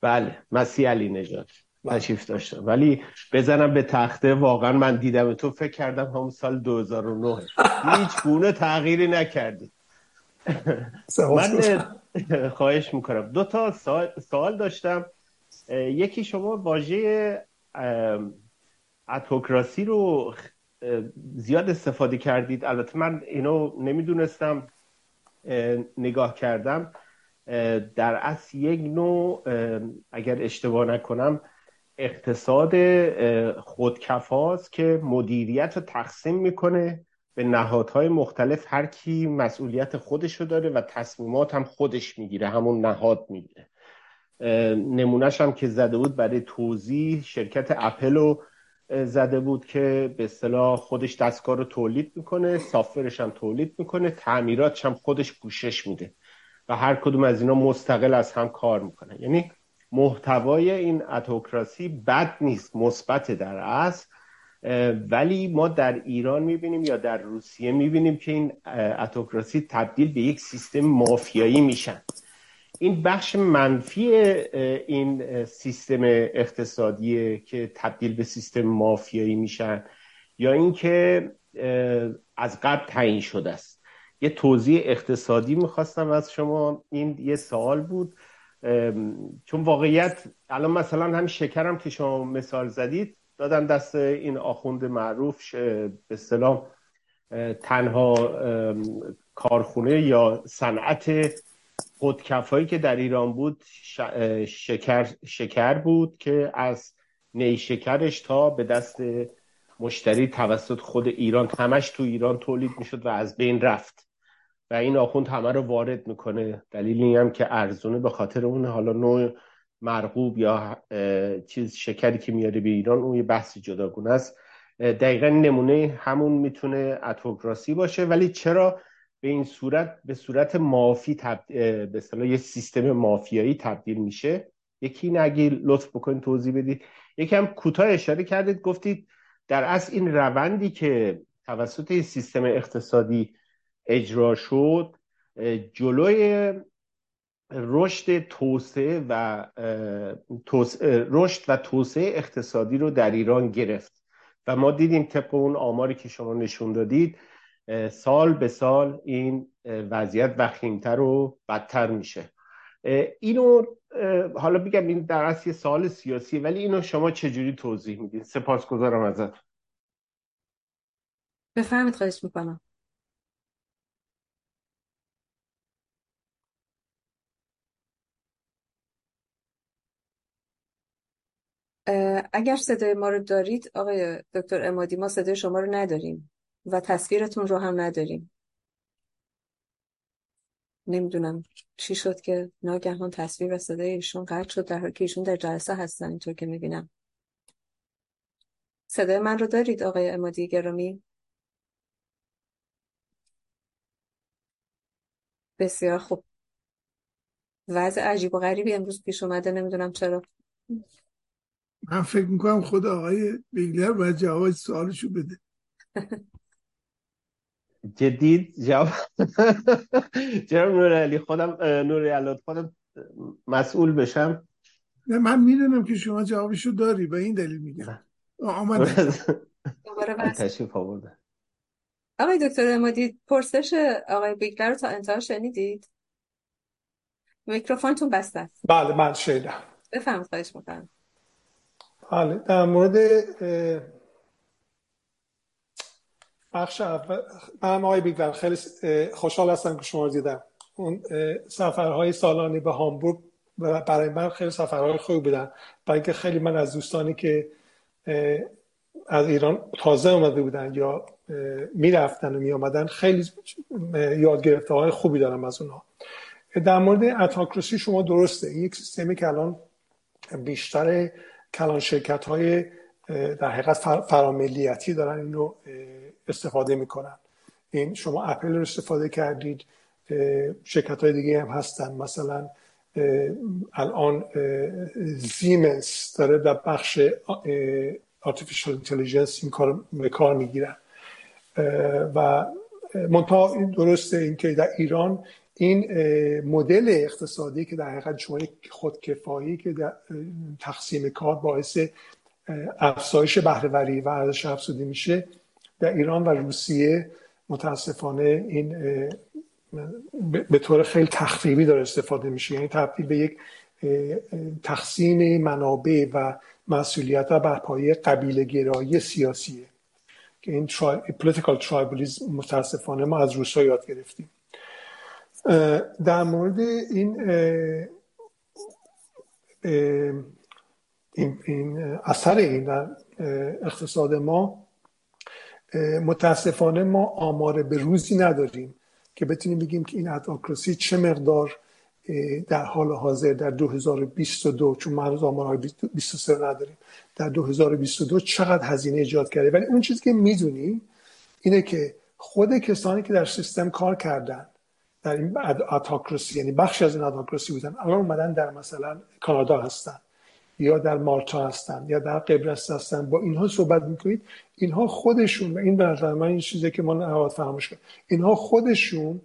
بله مسیح علی نجات بله. تشریف داشتم. ولی بزنم به تخته واقعا من دیدم تو فکر کردم همون سال 2009 هیچ گونه تغییری نکردی. من خواهش می‌کنم. دو تا سوال داشتم. یکی شما واژه اتوکراسی رو زیاد استفاده کردید. البته من اینو نمی‌دونستم نگاه کردم. در اصل یک نوع اگر اشتباه نکنم اقتصاد خودکفاست که مدیریت رو تقسیم می‌کنه به نهادهای مختلف. هر کی مسئولیت خودش رو داره و تصمیمات هم خودش می‌گیره همون نهاد می‌گیره. نمونهش هم که زده بود برای توضیح شرکت اپل رو زده بود که به اصطلاح خودش دستگاه رو تولید می‌کنه سافرش هم تولید می‌کنه تعمیراتش هم خودش پوشش میده و هر کدوم از اینا مستقل از هم کار می‌کنه یعنی محتوای این اتوکراسی بد نیست مثبت در اصل ولی ما در ایران می‌بینیم یا در روسیه می‌بینیم که این اتوکراسی تبدیل به یک سیستم مافیایی میشن. این بخش منفی این سیستم اقتصادی که تبدیل به سیستم مافیایی میشن یا اینکه از قبل تعیین شده است. یه توضیح اقتصادی می‌خواستم از شما. این یه سوال بود. چون واقعیت الان مثلا هم شکرم که شما مثال زدید. دادن دست این آخوند معروف به اصطلاح تنها کارخونه یا صنعت خودکفایی که در ایران بود شکر, شکر بود که از نیشکرش تا به دست مشتری توسط خود ایران همش تو ایران تولید می‌شد و از بین رفت. و این آخوند همه رو وارد می‌کنه. دلیل این هم که ارزونه به خاطر اون حالا نوع مرغوب یا چیز شکری که میاره به ایران اون یه بحث جداگونه است. دقیقا نمونه همون می‌تونه اتوکراسی باشه. ولی چرا به این صورت به صورت مافی تب... به اصطلاح یه سیستم مافیایی تبدیل میشه. یکی نگی لطف بکنید توضیح بدید. یکم کوتاه اشاره کردید گفتید در اصل این روندی که توسط سیستم اقتصادی اجرا شد جلوی رشد توسعه و رشد و توسعه اقتصادی رو در ایران گرفت. و ما دیدیم طبق اون آماری که شما نشون دادید سال به سال این وضعیت وخیمتر و بدتر میشه. اینو حالا بگم این در اصل سال سیاسی ولی اینو شما چجوری توضیح میدین؟ سپاسگزارم ازت. بفهمید خواهش می‌کنم. اگر صدای ما رو دارید آقای دکتر امادی ما صدای شما رو نداریم. و تصویرتون رو هم نداریم. نمی‌دونم چی شد که ناگهان تصویر و صدای ایشون قطع شد. در حالی که ایشون در جلسه هستن اینطور که می‌بینم. صدای من رو دارید آقای امادی گرامی؟ بسیار خوب. وضع عجیب و غریبی امروز پیش اومده نمی‌دونم چرا. من فکر می‌کنم خود آقای بیگلر باید جواب سوالشو بده. جدید جواب جناب نور خودم نور خودم مسئول بشم. نه من می‌دونم که شما جوابشو داری به این دلیل میگم. آمده تشریف آورده آقای دکتر امادی پرسش آقای بیگلر رو تا انتها شنیدید؟ میکروفونتون بسته. است بله من شنیدم. بفهمید خواهش می‌کنم. بله در مورد بخش اول من آقای خیلی خوشحال هستم که شما دیدم. اون سفرهای سالانه به هامبورگ برای من خیلی سفرهای خوب بودن. برای اینکه خیلی من از دوستانی که از ایران تازه اومده بودن یا می‌رفتن و میامدن خیلی یاد گرفته های خوبی دارم از اونها. در مورد اتاکرسی شما درسته. یک سیستمی که الان بیشتر کلان شرکت های در حقیقت فراملیتی دارن اینو استفاده می‌کنن. این شما اپل رو استفاده کردید شرکت های دیگه هم هستن. مثلا الان زیمنس داره در بخش artificial intelligence این کار به کار می‌گیرن و منتها این درسته اینکه در ایران این مدل اقتصادی که در حقیقت شما خودکفایی که در تقسیم کار باعث افزایش بهرهوری و ارزش افزوده میشه در ایران و روسیه متاسفانه این به طور خیلی تخریبی داره استفاده میشه. یعنی تبدیل به یک تقسیم منابع و مسئولیت ها بر پایه قبیله گرایی سیاسیه که این political tribalism متاسفانه ما از روسا یاد گرفتیم. در مورد این این, این اثر این در اقتصاد ما متاسفانه ما آمار به روزی نداریم که بتونیم بگیم که این اتاکراسی چه مقدار در حال حاضر در 2022 چون ما هنوز آمارهای 23 نداریم در 2022 چقدر هزینه ایجاد کرده؟ ولی اون چیزی که می‌دونیم اینه که خود کسانی که در سیستم کار کردن در این اتاکراسی یعنی بخشی از این اتاکراسی بودن الان اومدن در مثلا کانادا هستن. یا در مالتا هستن یا در قبرس هستن. با اینها صحبت می‌کنید. اینها خودشون و این به نظر من این چیزی که ما نهاد فراموش کنیم. اینها خودشون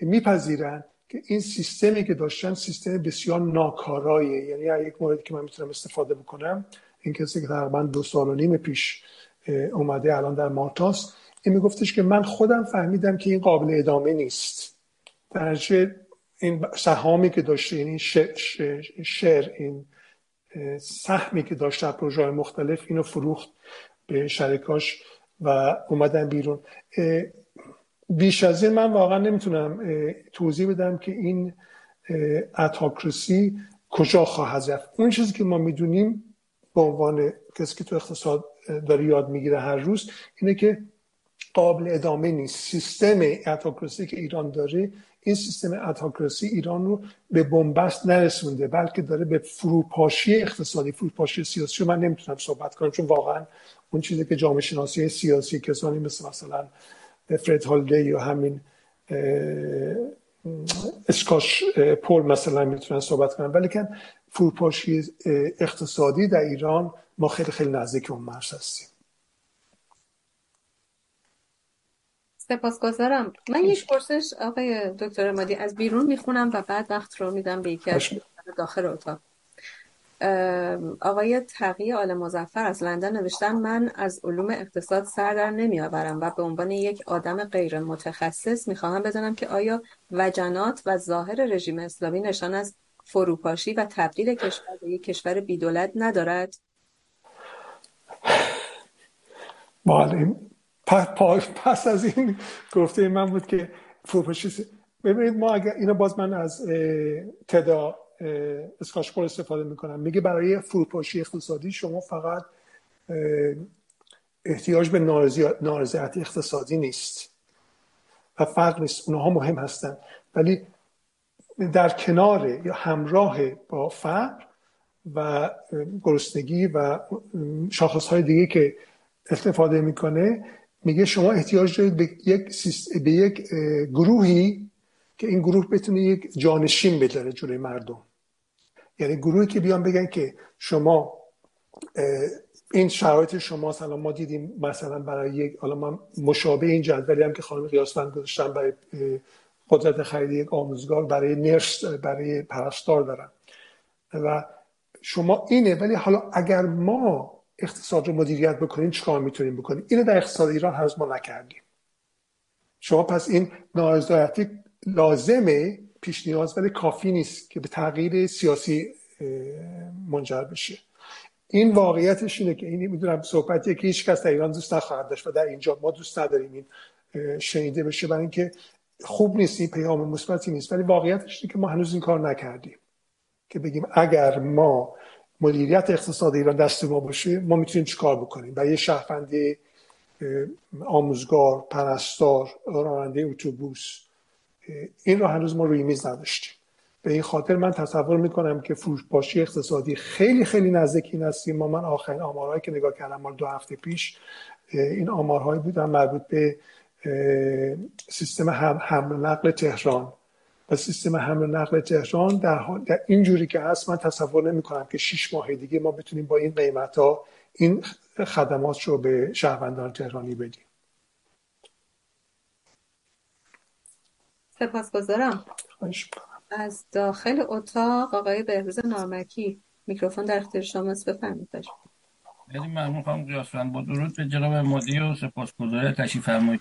میپذیرن که این سیستمی که داشتن سیستم بسیار ناکاراییه. یعنی یک موردی که من می‌تونم استفاده بکنم این کسی که تقریبا دو سال و نیم پیش اومده الان در مالتاست این میگفتش که من خودم فهمیدم که این قابل ادامه نیست. درجه این سهامی که داشته یعنی شر, این سهمی که داشته در پروژه مختلف اینو فروخت به شرکاش و اومدن بیرون. بیش از این من واقعا نمی‌تونم توضیح بدم که این اتاکرسی کجا خواهد رفت. اون چیزی که ما می‌دونیم به عنوان کسی که تو اقتصاد داره یاد می‌گیره هر روز اینه که قابل ادامه نیست. سیستم اتاکرسی که ایران داره این سیستم اتاکراسی ایران رو به بنبست نرسونده بلکه داره به فروپاشی اقتصادی فروپاشی سیاسی من نمی‌تونم صحبت کنم چون واقعا اون چیزی که جامعه شناسی سیاسی کسانی مثل مثلا فرد هالده یا همین اسکاش پول مثلا می‌تونن صحبت کنن. ولی فروپاشی اقتصادی در ایران ما خیلی خیلی نزدیک اون مرز هستیم. سپاسگزارم. من یک پرسش آقای دکتر مادی از بیرون می‌خونم و بعد وقت رو میدم به یکی از داخل اتاق. آقای تقی آل مزفر از لندن نوشتن من از علوم اقتصاد سر در نمیآورم و به عنوان یک آدم غیر متخصص می‌خواهم بدانم که آیا وجنات و ظاهر رژیم اسلامی نشان از فروپاشی و تبدیل کشور به یک کشور بیدولت ندارد؟ بله. پس از این گفته من بود که فروپاشی ببینید ما اگر اینو باز من از تدا اسکاشپور استفاده می‌کنم. میگه برای فروپاشی اقتصادی شما فقط احتیاج به نارضایت اقتصادی نیست و فرق نیست. اونها مهم هستن. ولی در کنار یا همراه با فقر و گرسنگی و شاخص های دیگه که استفاده می‌کنه میگه شما احتیاج دارید به یک, به یک گروهی که این گروه بتونه یک جانشین بداره جلوی مردم. یعنی گروهی که بیان بگن که شما این شرایط شما مثلا ما دیدیم مثلا برای یک حالا من مشابه این جدولی هم که خانم قیاسفند گذاشتن برای قدرت خرید یک آموزگار برای نرس برای پرستار دارن. و شما اینه ولی حالا اگر ما اقتصاد رو مدیریت بکنیم چیکار می‌تونیم بکنیم؟ اینو در اقتصاد ایران هنوز ما نکردیم. شما پس این نارضایتی لازمه پیش نیاز ولی کافی نیست که به تغییر سیاسی منجر بشه. این واقعیتش اینه که این می‌دونم صحبتیه که هیچ کس در ایران دوست نخواهد داشت و در اینجا ما دوست نداریم این شنیده بشه. برای اینکه خوب نیست این پیام مثبتی نیست ولی واقعیتش اینه که ما هنوز این کار نکردیم. که بگیم اگر ما مدیریت اقتصاد ایران دست ما باشه ما می‌تونیم چیکار بکنیم؟ و یه شهروندی آموزگار پرستار راننده اتوبوس این رو هنوز ما روی میز نداشتیم. به این خاطر من تصور می‌کنم که فروشپاشی اقتصادی خیلی خیلی نزدیک این ما من آخرین آمارهایی که نگاه کردم مال دو هفته پیش این آمارهایی بودن مربوط به سیستم حمل نقل تهران. و سیستم حمل نقل تهران در, در این جوری که هست من تصور نمی کنم که شش ماه دیگه ما بتونیم با این قیمت ها این خدمات رو به شهروندان تهرانی بدیم. سپاسگزارم. از داخل اتاق آقای بهروز نامکی میکروفون در اختیار شماست بفرمایید. خیلی ممنون خانم قیاسفند با درود به جناب مادی و سپاسگزار تشریف فرمایید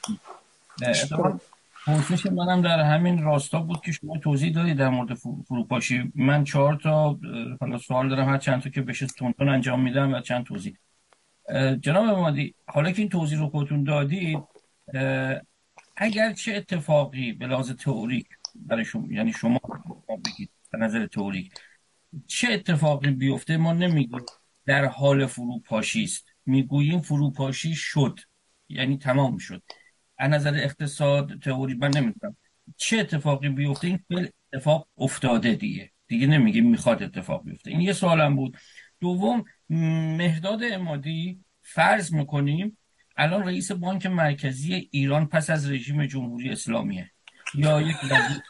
پرسش منم در همین راستا بود که شما توضیح دادید در مورد فروپاشی. من چهار تا حالا سوال دارم هر چند تا که بشه تونتون انجام میدم و چند توضیح. جناب مادی حالا که این توضیح رو خودتون دادید اگر چه اتفاقی به لحاظ تئوریک برای شما یعنی شما بگید به نظر تئوریک چه اتفاقی بیفته ما نمیگیم در حال فروپاشی است. می‌گوییم فروپاشی شد. یعنی تمام شد. از نظر اقتصاد تئوری من نمی‌دونم. چه اتفاقی بیفته؟ این اتفاق افتاده دیگه. دیگه نمیگیم می‌خواد اتفاق بیفته. این یه سوالم بود. دوم مهداد امادی فرض می‌کنیم الان رئیس بانک مرکزی ایران پس از رژیم جمهوری اسلامیه. یا یک وزیر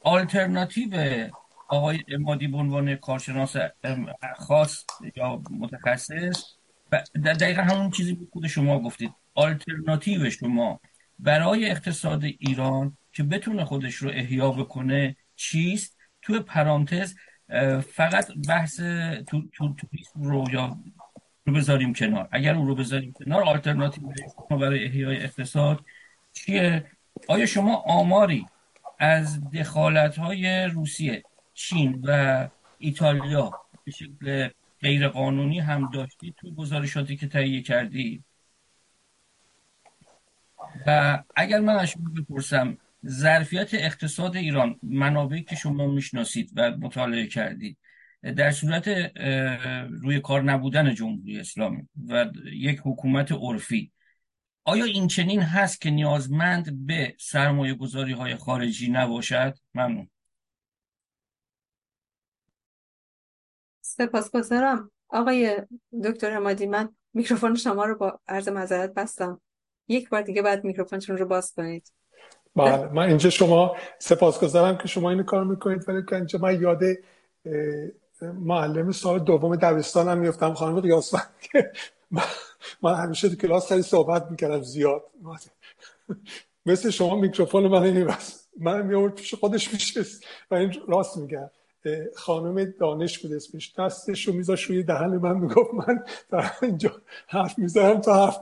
آلترناتیو آقای امادی به عنوان کارشناس خاص یا متخصص دقیقا همون چیزی بود خود شما گفتید. آلترناتیو شما برای اقتصاد ایران که بتونه خودش رو احیا بکنه چیست؟ توی پرانتز فقط بحث تو, تو, رو یا رو بذاریم کنار. اگر اون رو بذاریم کنار آلترناتیو شما برای احیای اقتصاد چیه؟ آیا شما آماری از دخالت های روسیه چین و ایتالیا به شکل غیر قانونی هم داشتی تو گزارشاتی که تهیه کردی و اگر من از شما بپرسم ظرفیت اقتصاد ایران منابعی که شما می‌شناسید و مطالعه کردید در صورت روی کار نبودن جمهوری اسلامی و یک حکومت عرفی آیا این چنین هست که نیازمند به سرمایه گذاری های خارجی نباشد؟ ممنون. سپاسگزارم. آقای دکتر حمادی من میکروفون شما رو با عرض معذرت بستم. یک بار دیگه بعد میکروفونتون رو باز کنید. بله من اینجا شما سپاسگزارم که شما اینو کار می‌کنید ولی که اینجا من یاد معلم سال دوم دبستانم میفتم خانم قیاسفند که من همیشه تو کلاس خیلی صحبت می‌کردم زیاد. مثل شما میکروفون من نمیبست من میورد پیش خودش میشه و این راست میگم خانم دانش بود اسمش. دستش رو میذاش روی دهن من می‌گفت من در اینجا حرف می‌ذارم تا حرف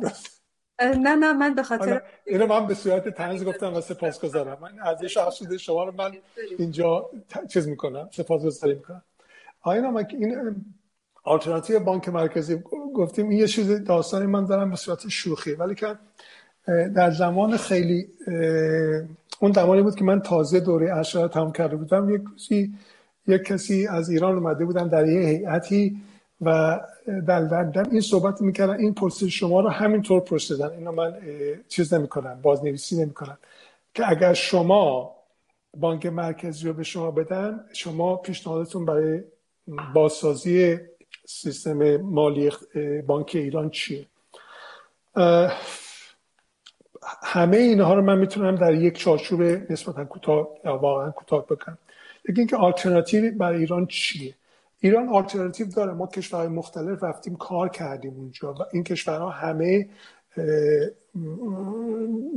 نه نه من به خاطر اینو من به صورت تنز گفتم و سپاس گذارم من از یه شما رو من اینجا چیز می‌کنم سپاس گذاری می‌کنم. آیا من این آلترناتیو بانک مرکزی گفتیم این یه چیز داستانی من دارم به صورت شوخی. ولی که در زمان خیلی اون زمانی بود که من تازه دوره اشاره تمام کرده بودم یک روزی یک کسی از ایران اومده بودن در یه هیئتی و در, در, در این صحبت می‌کردن این پرسش شما رو همینطور پرسیدن. اینو من چیز نمی‌کنم بازنویسی نمی‌کنم که اگر شما بانک مرکزی رو به شما بدن شما پیشنهادتون برای بازسازی سیستم مالی بانک ایران چیه؟ همه اینها رو من می‌تونم در یک چارچوب نسبتا کوتاه واقعا کوتاه بکنم یکی اینکه آلترناتیو برای ایران چیه؟ ایران آلترناتیو داره. ما کشورهای مختلف رفتیم کار کردیم اونجا و این کشورها همه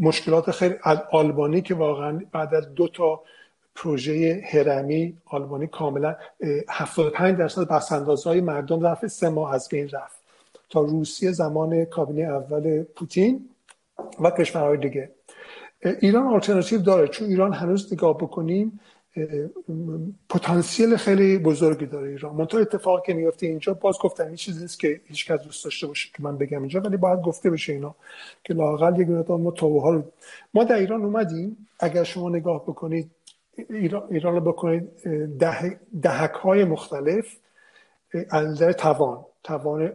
مشکلات خیلی آلبانی که واقعا بعد از دو تا پروژه هرمی آلبانی کاملا 75 درصد های مردم رفت سه ماه از بین رفت. تا روسیه زمان کابینه اول پوتین و کشورهای دیگه. ایران آلترناتیو داره. چون ایران هنوز نگاه بکنیم پتانسیل خیلی بزرگی داره ایران. منتها اتفاقی که میفته اینجا باز گفتم این چیزی نیست که هیچ کس دوست داشته باشه که من بگم اینجا ولی باید گفته بشه اینا که لاقل یک مقدار ما ها رو ما در ایران اومدیم. اگر شما نگاه بکنید ایران, ایران رو بکنید ده، دهک های مختلف از توان توان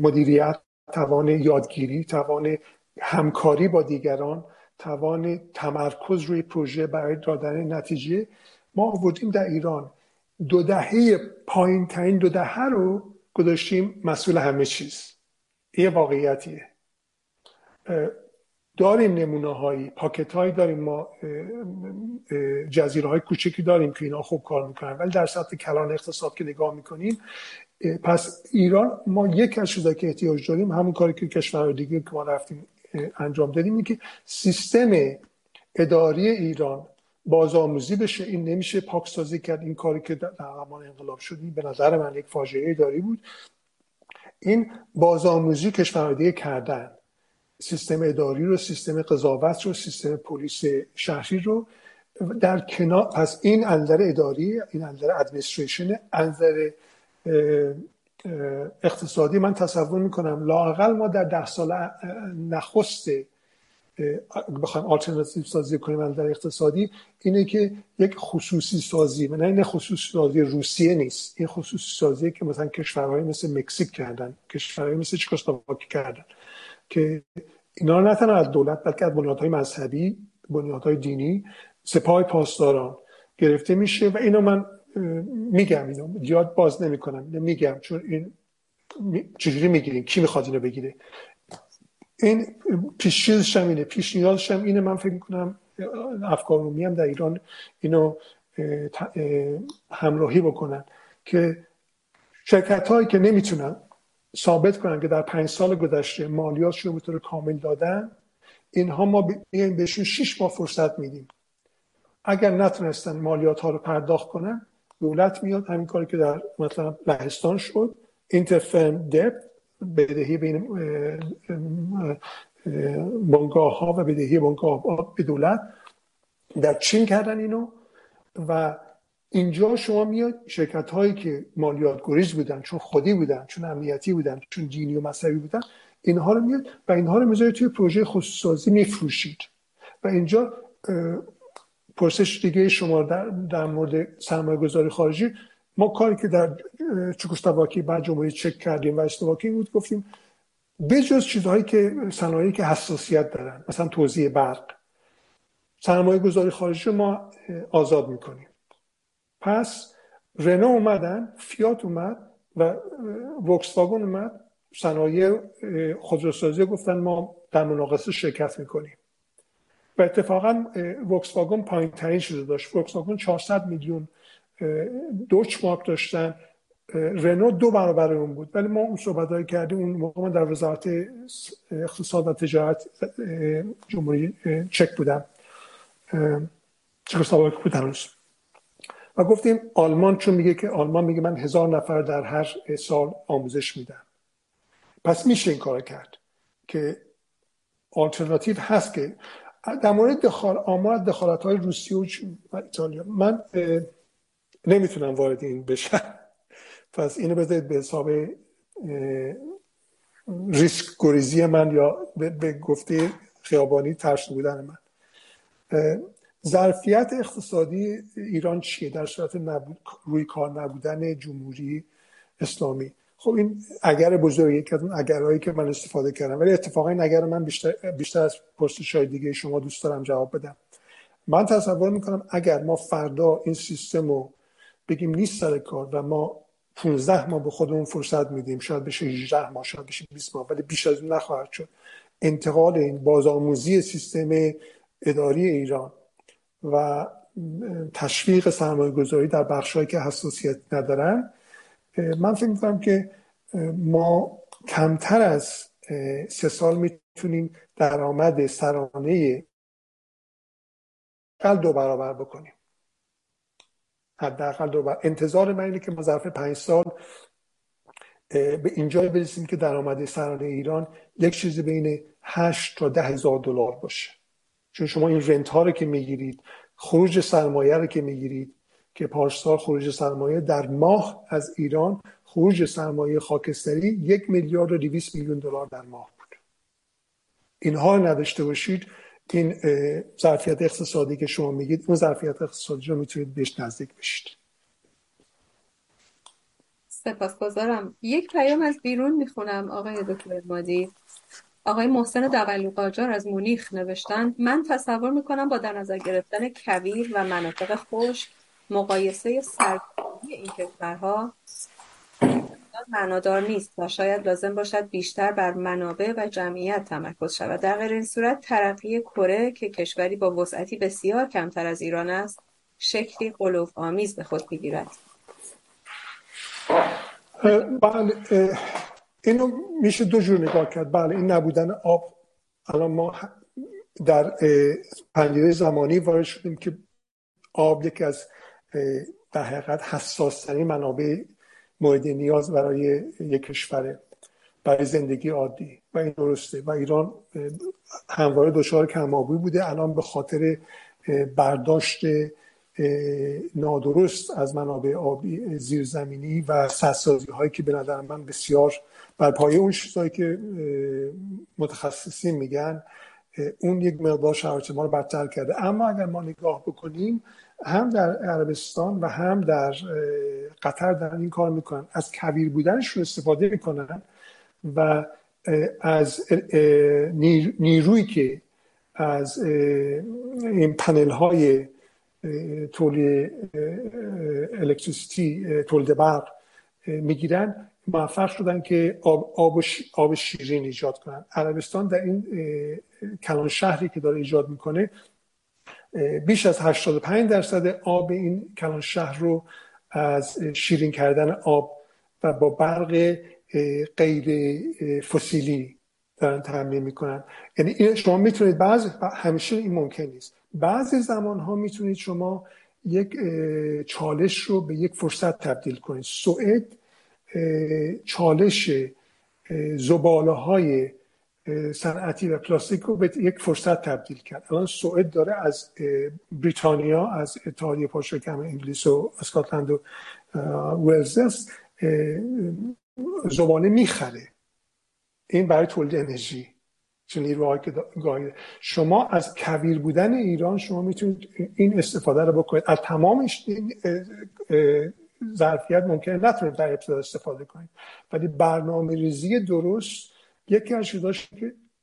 مدیریت توان یادگیری توان همکاری با دیگران توان تمرکز روی پروژه برای دادن نتیجه. ما آوردیم در ایران. دو دهه پایین ترین دو دهه رو گذاشتیم مسئول همه چیز. یه واقعیتیه. داریم نمونه هایی پاکت هایی داریم ما جزیره های کوچکی داریم که اینا خوب کار می‌کنن. ولی در سطح کلان اقتصاد که نگاه می‌کنیم پس ایران ما یک از که احتیاج داریم همون کاری که کشور دیگه که ما رفتیم انجام دادیم اینه که سیستم اداری ایران بازآموزی بشه. این نمیشه پاکسازی کرد. این کاری که در زمان انقلاب شد به نظر من یک فاجعه اداری بود. این بازآموزی کشورهای دیگه کردن. سیستم اداری رو سیستم قضاوت رو سیستم پلیس شهری رو در کنار. پس این انظر اداری این انظر ادمنستریشن انظر اقتصادی من تصور می‌کنم لاقل ما در ده سال نخست بخوایم آلترناتیو سازی کنیم در اقتصادی اینه که یک خصوصی سازی نه این خصوصی سازی روسیه نیست. این خصوصی سازی که مثلا کشورهای مثل مکزیک کردن کشورهای مثل چکسلواکی کردن که اینا نه تنها از دولت بلکه از بنیادهای مذهبی بنیادهای دینی سپاه پاسداران گرفته میشه. و اینو من میگم اینو. زیاد باز نمی‌کنم. میگم چون این چجوری می‌گیریم؟ کی می‌خواد اینو بگیره؟ این پیش هم اینه. پیش نیازش هم اینه من فکر می‌کنم. افکار رومی هم در ایران اینو همراهی بکنن که شرکت هایی که نمی‌تونن ثابت کنن که در پنج سال گذشته مالیات رو به طور کامل دادن اینها ما بهشون شش ماه فرصت میدیم. اگر نتونستن مالیات ها رو پرداخت کنن دولت میاد. همین کاری که در مثلا لهستان شد. اینترفرم دپ بدهی بین بانگاه ها و بدهی بانگاه به دولت. در چین کردن اینو و اینجا شما میاد شرکت هایی که مالیات گریز بودن چون خودی بودن چون امنیتی بودن چون دینی و مذهبی بودن اینها رو میاد و اینها رو می‌ذاره توی پروژه خصوصی میفروشید. و اینجا پرسش دیگه شما در, در مورد سرمایه گذاری خارجی ما کاری که در چکسلواکی بعد جمهوری چک کردیم و اسلواکی بود گفتیم بجز چیزهایی که صنایعی که حساسیت دارن مثلا توزیع برق. سرمایه گذاری خارجی ما آزاد می‌کنیم. پس رنو اومدن فیات اومد و وکس اومد صنایع خودروسازی گفتن ما در مناقصه شرکت می‌کنیم. و اتفاقا وکس واگن پایین ترین شده داشت. وکس واگن 400 میلیون دوچ مارک داشتن. رنو دو برابر اون بود. ولی ما اون صحبت کردیم. اون موقع من در وزارت اقتصاد و تجارت جمهوری چک بودم. چکسلواکی بود هنوز. و گفتیم آلمان چون میگه که آلمان میگه من هزار نفر در هر سال آموزش میدم. پس میشه این کار کرد که آلترناتیو هست که در مورد دخال آمار دخالت های روسیه و ایتالیا. من نمی‌تونم وارد این بشم. پس اینو بذارید به حساب ریسک گریزی من یا به گفته خیابانی ترس بودن من. ظرفیت اقتصادی ایران چیه؟ در صورت نبود، روی کار نبودن جمهوری اسلامی. خب این اگر بزرگی یکی از اون اگرهایی که من استفاده کردم ولی اتفاقا این اگر من بیشتر, بیشتر از پرسش های دیگه شما دوست دارم جواب بدم. من تصور می‌کنم اگر ما فردا این سیستم رو بگیم نیست سر کار و ما 15 ماه به خودمون فرصت میدیم شاید بشه 18 ماه شاید بشه 20 ماه ولی بیش از اون نخواهد شد. انتقال این بازآموزی سیستم اداری ایران و تشویق سرمایه گذاری در بخشهایی که حساسیت ندارن من فکر می‌کنم که ما کمتر از سه سال می‌تونیم درآمد سرانه حداقل دو برابر بکنیم. حداقل دو برابر انتظار من اینه که ما ظرف پنج سال به اینجا برسیم که درآمد سرانه ایران یک چیزی بین 8 تا ده هزار دلار باشه. چون شما این رنت ها رو که می‌گیرید خروج سرمایه رو که می‌گیرید که پارسال خروج سرمایه در ماه از ایران خروج سرمایه خاکستری یک میلیارد و دویست میلیون دلار در ماه بود. اینها نداشته باشید این ظرفیت اقتصادی که شما میگید اون ظرفیت اقتصادی رو می‌تونید بهش نزدیک بشید. سپاسگزارم. یک پیام از بیرون می‌خونم آقای دکتر مادی. آقای محسن دولی قاجار از مونیخ نوشتن من تصور می‌کنم با در نظر گرفتن کویر و مناطق خشک مقایسه سرکاری این کشورها معنادار نیست و شاید لازم باشد بیشتر بر منابع و جمعیت تمرکز شود. در غیر این صورت ترقی کره که کشوری با وسعتی بسیار کمتر از ایران است شکلی قلوف آمیز به خود می‌گیرد. بله اینو میشه دو جور نگاه کرد. بله این نبودن آب. الان ما در پنجره زمانی وارد شدیم که آب یکی از در حقیقت حساس ترین منابع مورد نیاز برای یک کشوره برای زندگی عادی. و این درسته. و ایران همواره دچار کمابی بوده. الان به خاطر برداشت نادرست از منابع آبی زیرزمینی و سدسازی هایی که به نظر من بسیار بر پایه اون چیزهایی که متخصصین میگن اون یک مقدار شرایط ما رو بدتر کرده. اما اگر ما نگاه بکنیم هم در عربستان و هم در قطر دارن این کار می‌کنن. از کبیر بودنشون استفاده می‌کنن و از نیرویی که از این پنل های تولید الکتریسیتی تولید برق می‌گیرن موفق شدن که آب, آب, آب شیرین ایجاد کنن. عربستان در این کلان شهری که داره ایجاد می‌کنه بیش از 85 درصد آب این کلان شهر رو از شیرین کردن آب و با برق غیر فسیلی دارن تعمین می‌کنن. یعنی این شما می‌تونید بعض همیشه این ممکن نیست. بعضی زمان ها می‌تونید شما یک چالش رو به یک فرصت تبدیل کنید. سوئد چالش زباله های صنعتی و پلاستیک رو به یک فرصت تبدیل کرد. الان سوئد داره از بریتانیا از اتحادیه پاشوکم انگلیس و اسکاتلند و ولز زباله می‌خره. این برای تولید انرژی. چون نیروهایی که شما از کویر بودن ایران شما می‌تونید این استفاده رو بکنید. از تمام ظرفیت ممکنه نتونید در ابتدا استفاده کنید. ولی برنامه ریزی درست یکی از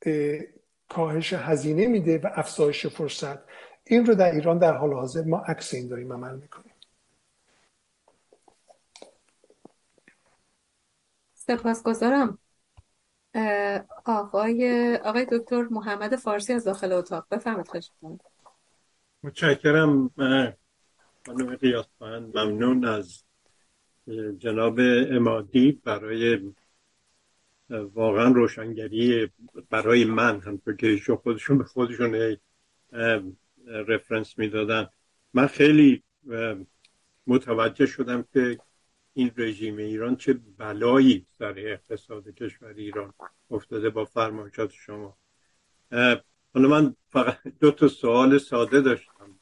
که کاهش هزینه میده و افزایش فرصت این رو در ایران در حال حاضر ما عکس این داریم عمل می‌کنیم. سپاسگزارم. آقای آقای دکتر محمد فارسی از داخل اتاق. بفرمایید خواهش متشکرم. خانم قیاسفند ممنون از جناب امادی برای واقعا روشنگری برای من همطور که ایشون خودشون به خودشون رفرنس می‌دادن. من خیلی متوجه شدم که این رژیم ایران چه بلایی سر اقتصاد کشور ایران افتاده با فرمایشات شما. حالا من فقط دو تا سوال ساده داشتم.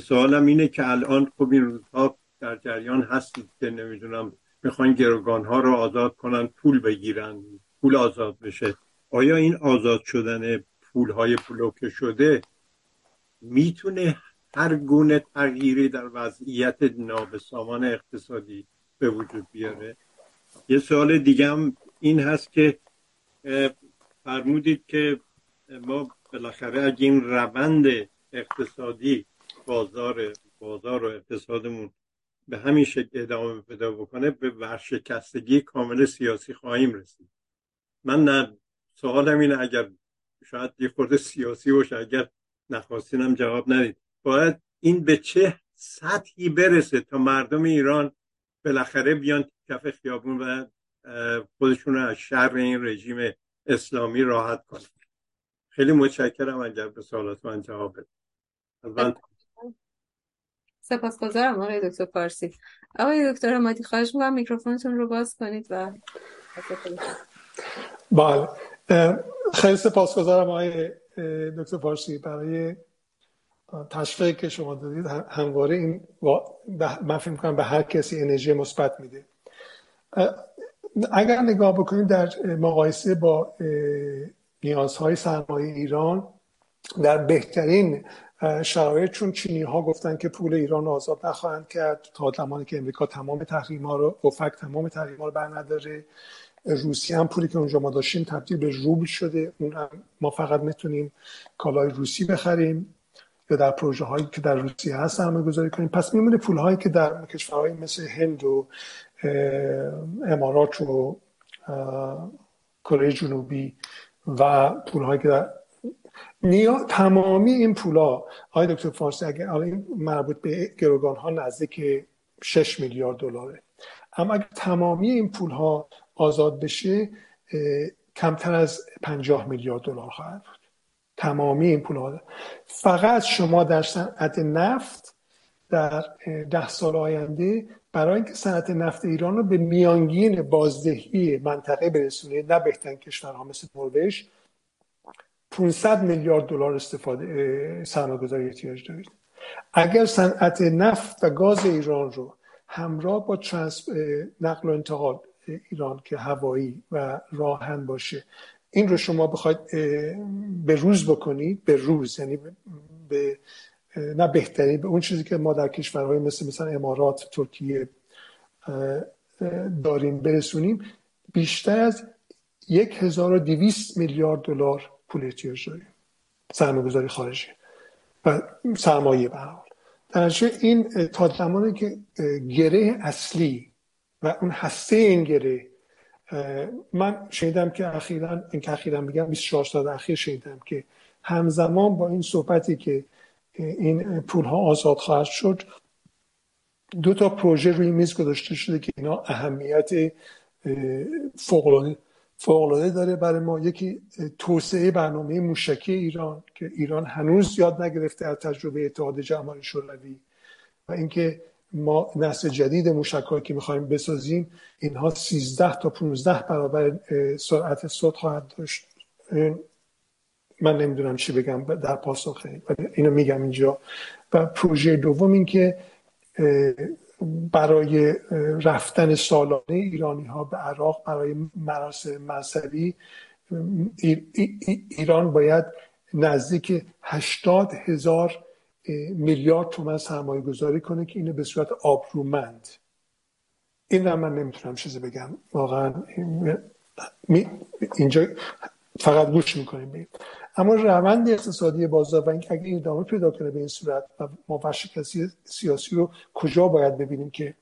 سوالم اینه که الان خب این روزها در جریان هستید که نمی‌دونم می‌خوان گروگان ها رو آزاد کنن پول بگیرن پول آزاد بشه. آیا این آزاد شدن پول های بلوکه شده می‌تونه هر گونه تغییری در وضعیت نابسامان اقتصادی به وجود بیاره؟ یه سوال دیگه هم این هست که فرمودید که ما بالاخره اگه این روند اقتصادی بازار بازار و اقتصادمون به همین شکل ادامه پیدا بکنه به ورشکستگی کامل سیاسی خواهیم رسید. من نه سوالم اینه اگر شاید یه خورده سیاسی باشه اگر نخواستینم جواب ندید. باید این به چه سطحی برسه تا مردم ایران بالاخره بیان کف خیابون و خودشون رو از شر این رژیم اسلامی راحت کنن. خیلی متشکرم اگر به سوالات من جواب بدم سپاسگزارم آقای دکتر پارسی. آقای دکتر مادی خواهش می‌کنم میکروفونتون رو باز کنید و بله. خیلی سپاسگزارم آقای دکتر پارسی. برای تشویقی که شما دادید همواره این من فکر کنم به هر کسی انرژی مثبت میده. اگر نگاه بکنید در مقایسه با نیازهای سرمایه ایران در بهترین شرایط چون چینی ها گفتن که پول ایران آزاد نخواهند کرد تا زمانی که امریکا تمام تحریم ها رو اوفک تمام تحریم ها رو بر نداره روسیه هم پولی که اونجا ما داشتیم تبدیل به روبل شده. اون هم ما فقط می‌تونیم کالای روسی بخریم یا در پروژه هایی که در روسیه هست سرمایه گذاری کنیم. پس میمونه پول هایی که در کشورهای مثل هند و امارات و کره جنوبی و پول هایی که در نیا تمامی این پولا آقای دکتر فارسی اگر این مربوط به گروگان ها نزدیک 6 میلیارد دلاره. اما اگر تمامی این پول ها آزاد بشه کمتر از 50 میلیارد دلار خواهد بود. تمامی این پول ها فقط شما در صنعت نفت در ده سال آینده برای اینکه صنعت نفت ایران رو به میانگین بازدهی منطقه برسونید نه بهترین کشورها مثل نروژ 500 میلیارد دلار استفاده سرمایه‌گذاری احتیاج دارید. اگر صنعت نفت و گاز ایران رو همراه با نقل و انتقال ایران که هوایی و راهن باشه این رو شما بخواید به روز بکنید به روز یعنی به نه بهتری به اون چیزی که ما در کشورهای مثل مثلا امارات ترکیه داریم برسونیم بیشتر از یک هزار و دیویست میلیارد دلار پول احتیاج داریم. سرمایه گذاری خارجی. و سرمایه به حال. در این تا زمانی که گره اصلی و اون هسته این گره من شنیدم که اخیرا این که اخیرا میگم 24 سال اخیر شنیدم که همزمان با این صحبتی که این پول ها آزاد خواهد شد دو تا پروژه روی میز گذاشته شده که اینا اهمیت فوقلاده داره برای ما یکی توسعه برنامه موشکی ایران که ایران هنوز یاد نگرفته از تجربه اتحاد جماهیر شوروی. و اینکه ما نسل جدید موشک که می‌خوایم بسازیم اینها 13 تا 15 برابر سرعت صوت خواهد داشت. من نمی‌دونم چی بگم در پاسخ اینو میگم اینجا. و پروژه دوم این که برای رفتن سالانه ایرانی ها به عراق برای مراسم مذهبی ایران باید نزدیک هشتاد هزار میلیارد تومن سرمایه گذاری کنه که اینو به صورت آبرومند. این رو من نمی‌تونم چیزی بگم. واقعا اینجا فقط گوش می‌کنیم. اما روند اقتصادی بازار و اینکه اگه این ادامه پیدا کنه به این صورت و ما ورشکستی سیاسی رو کجا باید ببینیم که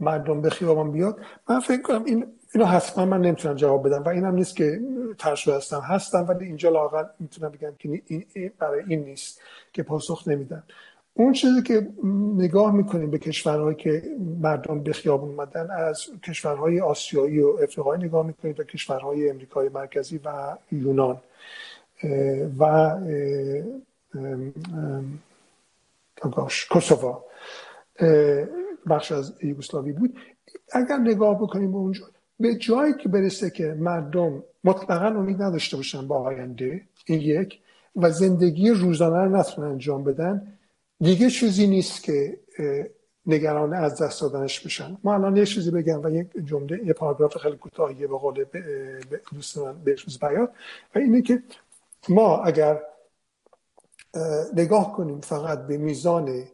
مردم به خیابان بیاد من فکر کنم این اینو حتما من نمی‌تونم جواب بدم و اینم نیست که ترشو هستم هستم ولی اینجا لاغر می‌تونم بگم که این برای این نیست که پاسخ نمیدن. اون چیزی که نگاه می‌کنیم به کشورهایی که مردم به خیابون اومدن از کشورهای آسیایی و افریقایی نگاه می‌کنیم تا کشورهای امریکای مرکزی و یونان. و کوسووا. بخش از یوگسلاوی بود. اگر نگاه بکنیم به اونجا به جایی که برسه که مردم مطلقا امید نداشته باشن با آینده این یک و زندگی روزانه رو نتونن انجام بدن دیگه چیزی نیست که نگران از دست دادنش بشن. ما الان یه چیزی بگم و یک جمله یه پاراگراف خیلی کوتاهی به قول دوست من بهروز بیاد و اینه که ما اگر نگاه کنیم فقط به میزان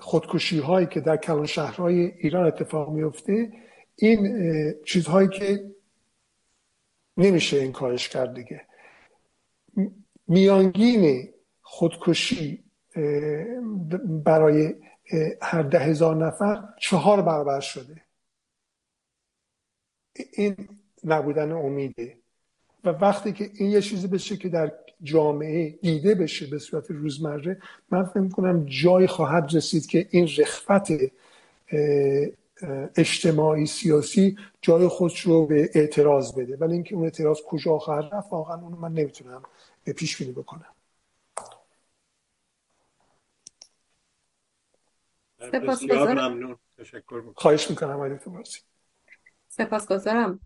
خودکشی هایی که در کلان شهرهای ایران اتفاق میفته این چیزهایی که نمیشه این کارش کرد دیگه. میانگین خودکشی برای هر ده هزار نفر چهار برابر شده. این نبودن امیده. و وقتی که این یه چیزی بشه که در جامعه دیده بشه به صورت روزمره من فکر کنم جای خواهد رسید که این رخفت اجتماعی سیاسی جای خودش رو به اعتراض بده. ولی اینکه اون اعتراض کجا خواهد رفت واقعا اون من نمی‌تونم پیش بینی بکنم. بسیار ممنون. تشکر خواهش می‌کنم آقای سپاسگزارم.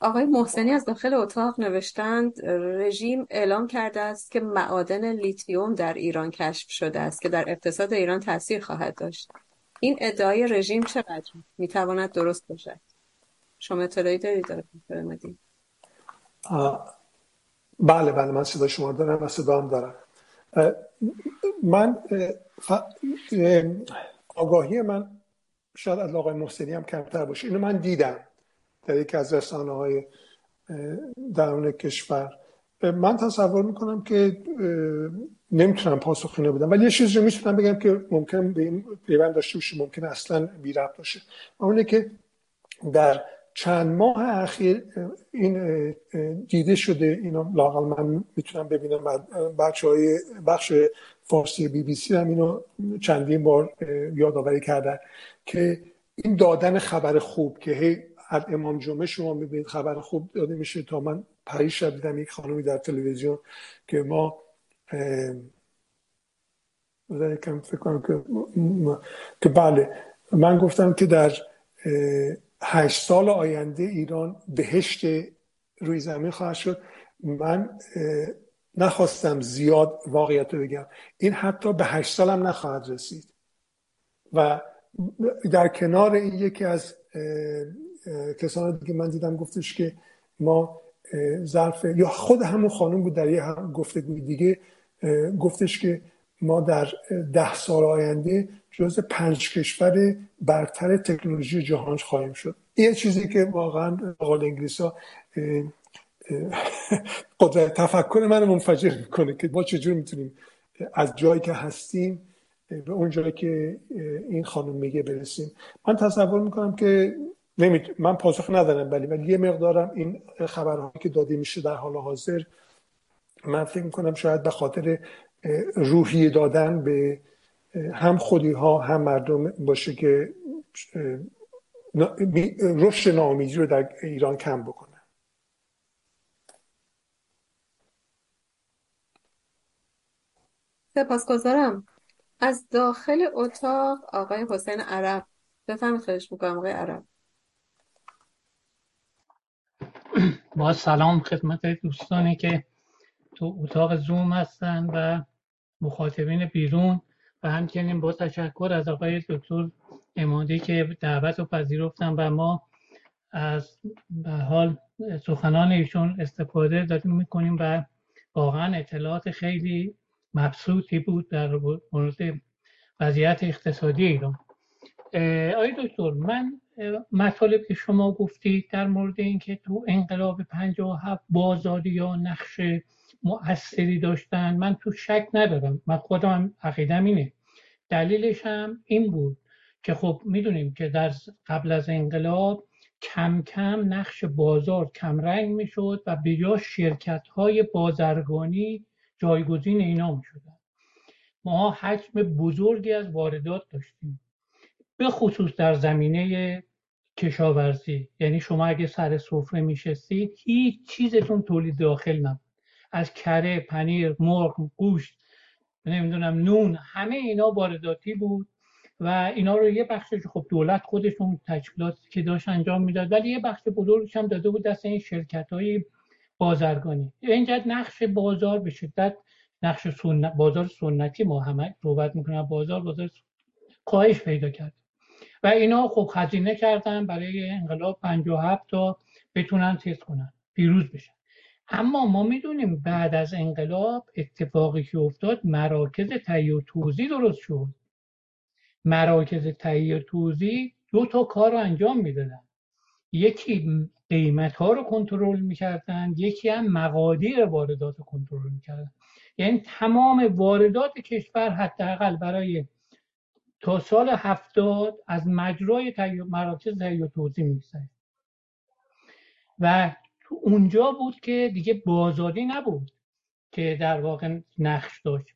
آقای محسنی از داخل اتاق نوشتند رژیم اعلام کرده است که معادن لیتیوم در ایران کشف شده است که در اقتصاد ایران تاثیر خواهد داشت. این ادعای رژیم چقدر می‌تواند درست باشد. شما اطلاعی دارید بله بله من صدا شما دارم و صدا هم دارم. من آگاهی من شاید از آقای محسنی هم کمتر باشه. اینو من دیدم. در یکی از رسانه های درون کشور. من تصور می‌کنم که نمی‌تونم پاسخی نبودم. ولی یه چیزی رو می‌تونم بگم که ممکن به این پیوند داشته باشه ممکن اصلا بی ربط باشه اونه که در چند ماه اخیر این دیده شده اینو لاقل من می‌تونم ببینم بچه های بخش فارسی بی بی سی هم اینو چندین بار یادآوری کردن که این دادن خبر خوب که هی از امام جمعه شما می‌بینید خبر خوب داده میشه تا من پریش شب دیدم یک خانمی در تلویزیون که ما فکر کنم که که بله من گفتم که در هشت سال آینده ایران بهشت روی زمین خواهد شد. من نخواستم زیاد واقعیت رو بگم. این حتی به هشت سالم نخواهد رسید. و در کنار این یکی از کسانی که من دیدم گفتش که ما ظرف یا خود همون خانم بود در یه گفتگوی دیگه گفتش که ما در ده سال آینده جز پنج کشور برتر تکنولوژی جهان خواهیم شد. یه چیزی که واقعا قول انگلیس ها قدرت تفکر من منفجر می‌کنه که ما چجور می‌تونیم از جایی که هستیم به اون جایی که این خانم میگه برسیم. من تصور می‌کنم که من پاسخ ندارم ولی ولی یه مقدارم این خبرهایی که داده میشه در حال حاضر من فکر می‌کنم شاید به خاطر روحی دادن به هم خودی ها هم مردم باشه که رشد ناامیدی رو در ایران کم بکنه سپاسگزارم. از داخل اتاق آقای حسین عرب. بفهمید خواهش می‌کنم آقای عرب. با سلام خدمت دوستانی که تو اتاق زوم هستن و مخاطبین بیرون و همچنین با تشکر از آقای دکتر امادی که دعوت رو پذیرفتن و ما از به حال سخنان ایشون استفاده داریم می‌کنیم و واقعا اطلاعات خیلی مبسوطی بود در مورد وضعیت اقتصادی ایران. آقای دکتر من مطالب که شما گفتید در مورد اینکه تو انقلاب 57 بازاری یا نقش مؤثری داشتن من تو شک ندارم. من خودم عقیدم اینه. دلیلش هم این بود که خب می‌دونیم که در قبل از انقلاب کم کم نقش بازار کمرنگ می‌شد و به جا شرکت های بازرگانی جایگزین اینا می‌شدن. ما حجم بزرگی از واردات داشتیم. به خصوص در زمینه کشاورزی. یعنی شما اگه سر سفره میشستید هیچ چیزتون تولید داخل نبود. از کره پنیر مرغ گوشت نمی‌دونم نون همه اینا وارداتی بود و اینا رو یه بخشش خب دولت خودشون که داشت انجام می‌داد ولی یه بخش بزرگش هم داده بود دست این شرکت های بازرگانی. اینجا نقش بازار به شدت نقش سنت بازار سنتی ما همه صحبت می‌کنن بازار بازار کاهش پیدا کرد. و اینا خب خزینه کردن برای انقلاب 57 تا بتونن تست کنن پیروز بشن. اما ما می‌دونیم بعد از انقلاب اتفاقی که افتاد مراکز تهیه و توزیع درست شد. مراکز تهیه و توزیع دو تا کار رو انجام می‌دادن. یکی قیمت ها رو کنترل می‌کردن یکی هم مقادیر واردات رو کنترل می‌کردن. یعنی تمام واردات کشور حداقل برای تا سال هفتاد از مجرای مراکز تهیه و توزیع میگذشت. و تو اونجا بود که دیگه بازاری نبود که در واقع نقش داشت.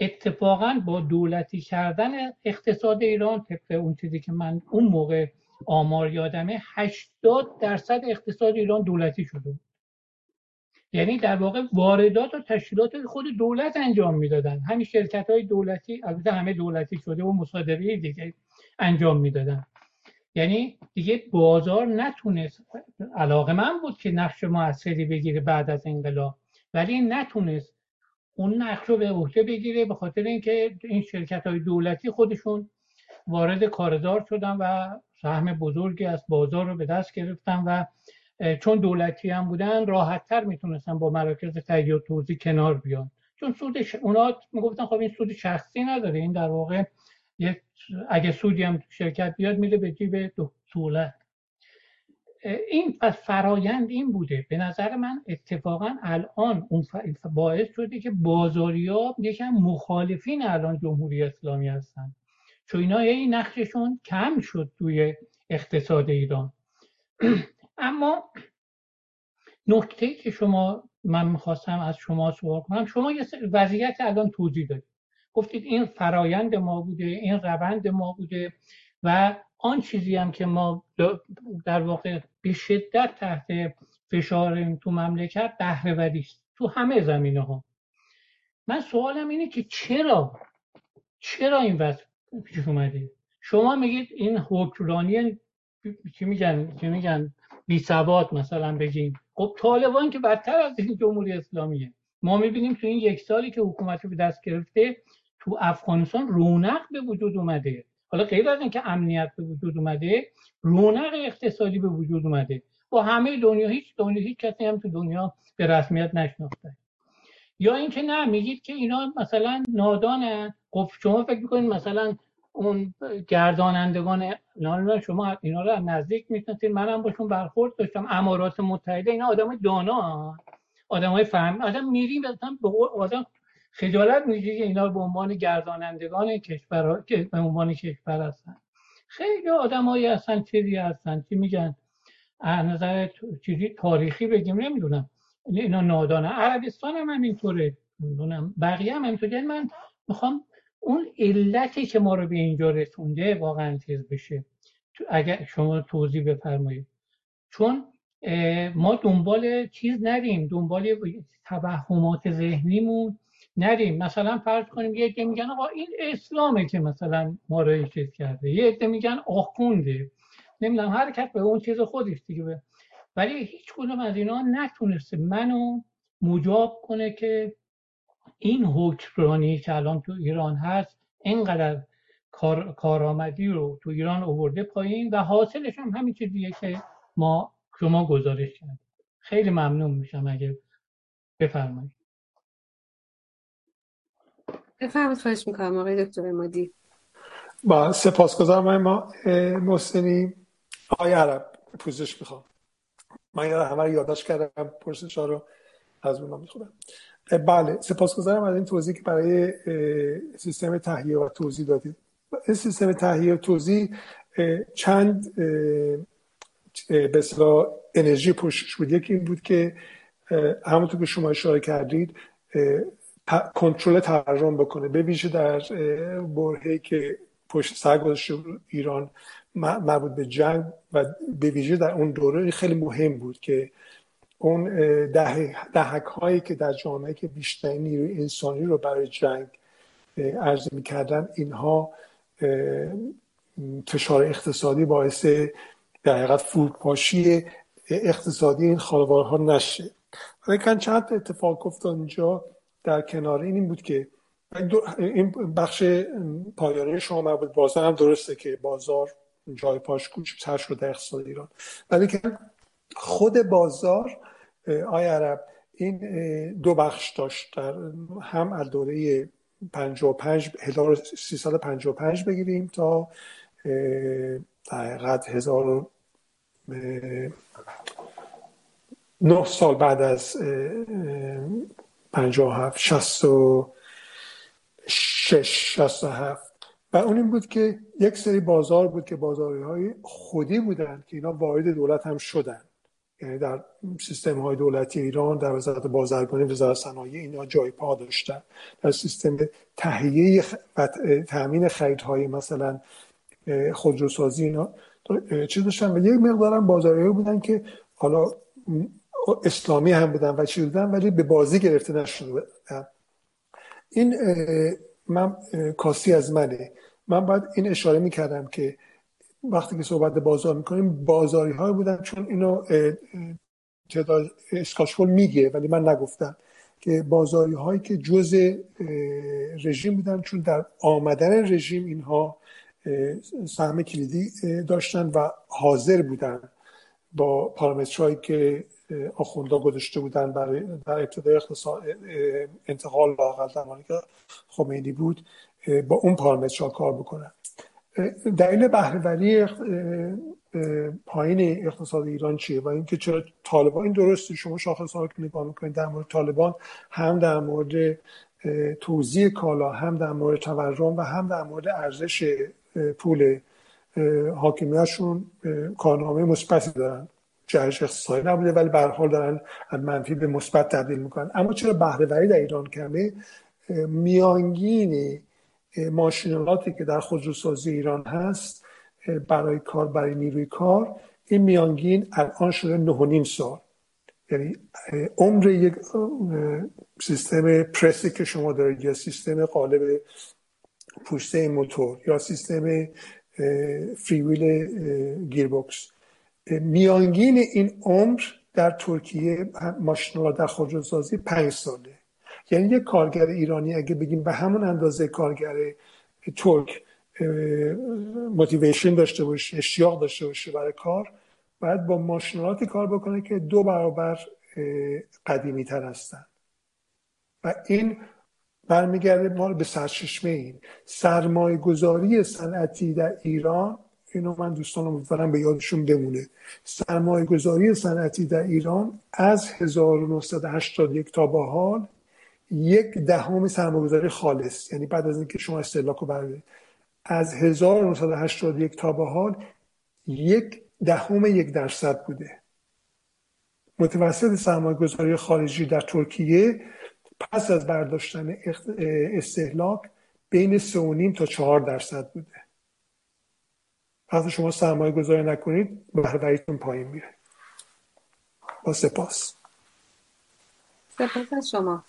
اتفاقا با دولتی کردن اقتصاد ایران طبق اون چیزی که من اون موقع آمار یادمه 80 درصد اقتصاد ایران دولتی شده یعنی در واقع واردات و تشکیلات خود دولت انجام می‌دادن. همین شرکت های دولتی البته همه دولتی شده و مصادره دیگه انجام می‌دادن. یعنی دیگه بازار نتونست علاقه من بود که نقش موثری بگیره بعد از انقلاب ولی نتونست اون نقش رو به عهده بگیره به خاطر اینکه این شرکت های دولتی خودشون وارد کاردار شدن و سهم بزرگی از بازار رو به دست گرفتن و چون دولتی هم بودن راحتتر می‌تونستن با مراکز تهیه و توزیع کنار بیان. چون سود ش... اونا می‌گفتن خب این سود شخصی نداره. این در واقع یک اگه سودی هم شرکت بیاد میره به جیب دولت. این پس فرایند این بوده. به نظر من اتفاقا الان اون باعث شده که بازاریاب یکم مخالفین الان جمهوری اسلامی هستن. چون اینا این نقششون کم شد توی اقتصاد ایران. اما نکته که شما من می‌خواستم از شما سوال کنم شما یه وضعیت الان توضیح دادید. گفتید این فرایند ما بوده این روند ما بوده و آن چیزی هم که ما در واقع به شدت تحت فشار تو مملکت بهرهوری است. تو همه زمینه ها من سوالم اینه که چرا چرا این وضع پیش اومده؟ شما میگید این حکمرانی چی میگن چی میگن؟ بی ثبات مثلا بگیم. خب طالبان که بدتر از این جمهوری اسلامیه. ما می‌بینیم تو این یک سالی که حکومت به دست گرفته تو افغانستان رونق به وجود اومده. حالا غیر از اینکه امنیت به وجود اومده رونق اقتصادی به وجود اومده. با همه دنیا هیچ دنیا هیچ کسی هم تو دنیا به رسمیت نشناخته. یا اینکه نه میگید که اینا مثلا نادانه خب شما فکر می‌کنید مثلا اون گردانندگان شما اینا رو نزدیک می‌شناسید. منم باشون برخورد داشتم. امارات متحده اینا آدم دانا آدم های فهم آدم میریم به آدم خجالت میشه اینا به عنوان گردانندگان کشور که به عنوان کشور هستن. خیلی آدمایی هستن چیزی هستن. چی میگن؟ از نظر چیزی تاریخی بگیم نمی‌دونم. اینا نادانه. عربستان هم همینطوره. بقیه هم همینطوره. یعنی من می‌خوام اون علتی که ما رو به اینجا رسونده واقعا چیز بشه. اگر شما توضیح بفرمایید. چون ما دنبال چیز نریم. دنبال توهمات ذهنیمون نریم. مثلا فرض کنیم یه عده میگن آقا این اسلامه که مثلا ما رو چیز کرده. یه عده میگن آخونده. نمی‌دونم هر به اون چیز خودش دیگه. ولی هیچ کدوم از اینا نتونسته منو مجاب کنه که این حکمرانی که الان تو ایران هست اینقدر کار، کارآمدی رو تو ایران اوورده پایین و حاصلش هم همین چیزیه که ما شما گزارش کردیم. خیلی ممنون میشم اگه بفرمایید. بفرمایید خواهش می‌کنم. آقای دکتر مادی. با سپاسگزارم ما محسنی. آقای عرب پوزش می‌خوام. من همه رو یادداشت کردم. پرسش ها رو از اونها می‌خونم. بله. سپاسگزارم از این توضیح که برای سیستم تهیه و توضیح دادید. این سیستم تهیه و توضیح چند به انرژی پشتش بود. یکی این بود که همونطور که شما اشاره کردید کنترل تورم بکنه. به ویژه در برهه که پشت سر گذاشته ایران مربوط به جنگ و به ویژه در اون دوره خیلی مهم بود که اون دهک هایی که در جامعه که بیشتر نیروی انسانی رو برای جنگ عرضه می‌کردن اینها فشار اقتصادی باعث در حقیقت فروپاشی اقتصادی این خانوارها نشه. ولی چند اتفاق افتاد اینجا در کنار این, این بود که این بخش پایانه شما مربوط بازار هم درسته که بازار جای پاش کوچکتر شده اقتصاد ایران. ولی که خود بازار آی عرب این دو بخش داشت در هم از دوره 55 1355 بگیریم تا حقیقت 1000 نه سال بعد از 57 66 67 و اون این بود که یک سری بازار بود که بازارهای های خودی بودن که اینا وارد دولت هم شدن. یعنی در سیستم های دولتی ایران در وزارت بازرگانی وزارت صنایع اینا جای پا داشتن. در سیستم تهیه و تامین خریدهای مثلا خودروسازی اینا چیز داشتن و یک مقدارم بازاریایی بودن که حالا اسلامی هم بودن و چی بودن ولی به بازی گرفته نشده این من کاسی از منه. من باید این اشاره می‌کردم که وقتی که صحبت بازار می‌کنیم بازاری های بودن چون اینو اسکاشفول میگه ولی من نگفتم که بازاری هایی که جز رژیم بودن چون در آمدن رژیم اینها سهم کلیدی داشتن و حاضر بودن با پارامترهایی که آخوندا گذاشته بودن برای در ابتدای انتقال لاقل زمانی که خمینی بود با اون پارامترها کار بکنن. دلیل بهرهوری پایین اقتصاد ایران چیه؟ و اینکه چرا طالبان این درسته شما شاخص ها که نگاه می‌کنید در مورد طالبان هم در مورد توزیع کالا هم در مورد تورم و هم در مورد ارزش پول حاکمیتشون کارنامه مثبتی دارن. جهش اقتصادی نبوده ولی به حال دارن از منفی به مثبت تبدیل می‌کنن. اما چرا بهرهوری در ایران کمه؟ میانگین ماشینالاتی که در خودروسازی ایران هست برای کار برای نیروی کار این میانگین الان شده نه سال. یعنی عمر یک سیستم پرسی که شما دارید یا سیستم قالب پوسته موتور یا سیستم فریویل گیربکس. میانگین این عمر در ترکیه ماشینالات در خودروسازی پنج ساله. یعنی یک کارگر ایرانی اگه بگیم به همون اندازه کارگر ترک موتیویشن داشته باشه اشتیاق داشته باشه برای کار باید با ماشینالاتی کار بکنه که دو برابر قدیمی تر هستن. و این برمیگرده ما به سرچشمه این. سرمایه گذاری صنعتی در ایران اینو من دوستانم امیدوارم به یادشون بمونه. سرمایه گذاری صنعتی در ایران از 1981 تا به حال یک دهم سرمایه‌گذاری خالص یعنی بعد از اینکه شما استهلاک رو بردارید از 1981 تا به حال یک دهم یک درصد بوده. متوسط سرمایه گذاری خارجی در ترکیه پس از برداشتن استهلاک بین 3.5 تا 4 درصد بوده. وقتی شما سرمایه گذاری نکنید بهرهوریتون پایین میره. با سپاس. سپاس از شما.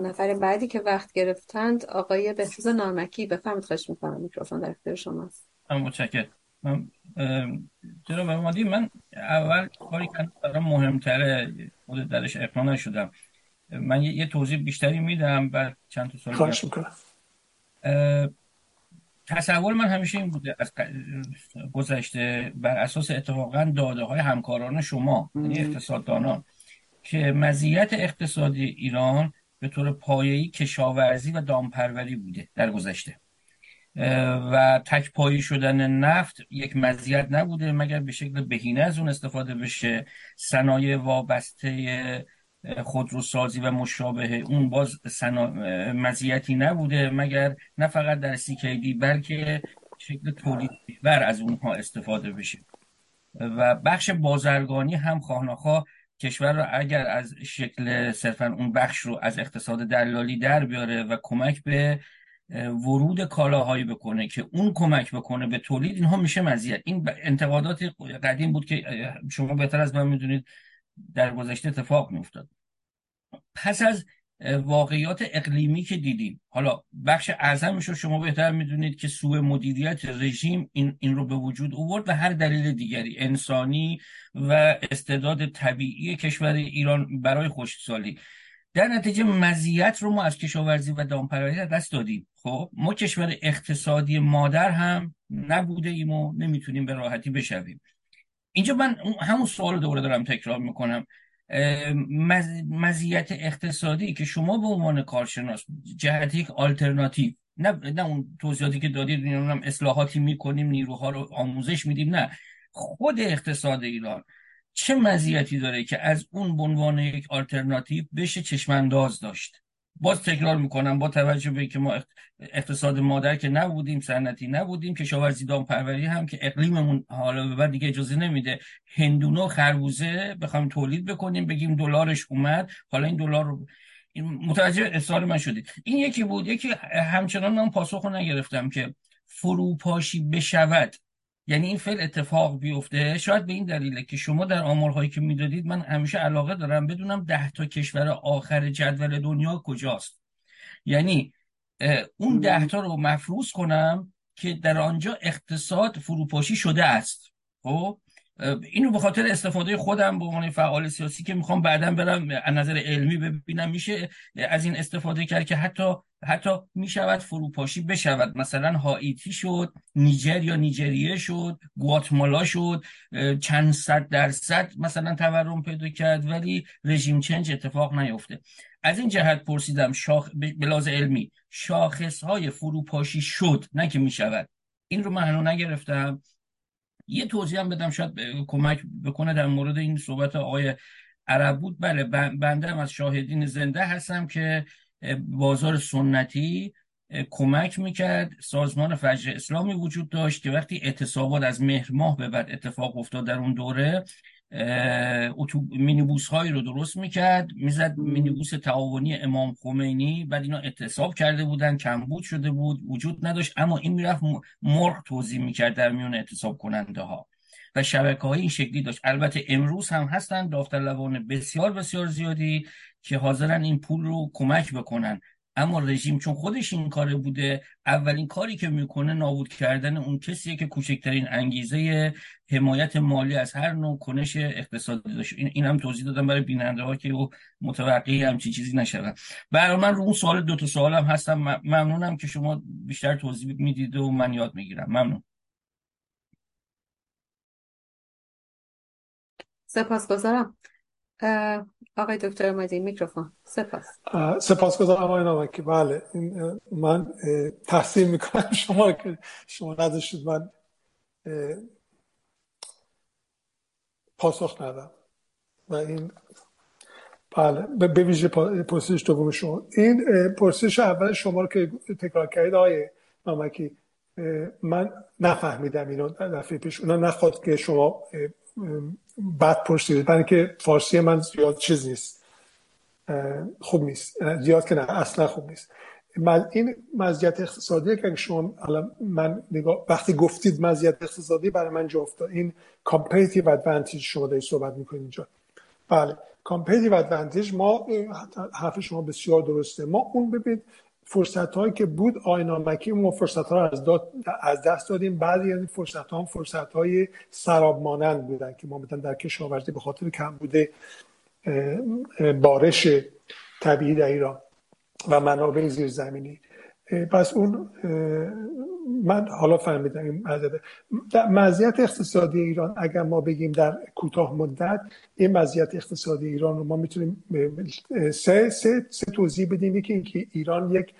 نفر بعدی که وقت گرفتند آقای بهروز نارمکی. بفرمید خواهش می‌کنم. میکروفون در اختیار شماست. من متشکرم. من جناب مادی من اول کاری که برام مهمتره خود درش اقنا نشدم. من یه, توضیح بیشتری میدم بعد چند تا سال خواهش می‌کنم. تصور من همیشه این بوده از گذشته بر اساس اتفاقا داده های همکاران شما یعنی اقتصاددانان که مزیت اقتصادی ایران به طور پایه‌ای کشاورزی و دامپروری بوده در گذشته. و تک پایی شدن نفت یک مزیت نبوده مگر به شکل بهینه از اون استفاده بشه. صنایع وابسته خودروسازی و مشابه اون باز مزیتی نبوده مگر نه فقط در سیکیدی بلکه شکل تولید بر از اونها استفاده بشه. و بخش بازرگانی هم خواهناخواه کشور رو اگر از شکل صرفا اون بخش رو از اقتصاد دلالی در بیاره و کمک به ورود کالاهایی بکنه که اون کمک بکنه به تولید اینها میشه مزیت. این انتقادات قدیم بود که شما بهتر از من می‌دونید در گذشته اتفاق میافتاد. پس از واقعیات اقلیمی که دیدیم. حالا بخش اعظمش رو شما بهتر می‌دونید که سوء مدیریت رژیم این, این رو به وجود اوورد و هر دلیل دیگری انسانی و استعداد طبیعی کشور ایران برای خشکسالی. در نتیجه مزیت رو ما از کشاورزی و دامپروری دست دادیم. خب ما کشور اقتصادی مادر هم نبوده ایم و نمی‌تونیم به راحتی بشویم. اینجا من همون سوال دوباره دارم تکرار می‌کنم. مزیت اقتصادی که شما به عنوان کارشناس جهت یک آلترناتیو نه نه اون توضیحاتی که دادید هم اصلاحاتی می‌کنیم نیروها رو آموزش میدیم نه. خود اقتصاد ایران چه مزیتی داره که از اون به عنوان یک آلترناتیو بشه چشمانداز داشت؟ باز تکرار می‌کنم با توجه به که ما اقتصاد مادر که نبودیم صنعتی نبودیم کشاورزی دام پروری هم که اقلیممون حالا به بعد دیگه اجازه نمیده. هندونه خربوزه بخوایم تولید بکنیم بگیم دلارش اومد. حالا این دلار رو متوجه اصرار من شدید. این یکی بود. یکی همچنان من پاسخ نگرفتم که فروپاشی بشود. یعنی این فعل اتفاق بیفته. شاید به این دلیله که شما در آمارهایی که می‌دادید من همیشه علاقه دارم بدونم ده تا کشور آخر جدول دنیا کجاست. یعنی اون ده تا رو مفروض کنم که در آنجا اقتصاد فروپاشی شده است. خب؟ اینو به خاطر استفاده خودم به عنوان فعال سیاسی که می‌خوام بعدا برم از نظر علمی ببینم میشه از این استفاده کرد که حتی حتی می‌شود فروپاشی بشود. مثلا هایتی شد نیجر یا نیجریه شد گواتمالا شد چند صد درصد مثلا تورم پیدا کرد ولی رژیم چنج اتفاق نیفته. از این جهت پرسیدم شاخ... بلاز علمی شاخص های فروپاشی شد نه که می‌شود. این رو من نگرفتم. یه توضیح هم بدم شاید کمک بکنه در مورد این صحبت آقای عرب بود. بله بنده هم از شاهدین زنده هستم که بازار سنتی کمک می‌کرد. سازمان فجر اسلامی وجود داشت که وقتی اعتصابات از مهر ماه به بعد اتفاق افتاد در اون دوره مینیبوس هایی رو درست می‌کرد می‌زد مینیبوس تعاونی امام خمینی بعد اینا اعتصاب کرده بودن کمبود شده بود وجود نداشت اما این می‌رفت مرغ توضیح می‌کرد در میون اعتصاب کننده ها و شبکه های این شکلی داشت. البته امروز هم هستن داوطلبان بسیار بسیار زیادی که حاضرن این پول رو کمک بکنن. اما رژیم چون خودش این کاره بوده اولین کاری که می‌کنه نابود کردن اون کسیه که کوچکترین انگیزه حمایت مالی از هر نوع کنش اقتصادی داشت. این, هم توضیح دادم برای بیننده ها که متوقعی همچی چیزی نشدن برای من رو اون سوال دو تا سوالم هستم. ممنونم که شما بیشتر توضیح می‌دید و من یاد می‌گیرم. ممنون. سپاسگزارم. آقای دکتر مدین میکروفون. سپاس. سپاس گذارم آقای نامکی بله من تحصیل می‌کنم شما که شما نداشتید. من پاسخ ندم. و این بله به ویژه پرسش دوم شما. این پرسش اول شما رو که تکرار کردید آقای نامکی من نفهمیدم اینو دفعه پیش. اونا نخواد که شما بعد پرسیدید برای که فارسی من زیاد چیز نیست. خوب نیست. زیاد که نه اصلا خوب نیست. این مزیت اقتصادی که شما الان من نگاه وقتی گفتید مزیت اقتصادی برای من جا این competitive advantage شما دارید صحبت می‌کنید اینجا. بله. competitive advantage ما حرف شما بسیار درسته. ما اون ببینید فرصت هایی که بود آینامکی ما فرصت ها از, از دست دادیم. بعضی از این فرصت ها فرصت های سراب مانند بودن که ما مثلا در کشاورزی به خاطر کم بوده بارش طبیعی در ایران و منابع زیرزمینی. پس اون من حالا فهمیدم این مزیت اقتصادی ایران اگر ما بگیم در کوتاه مدت این مزیت اقتصادی ایران رو ما می‌تونیم سه, سه, سه توضیح بدیم. که اینکه ایران یک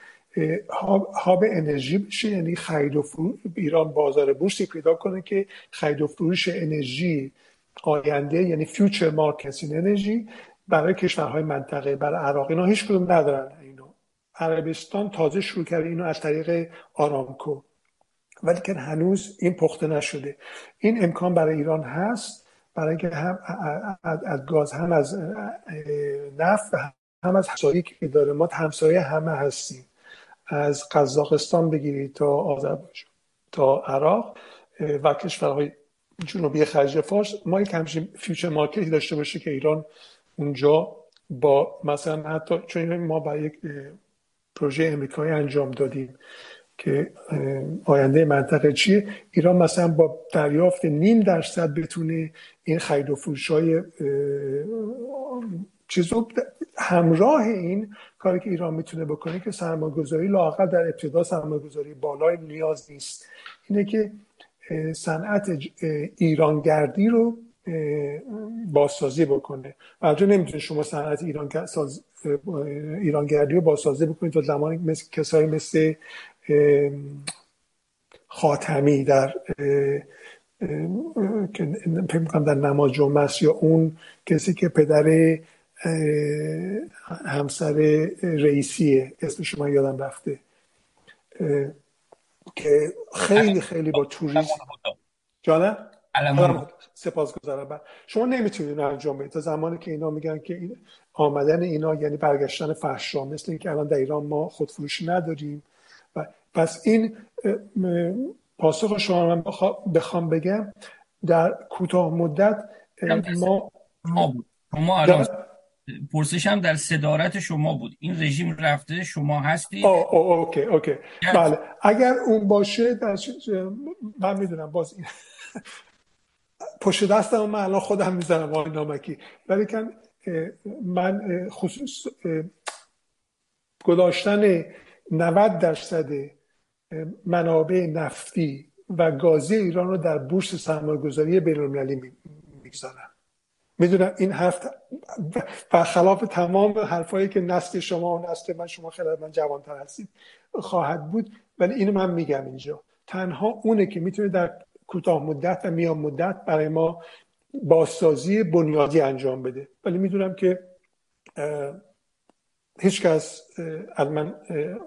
hub انرژی بشه یعنی خرید و فروش ایران بازار بورسی پیدا کنه که خرید و فروش انرژی آینده یعنی future markets انرژی برای کشورهای منطقه برای عراق اینا هیچ کدوم ندارن. عربستان تازه شروع کرده اینو از طریق آرامکو. ولی که هنوز این پخته نشده. این امکان برای ایران هست برای اینکه هم از گاز هم از نفت هم از همسایه که داره. ما همسایه همه هستیم. از قزاقستان بگیرید تا آذربایجان تا عراق و کشورهای جنوبی خلیج فارس. ما یک همچین فیوچر مارکتی داشته باشه که ایران اونجا با مثلا حتی چون ما با یک پروژه امریکایی انجام دادیم که آینده منطقه چیه؟ ایران مثلا با دریافت نیم درصد بتونه این خرید و فروش های چیزو همراه این کاری که ایران می‌تونه بکنه که سرمایه‌گذاری لاقل در ابتدا سرمایه‌گذاری بالای نیاز نیست. اینه که صنعت ایرانگردی رو بازسازی بکنه. و نمی‌تونه شما صنعت ایران ایرانگردی رو بازسازی بکنید تا زمانی مثل کسایی مثل خاتمی در که در نماز جمعه یا اون کسی که پدر همسر رئیسیه اسمش من یادم رفته که خیلی خیلی با توریسم. جانه؟ سپاس گذارم شما نمی‌تونید انجام بدید. تا زمانی که اینا میگن که این آمدن اینا یعنی برگشتن فحشا مثل اینکه الان در ایران ما خودفروشی نداریم. و پس این پاسخ شما من بخوام بگم در کوتاه مدت ما ما الان پرسشم در صدارت شما بود. این رژیم رفته شما هستی آه آه اوکی اوکی. بله. اگر اون باشه در من می‌دونم باز این پشت دستم من الان خودم می‌زنم آقای نامکی. ولی کن من خصوص گذاشتن 90 درصد منابع نفتی و گازی ایران رو در بورس سرمایه گذاری بین المللی می‌گذارم. می‌دونم این حرف برخلاف تمام حرفایی که نسل شما و نسل من شما خیلی من جوانتر هستید خواهد بود. ولی اینو من میگم اینجا. تنها اونه که می‌تونه در کوتاه مدت و میان مدت برای ما بازسازی بنیادی انجام بده. ولی می‌دونم که هیچ کس از من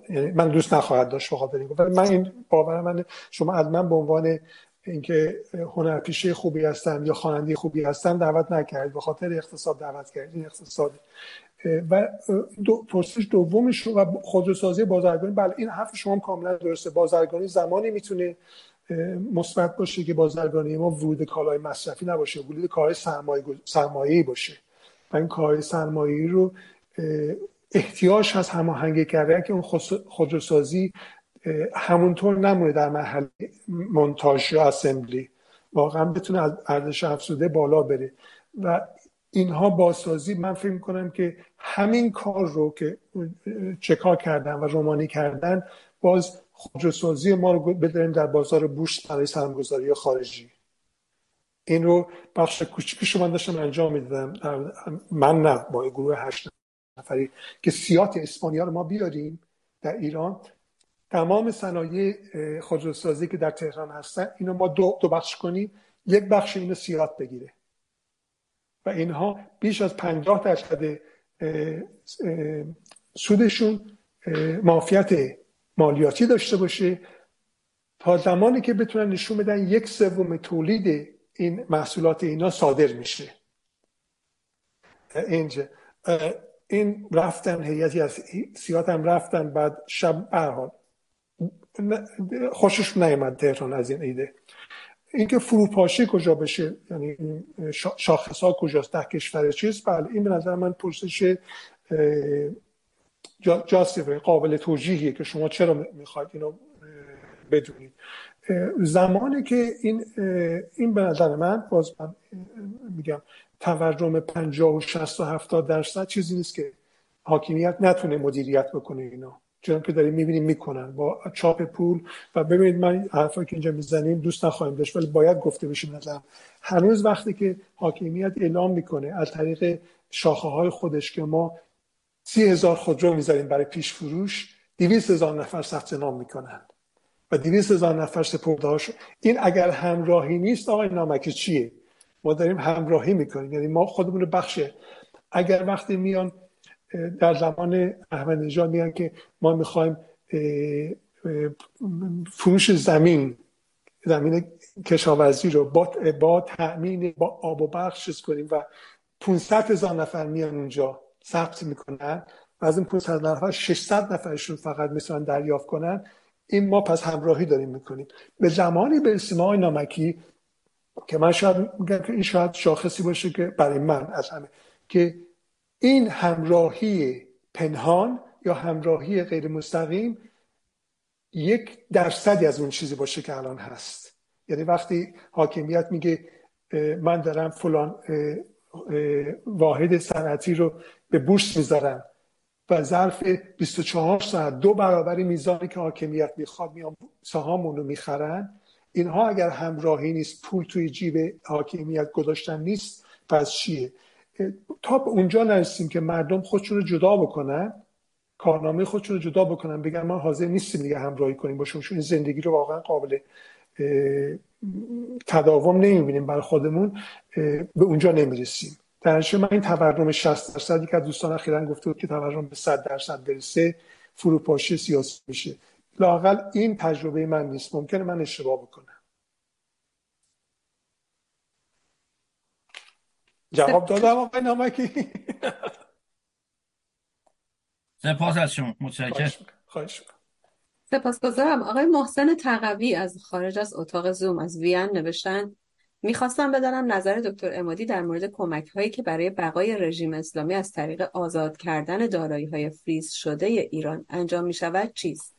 یعنی من دوست نخواهد داشت بخاطر ولی من این باور من شما از من به عنوان اینکه هنرپیشه خوبی هستن یا خواننده خوبی هستن دعوت نکردید. به خاطر اقتصاد دعوت کردید. این اقتصاد. و دو پرسش دومش و خودروسازی بازرگانی. بله این حرف شما کاملا درسته. بازرگانی زمانی می‌تونه مثبت باشه که بازرگانی ما ورود کالای مصرفی نباشه ورود کالای سرمایه باشه. و این کالای سرمایه رو احتیاج هست هماهنگی کرده که اون خودروسازی همونطور نمونه در محل منتاج یا اسمبلی. واقعا بتونه از ارزش افزوده بالا بره. و اینها بازسازی من فکر می‌کنم که همین کار رو که چکا کردن و رومانی کردن باز خودروسازی ما رو بداریم در بازار بورس برای سرمایه‌گذاری خارجی. این رو بخش کوچیکش من داشتم انجام می‌دادم. من نه با گروه هشت نفری که سیات اسپانیا رو ما بیاریم در ایران. تمام صنایع خودروسازی که در تهران هستن اینو ما دو, دو بخش کنیم. یک بخش اینو سیات بگیره. و اینها بیش از پنجاه درصد سودشون مافیت مالیاتی داشته باشه. تا زمانی که بتونن نشون بدن یک سوم تولید این محصولات اینا صادر میشه. اینجا. این رفتن هیئتی از سیات هم رفتن بعد شب برحال خوشش نیامد تهران از این ایده. اینکه فروپاشی کجا بشه یعنی شاخص ها کجاست ده کشور چیز بله این به نظر من پرسش جاستیفه قابل توجیهیه که شما چرا می‌خواید اینو بدونید. زمانی که این این به نظر من باز من میگم تورم 50 و 60 و 70 درصد چیزی نیست که حاکمیت نتونه مدیریت بکنه اینا چون که داریم می‌بینیم می‌کنن. با چاپ پول و ببینید من حرفایی که اینجا می‌زنیم دوست نخواهیم داشت ولی باید گفته بشه نظرم هنوز وقتی که حاکمیت اعلام می‌کنه از طریق شاخه های خودش که ما سی هزار خودرو می‌ذاریم برای پیش فروش دیویس هزار نفر ثبت نام می‌کنن و دیویس هزار نفر سپرده این اگر همراهی نیست آقای نامکی چیه؟ ما داریم همراهی می‌کنیم. یعنی ما خودمون رو بخشه اگر وقتی میان در زمان احمد نژاد میگن که ما می‌خوایم فروش زمین زمین کشاورزی رو با, با تأمین با آب و برق کنیم و 500 هزار نفر میان اونجا ثبت می‌کنن و از این 500 نفر 600 نفرشون فقط می‌تونن دریافت کنن. این ما پس همراهی داریم می‌کنیم. به زمانی برسیم آقای نامکی که من شاید میگم که این شاید شاخصی باشه که برای من از همه که این همراهی پنهان یا همراهی غیر مستقیم یک درصدی از اون چیزی باشه که الان هست. یعنی وقتی حاکمیت میگه من دارم فلان واحد صنعتی رو به بورس می‌ذارم و ظرف 24 ساعت دو برابر میزانی که حاکمیت می‌خواد میان سهامون رو می‌خرن. اینها اگر همراهی نیست پول توی جیب حاکمیت گذاشتن نیست پس چیه؟ تا به اونجا نرسیم که مردم خودشون رو جدا بکنن کارنامه خودشون رو جدا بکنن بگن ما حاضر نیستیم دیگه همراهی کنیم باشون این زندگی رو واقعا قابل تداوم نمی‌بینیم برای خودمون به اونجا نمی‌رسیم. در من این تورم 60 درصدی که دوستان اخیرا گفته بود که تورم به 100 درصد برسه فروپاشی سیاسی میشه. لاقل این تجربه من نیست. ممکنه من اشتباه بکنم. جواب دادم آقای نامکی سپاس از شما. متشکرم. خواهش سپاسگزارم. آقای محسن تقوی از خارج از اتاق زوم از وین نوشتن می‌خواستم بدانم نظر دکتر امادی در مورد کمک هایی که برای بقای رژیم اسلامی از طریق آزاد کردن دارایی های فریز شده ایران انجام می شود چیست؟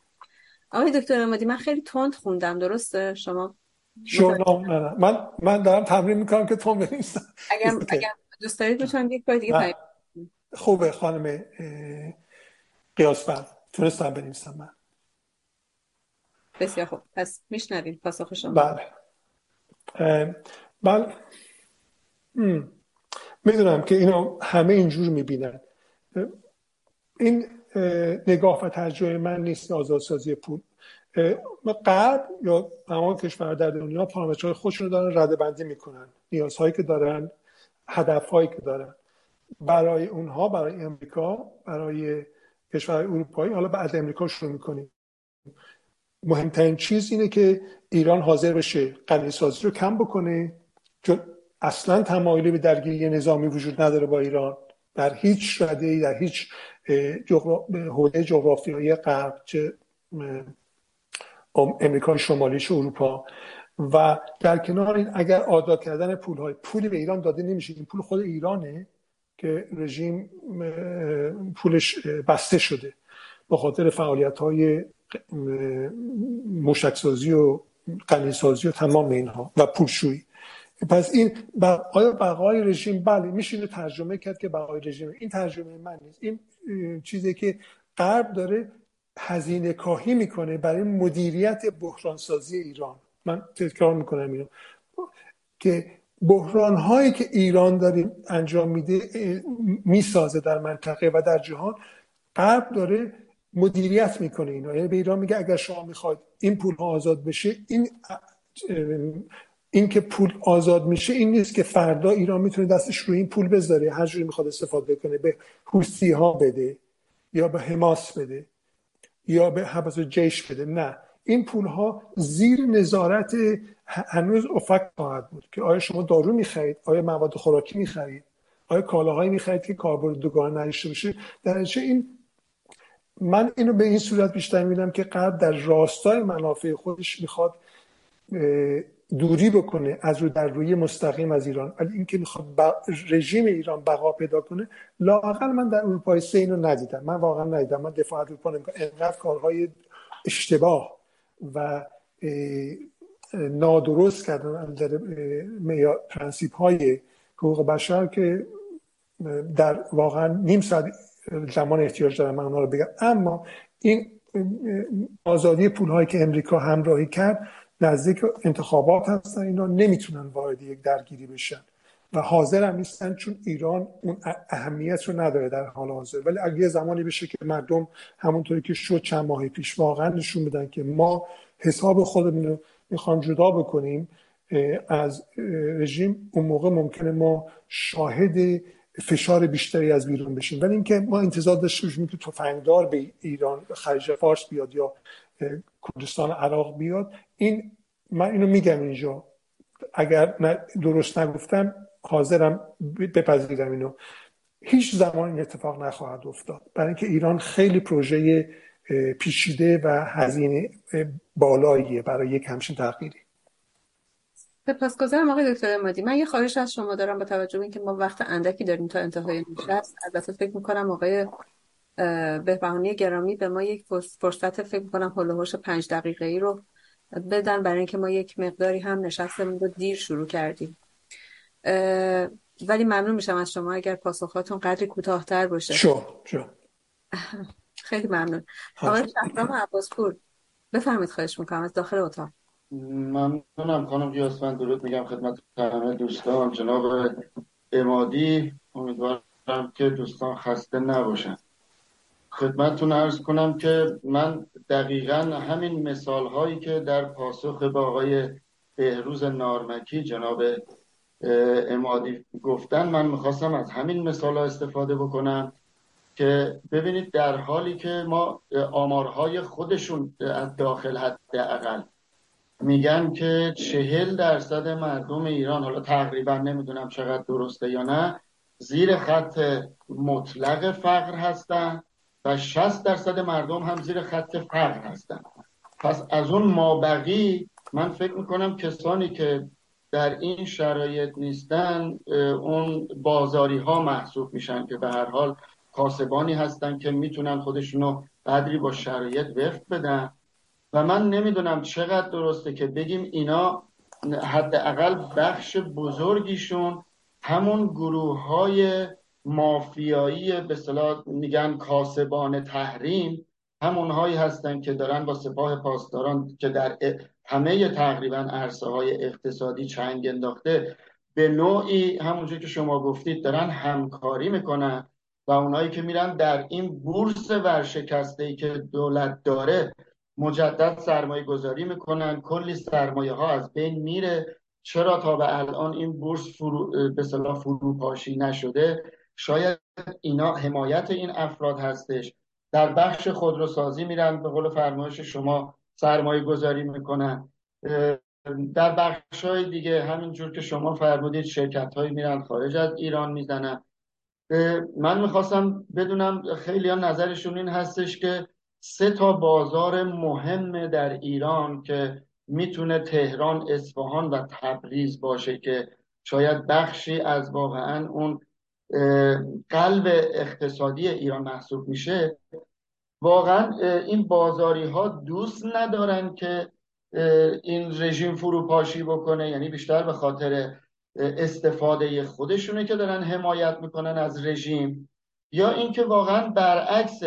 آقای دکتر امادی من خیلی تند خوندم درسته؟ شما شما من من دارم تمرین می‌کنم که تند بنویسم اگر اگر دوست دارید می‌تونم یک بار دیگه خوبه خانم قیاسفر تونستم بنویسم من. بسیار خوب. پس میشنویم پاسخ شما. بله. من می‌دونم که اینو همه اینجور می‌بینن. این نگاه و ترجمه من نیست آزادسازی پول. غرب یا تمام کشور در دنیا پارامترهای خودشون رو دارن رده بندی می‌کنن. نیازهایی که دارن هدفهایی که دارن. برای اونها برای امریکا برای کشور اروپایی حالا بعد امریکا شروع می‌کنیم. مهمترین چیز اینه که ایران حاضر بشه قنیسازی رو کم بکنه چون اصلا تمایلی به درگیری نظامی وجود نداره با ایران. در هیچ رده در هیچ حوله جغرافیایی غرب چه امریکا شمالی چه اروپا. و در کنار این اگر آزاد کردن پول های پولی به ایران داده نمیشه. این پول خود ایرانه که رژیم پولش بسته شده. به خاطر فعالیت های مشکسازی و قنیسازی و تمام اینها و پولشویی. پس این آیا بقای رژیم بله میشه ترجمه کرد که بقای رژیم. این ترجمه من نیست. این چیزی که غرب داره هزینه کاهی می‌کنه برای مدیریت بحرانسازی ایران. من تکرار می‌کنم اینو. که بحران هایی که ایران داره انجام میده می‌سازه در منطقه و در جهان. غرب داره مدیریت می‌کنه اینا یعنی به ایران میگه اگر شما می‌خواید این پول ها آزاد بشه این این که پول آزاد میشه این نیست که فردا ایران می‌تونه دستش روی این پول بذاره هر جوری می‌خواد استفاده کنه به حوسی ها بده یا به حماس بده یا به حبس جیش بده. نه. این پول ها زیر نظارت هنوز افق خواهد بود که آیا شما دارو می‌خرید آیا مواد خوراکی می‌خرید آیا کالاهایی می‌خرید که کاربرد دوگانه نداشته باشه. در این من اینو به این صورت بیشتر می‌بینم که غرب در راستای منافع خودش می‌خواد دوری بکنه از رو در روی مستقیم از ایران. ولی اینکه می‌خواد رژیم ایران بقا پیدا کنه لاقل من در اروپای سه اینو ندیدم. من واقعا ندیدم. من دفاع اروپا نمی‌کنم. انقدر کارهای اشتباه و نادرست کردن در پرنسیپ های حقوق بشر که در واقعا نیم ساعت زمان احتیاج دارم من رو بگم. اما این آزادی پول هایی که امریکا همراهی کرد نزدیک انتخابات هستن اینا نمی‌تونن وارد یک درگیری بشن. و حاضر هم نیستن چون ایران اون اهمیت رو نداره در حال حاضر. ولی اگه یه زمانی بشه که مردم همونطوری که شد چند ماه پیش واقعا نشون بدن که ما حساب خودمون رو می‌خوام جدا بکنیم از رژیم اون موقع ممکنه ما شاهد فشار بیشتری از بیرون بشیم. ولی اینکه ما انتظار داشته باشیم که تفنگدار به ایران خلیج فارس بیاد یا کردستان عراق بیاد این من اینو میگم اینجا. اگر درست نگفتم حاضرم بپذیرم اینو. هیچ زمان این اتفاق نخواهد افتاد. برای اینکه ایران خیلی پروژه پیچیده و هزینه بالاییه برای یک همچین تغییری. سپاسگزارم آقای دکتر امادی من یه خواهش از شما دارم با توجه به اینکه ما وقت اندکی داریم تا انتهای نشست البته فکر می‌کنم آقای بهبهانی گرامی به ما یک فرصت فکر می‌کنم هلوهوش پنج دقیقه ای رو بدن. برای اینکه ما یک مقداری هم نشستمون رو دیر شروع کردیم. ولی ممنون میشم از شما اگر پاسخاتون قدری کوتاهتر باشه. شو شو. خیلی ممنون. آقای شهرام عباسپور بفرمید خواهش می‌کنم از داخل اتاق. ممنونم خانم قیاسفند درود میگم خدمت همه دوستان. جناب امادی امیدوارم که دوستان خسته نباشن. خدمتتون ارز کنم که من دقیقا همین مثال هایی که در پاسخ به آقای بهروز نارمکی جناب امادی گفتن من می‌خواستم از همین مثال ها استفاده بکنم که ببینید در حالی که ما آمارهای خودشون از داخل حد اقل میگن که چهل درصد مردم ایران حالا تقریبا نمی‌دونم چقدر درسته یا نه زیر خط مطلق فقر هستن و 60 درصد مردم هم زیر خط فقر هستن. پس از اون مابقی من فکر می‌کنم کسانی که در این شرایط نیستن اون بازاری ها محسوب میشن که به هر حال کاسبانی هستن که می‌تونن خودشونو قدری با شرایط وفق بدن. و من نمی‌دونم چقدر درسته که بگیم اینا حداقل بخش بزرگیشون همون گروه های مافیایی به صلاح میگن کاسبان تحریم همونهایی هستن که دارن با سپاه پاسداران که در همه تقریبا عرصه های اقتصادی چنگ انداخته به نوعی همونجور که شما گفتید دارن همکاری می‌کنن و اونایی که میرن در این بورس ورشکسته ای که دولت داره مجدد سرمایه گذاری می‌کنن. کلی سرمایه ها از بین میره. چرا تا به الان این بورس فرو به صلاح فروپاشی نشده؟ شاید اینا حمایت این افراد هستش. در بخش خودروسازی میرن به قول فرمایش شما سرمایه گذاری می‌کنن. در بخش های دیگه همینجور که شما فرمودید شرکت هایی میرن خارج از ایران می‌زنن. من می‌خواستم بدونم خیلی ها نظرشون این هستش که سه تا بازار مهم در ایران که می‌تونه تهران، اصفهان و تبریز باشه که شاید بخشی از واقعا اون قلب اقتصادی ایران محسوب میشه. واقعا این بازاری ها دوست ندارن که این رژیم فروپاشی بکنه یعنی بیشتر به خاطر استفاده خودشونه که دارن حمایت می‌کنن از رژیم یا اینکه واقعا برعکس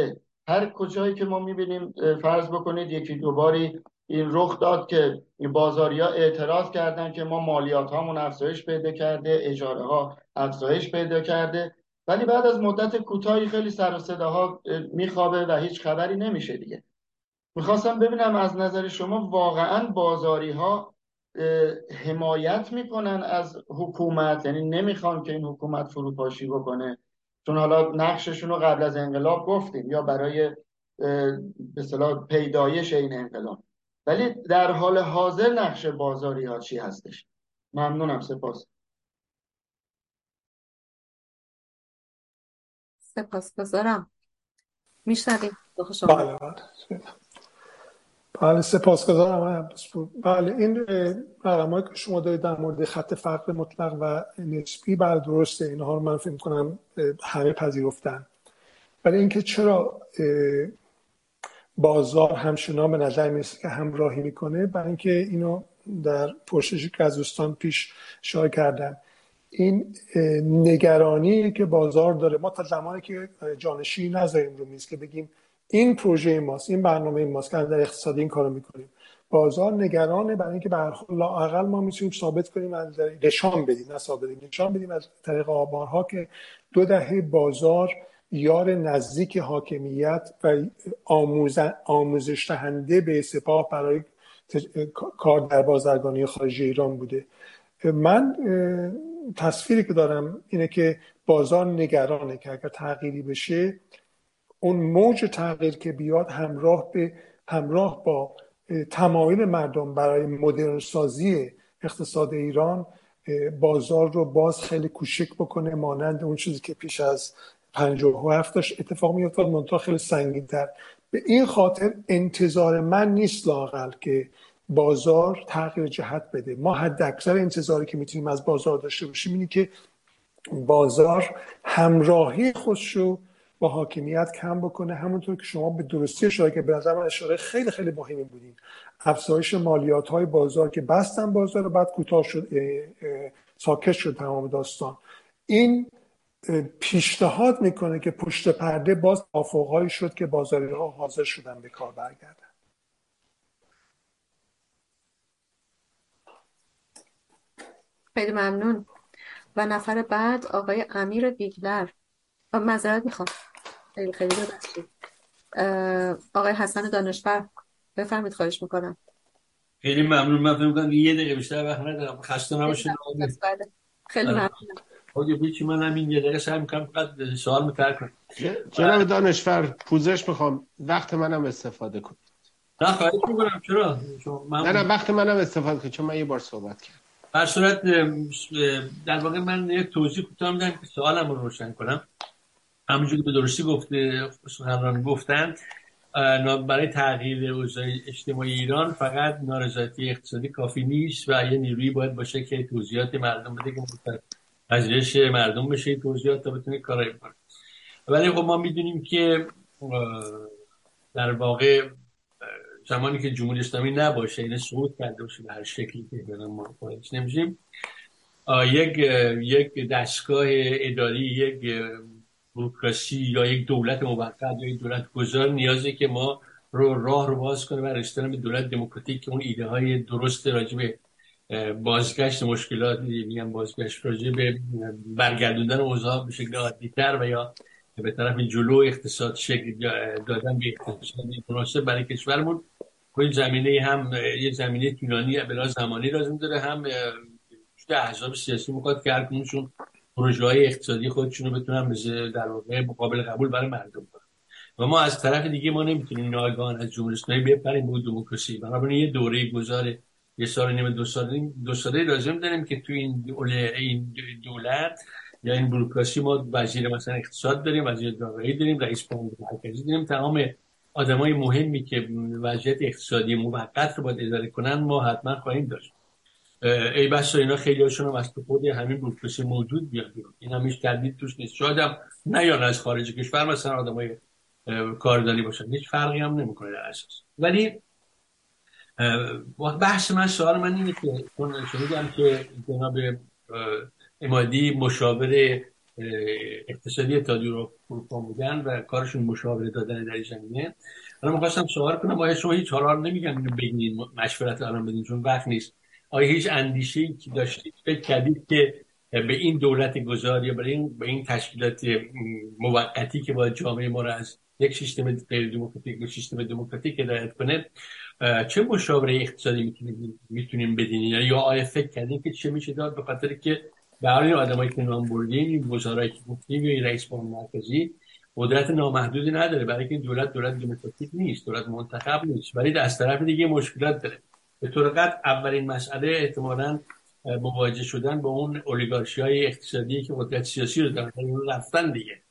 هر کجایی که ما می‌بینیم فرض بکنید یکی دوباری این رخ داد که بازاری ها اعتراض کردن که ما مالیات هامون افزایش پیدا کرده اجاره ها افزایش پیدا کرده. ولی بعد از مدت کوتاهی خیلی سر و صداها میخوابه و هیچ خبری نمیشه دیگه. می‌خواستم ببینم از نظر شما واقعا بازاری ها حمایت می‌کنن از حکومت؟ یعنی نمی‌خوان که این حکومت فروپاشی بکنه؟ چون حالا نقششون رو قبل از انقلاب گفتیم یا برای به صلاح پیدایش این انقلاب. ولی در حال حاضر نقش بازاری ها چی هستش؟ ممنونم سپاس. سپاس گذارم میشنویم بله. بله سپاسگزارم بله این رقمایی که شما دارید در مورد خط فقر مطلق و نسبی بله درسته اینها رو من فکر کنم همه پذیرفتن. ولی اینکه چرا بازار همچنان به نظر می‌رسه که همراهی می‌کنه برای اینکه اینو در پرسشی که از دوستان پیش شای کردن. این نگرانی که بازار داره. ما تا زمانی که جانشی نذاریم رو میز که بگیم این پروژه ماست این برنامه ماست که در اقتصادی این کارو می‌کنیم. بازار نگرانه برای اینکه به هر ما می‌تونیم ثابت کنیم از نشان بدیم نه ثابت نشان بدیم از طریق آمارها که دو دهه بازار یار نزدیک حاکمیت و آموزش دهنده به سپاه برای کار در بازرگانی خارجی ایران بوده. من تصویری که دارم اینه که بازار نگرانه که اگر تغییری بشه اون موج تغییر که بیاد همراه به همراه با تمایل مردم برای مدرن سازی اقتصاد ایران بازار رو باز خیلی کوچک بکنه. مانند اون چیزی که پیش از 57 داشت اتفاق میافتاد. منتها خیلی سنگین تر به این خاطر انتظار من نیست لاقل که بازار تغییر جهت بده. ما حد اکثر انتظاری که می‌تونیم از بازار داشته باشیم اینه که بازار همراهی خودش رو با حاکمیت کم بکنه. همونطور که شما به درستی اشاره که به نظر من اشاره خیلی خیلی مهمی بودین. افزایش مالیات های بازار که بستن بازار رو بعد کوتاه شد ساکت شد تمام داستان. این پیشنهاد می‌کنه که پشت پرده باز افقهایی شد که بازاری ها حاضر شدن به کار برگردن. خیلی ممنون. و نفر بعد آقای امیر بیگلر. معذرت می‌خوام. خیلی خیلی ببخشید. آقای حسن دانشور بفرمید خواهش می‌کنم. خیلی ممنون. من فکر یه دقیقه بیشتر وقت ندارم. خسته نباشید. خیلی آره. ممنونم آگه بیچی من همین یه دقیقه سعی می‌کنم فقط سوال متر کنم. جناب دانشور پوزش می‌خوام. وقت منم استفاده کن نه خواهش می‌کنم. چرا؟ چون من نه نه وقت منم استفاده کن چون من یه بار صحبت کردم. هر صورت در واقع من یک توضیح کوتاه میدم که سوالم رو روشن کنم. همونجوری به درستی گفته سخنران گفتن نا- برای تغییر اوضاع اجتماعی ایران فقط نارضایتی اقتصادی کافی نیست و یه نیرویی باید باشه که توضیحات مردم بده که پذیرش مردم بشه توضیحات تا بتونه کارایی کنه. ولی خب ما می‌دونیم که در واقع زمانی که جمهوری اسلامی نباشه این سقوط کرده باشه به هر شکلی که ما نمیشیم یک یک دستگاه اداری یک بروکراسی یا یک دولت موقت یا یک دولت گذار نیازه که ما رو راه رو باز کنه و رسیدن به دولت دموکراتیک که اون ایده های درست راجع به اه، بازگشت مشکلات میگم بازگشت راجع به برگردوندن اوضاع به شکل عادیتر و یا به طرف جلو اقتصاد شکل دادن به اقتصادی مناسب برای کشورمون. این زمینه هم یه زمینه طولانی بلا زمانی لازم داره هم وجود احزاب سیاسی می‌خواد که هر پروژه های اقتصادی خودشون رو بتونن به در واقع مقابل قبول برای مردم کنن. و ما از طرف دیگه ما نمی‌تونیم ناگهان از جمهوری اسلامی بپریم به دموکراسی. بنابراین یه دوره گذار یه سال نیم دو ساله دو ساله لازم داریم که تو این این دولت یا این بروکراسی ما وزیر مثلا اقتصاد داریم وزیر دارایی داریم رئیس بانک مرکزی داریم. تمام آدمای مهمی که وضعیت اقتصادی موقت رو باید اداره کنن ما حتما خواهیم داشت. ای بس اینا خیلی هاشون هم از تو خود همین بروکراسی موجود بیاد این هم هیچ تردید توش نیست. شاید هم نه یا از خارج کشور مثلا آدمای اه، کاردانی باشن. هیچ فرقی هم نمی‌کنه در اساس. ولی بحث من سوال من اینه که شنیدم که جناب امادی مشاور اقتصادی اتحادیه اروپا بودن و کارشون مشاوره دادن در زمینه. حالا می‌خواستم سوال کنم. آیا شما هیچ حالا نمیگم اینو بگین مشورت الان بدین چون وقت نیست. آیا هیچ اندیشه ای که داشتید فکر کردید که به این دولت گذار یا به این به این تشکیلات موقتی که باید جامعه ما را از یک سیستم غیر دموکراتیک به سیستم دموکراتیک هدایت کنه چه مشاوره اقتصادی می‌تونیم بدین؟ یا یا آیا فکر کردین که چه میشه داد؟ به خاطر که حال آدمایی که نام بردین این وزرایی که گفتیم یا رئیس بانک مرکزی قدرت نامحدودی نداره. برای که این دولت دولت دموکراتیک نیست دولت منتخب نیست. ولی از طرف دیگه مشکلات داره. به طور قطع اولین مسئله احتمالاً مواجه شدن با اون اولیگارشی های اقتصادی که قدرت سیاسی رو دارن. یعنی اون رفتن دیگه.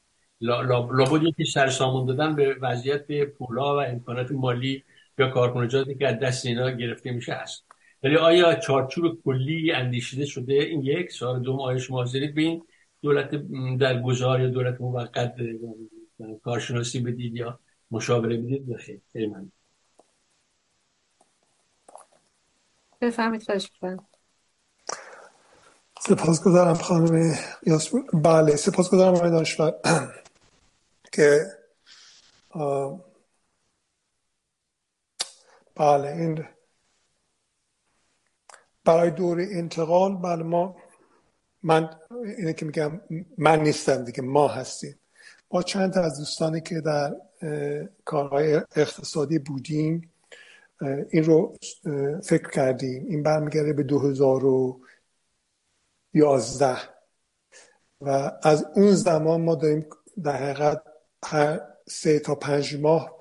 لا- لا- لابد یکی سرسامون دادن به وضعیت پولا و امکانات مالی یا کارکنجاتی که از دست اینا گرفته میشه هست. ولی آیا چارچوب کلی اندیشیده شده؟ این یک. سال دوم آیا شما به این دولت در گذار یا دولت موقت کارشناسی بدید یا مشاوره بدید؟ بخیر. خیلی ممنون. بفهمید خواهش سپاسگزارم خانم یاسمین بله سپاسگزارم آقای دانشور که بله این برای دوره انتقال بله ما من اینه که میگم من نیستم دیگه ما هستیم. ما چند تا از دوستانی که در کارهای اقتصادی بودیم این رو فکر کردیم. این برمیگرده به 2011 و از اون زمان ما داریم در حقیقت هر سه تا پنج ماه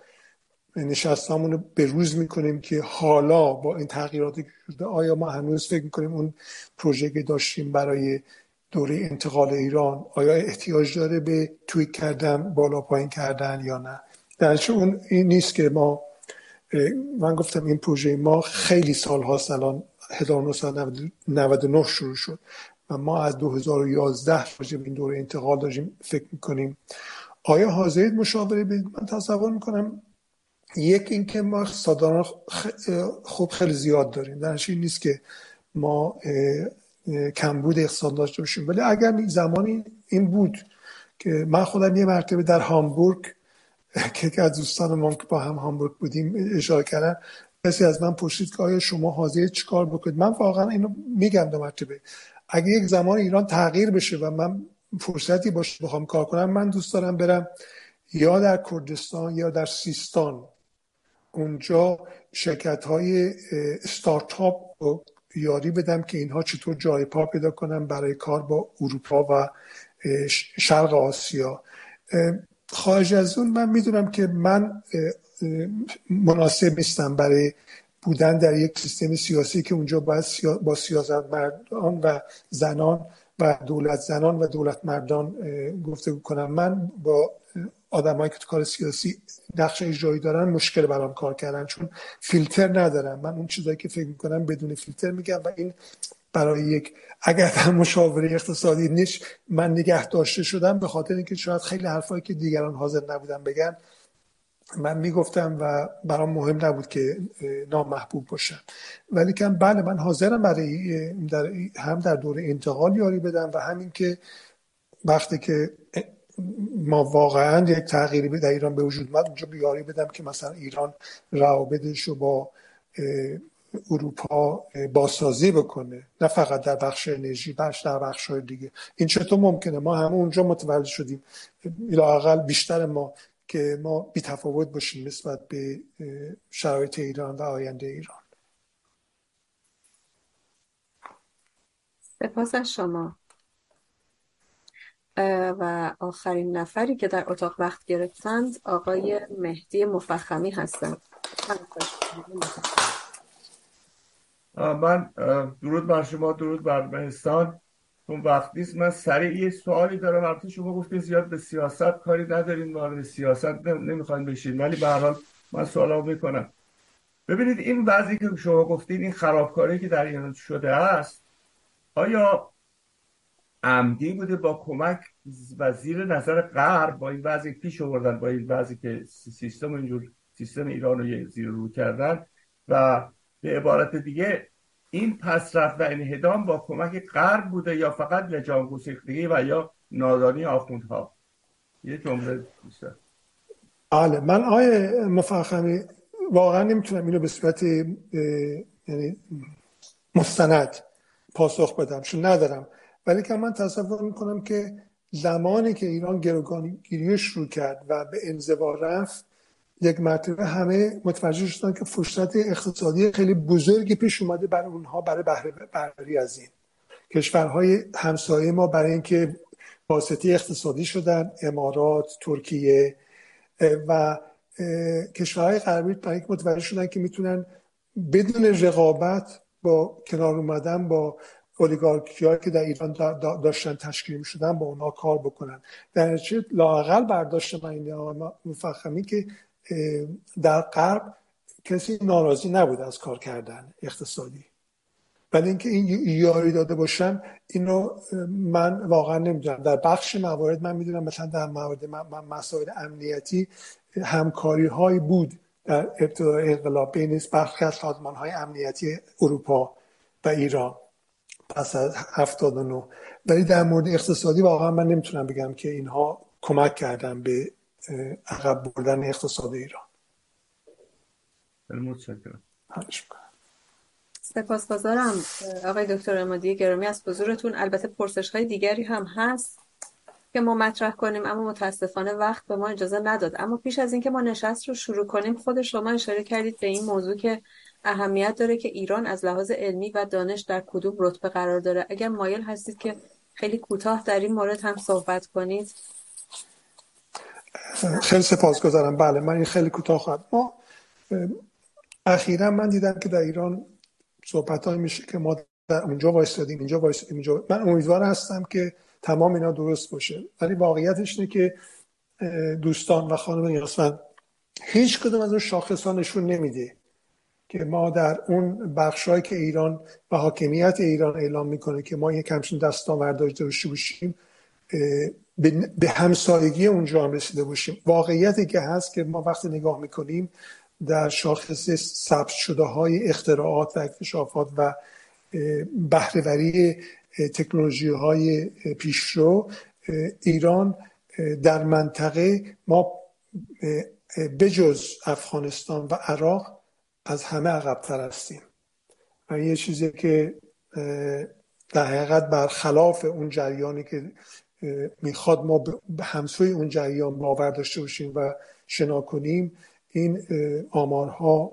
نشستامون رو به روز می‌کنیم که حالا با این تغییراتی که شده آیا ما هنوز فکر می‌کنیم اون پروژه که داشتیم برای دوره انتقال ایران آیا احتیاج داره به تویک کردن بالا پایین کردن یا نه؟ در اون این نیست که ما من گفتم این پروژه ما خیلی سال هاست الان 1999 شروع شد و ما از 2011 راجع به این دوره انتقال داشتیم فکر می‌کنیم. آیا حاضرید مشاوره بدید؟ من تصور می‌کنم یک اینکه ما اقتصاددانان خوب خیلی زیاد داریم. در این نیست که ما کمبود اقتصاد داشته باشیم. ولی اگر زمانی این بود که من خودم یه مرتبه در هامبورگ که از دوستان ما که با هم هامبورگ بودیم اشاره کردن کسی از من پرسید که آیا شما حاضر چیکار بکنید؟ من واقعا اینو میگم دو مرتبه. اگه یک زمان ایران تغییر بشه و من فرصتی باشه بخوام کار کنم من دوست دارم برم یا در کردستان یا در سیستان. اونجا شرکت های استارتاپ رو یاری بدم که اینها چطور جای پا پیدا کنم برای کار با اروپا و شرق آسیا. خارج از اون من می‌دونم که من مناسب نیستم برای بودن در یک سیستم سیاسی که اونجا باید با سیاست مردان و زنان و دولت زنان و دولت مردان گفته کنم. من با آدمایی که تو کار سیاسی نقش اجرایی دارن مشکل برام کار کردن چون فیلتر ندارم. من اون چیزایی که فکر می‌کنم بدون فیلتر میگم و این برای یک اگر در مشاوره اقتصادی نیست من نگه داشته شدم به خاطر اینکه شاید خیلی حرفایی که دیگران حاضر نبودن بگن من می‌گفتم و برام مهم نبود که نامحبوب باشم. ولی که بله من حاضرم برای در هم در دوره انتقال یاری بدم و همین که وقتی که ما واقعا یک تغییری در ایران به وجود اومد اونجا بیاری بدم که مثلا ایران روابطش رو با اروپا باسازی بکنه. نه فقط در بخش انرژی بخش در بخش های دیگه. این چطور ممکنه؟ ما همه اونجا متولد شدیم. لاقل بیشتر ما که ما بی تفاوت باشیم نسبت به شرایط ایران و آینده ایران. سپاس از شما. و آخرین نفری که در اتاق وقت گرفتند آقای مهدی مفخمی هستند. من درود بر شما درود بر مهستان اون وقت نیست. من سریع یه سوالی دارم. البته شما گفتین زیاد به سیاست کاری ندارین. وارد سیاست نمی‌خواین بشین. ولی به هر حال من سوالامو می‌کنم. ببینید این وضعی که شما گفتین این خرابکاری که در ایران شده است آیا عمدی بوده با کمک و زیر نظر غرب با این وضعی پیش آوردن با این وضعی که سیستم اینجور سیستم ایران رو زیر رو کردن و به عبارت دیگه این پسرفت و انهدام با کمک غرب بوده یا فقط لجام گسیختگی و یا نادانی آخوندها؟ یه جمله بیشتر. بله من آیه مفخمی واقعا نمی‌تونم اینو به صورت یعنی مستند پاسخ بدم چون ندارم. ولی که من تصور می‌کنم که زمانی که ایران گروگانگیری شروع کرد و به انزوا رفت یک مرتبه همه متوجه شدن که فرصت اقتصادی خیلی بزرگی پیش اومده برای اونها برای بهره از این کشورهای همسایه ما برای اینکه واسطی اقتصادی شدن امارات ترکیه و کشورهای غربی برای اینکه متوجه شدن که می‌تونن بدون رقابت با کنار اومدن با اولیگارکی که در ایران داشتن تشکیل می شدن با اونا کار بکنن. در نتیجه لاقل برداشت من این مفخمی که در غرب کسی ناراضی نبود از کار کردن اقتصادی. ولی اینکه این یاری داده باشن اینو من واقعا نمی‌دونم. در بخش موارد من می‌دونم مثلا در موارد مسائل امنیتی همکاری های بود در ابتدای انقلاب بین برخی از سازمان های امنیتی اروپا و ایران پس از 79 ولی در مورد اقتصادی واقعا من نمی‌تونم بگم که اینها کمک کردن به عقب بردن اقتصاد ایران. سپاسگزارم آقای دکتر امادی گرامی از حضورتون. البته پرسش های دیگری هم هست که ما مطرح کنیم اما متاسفانه وقت به ما اجازه نداد. اما پیش از اینکه ما نشست رو شروع کنیم خود شما اشاره کردید به این موضوع که اهمیت داره که ایران از لحاظ علمی و دانش در کدوم رتبه قرار داره. اگر مایل هستید که خیلی کوتاه در این مورد هم صحبت کنید. خیلی سپاسگزارم. بله من این خیلی کوتاه خواهم. ما اخیرا من دیدم که در ایران صحبت میشه که ما در اونجا وایستادیم اینجا وایستادیم اینجا. من امیدوار هستم که تمام اینا درست باشه. ولی واقعیتش اینه که دوستان و خانم یاسمن هیچ کدوم از اون شاخص نشون نمیده که ما در اون بخشهایی که ایران و حاکمیت ایران اعلام می‌کنه که ما یک همچین دستاورد داشته باشیم به همسایگی اونجا هم رسیده باشیم. واقعیتی که هست که ما وقتی نگاه می‌کنیم در شاخص ثبت شده های اختراعات و اکتشافات و بهرهوری تکنولوژی های پیشرو ایران در منطقه ما بجز افغانستان و عراق از همه عقبتر هستیم. و یه چیزی که در حقیقت برخلاف اون جریانی که می‌خواد ما به همسوی اون جریان باور داشته باشیم و شنا کنیم این آمارها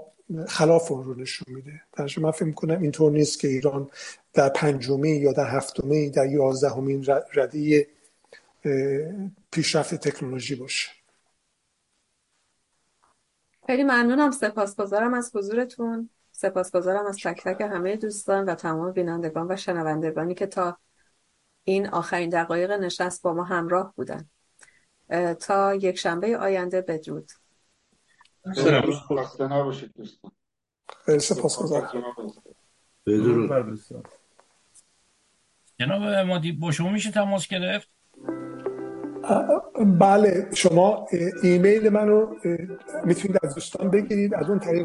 خلاف اون رو نشون میده. در من فکر کنم اینطور نیست که ایران در پنجمی یا در هفتمی در یازدهمین رده پیشرفت تکنولوژی باشه. خیلی ممنونم. سپاسگزارم از حضورتون. سپاسگزارم از تک تک همه دوستان و تمام بینندگان و شنوندگانی که تا این آخرین دقایق نشست با ما همراه بودن. تا یک شنبه آینده بدرود. خسته نباشید دوستان. خیلی سپاسگزارم بدرود. جناب مادی با شما میشه تماس گرفت؟ بله شما ایمیل من رو می‌تونید از دوستان بگیرید از اون طریق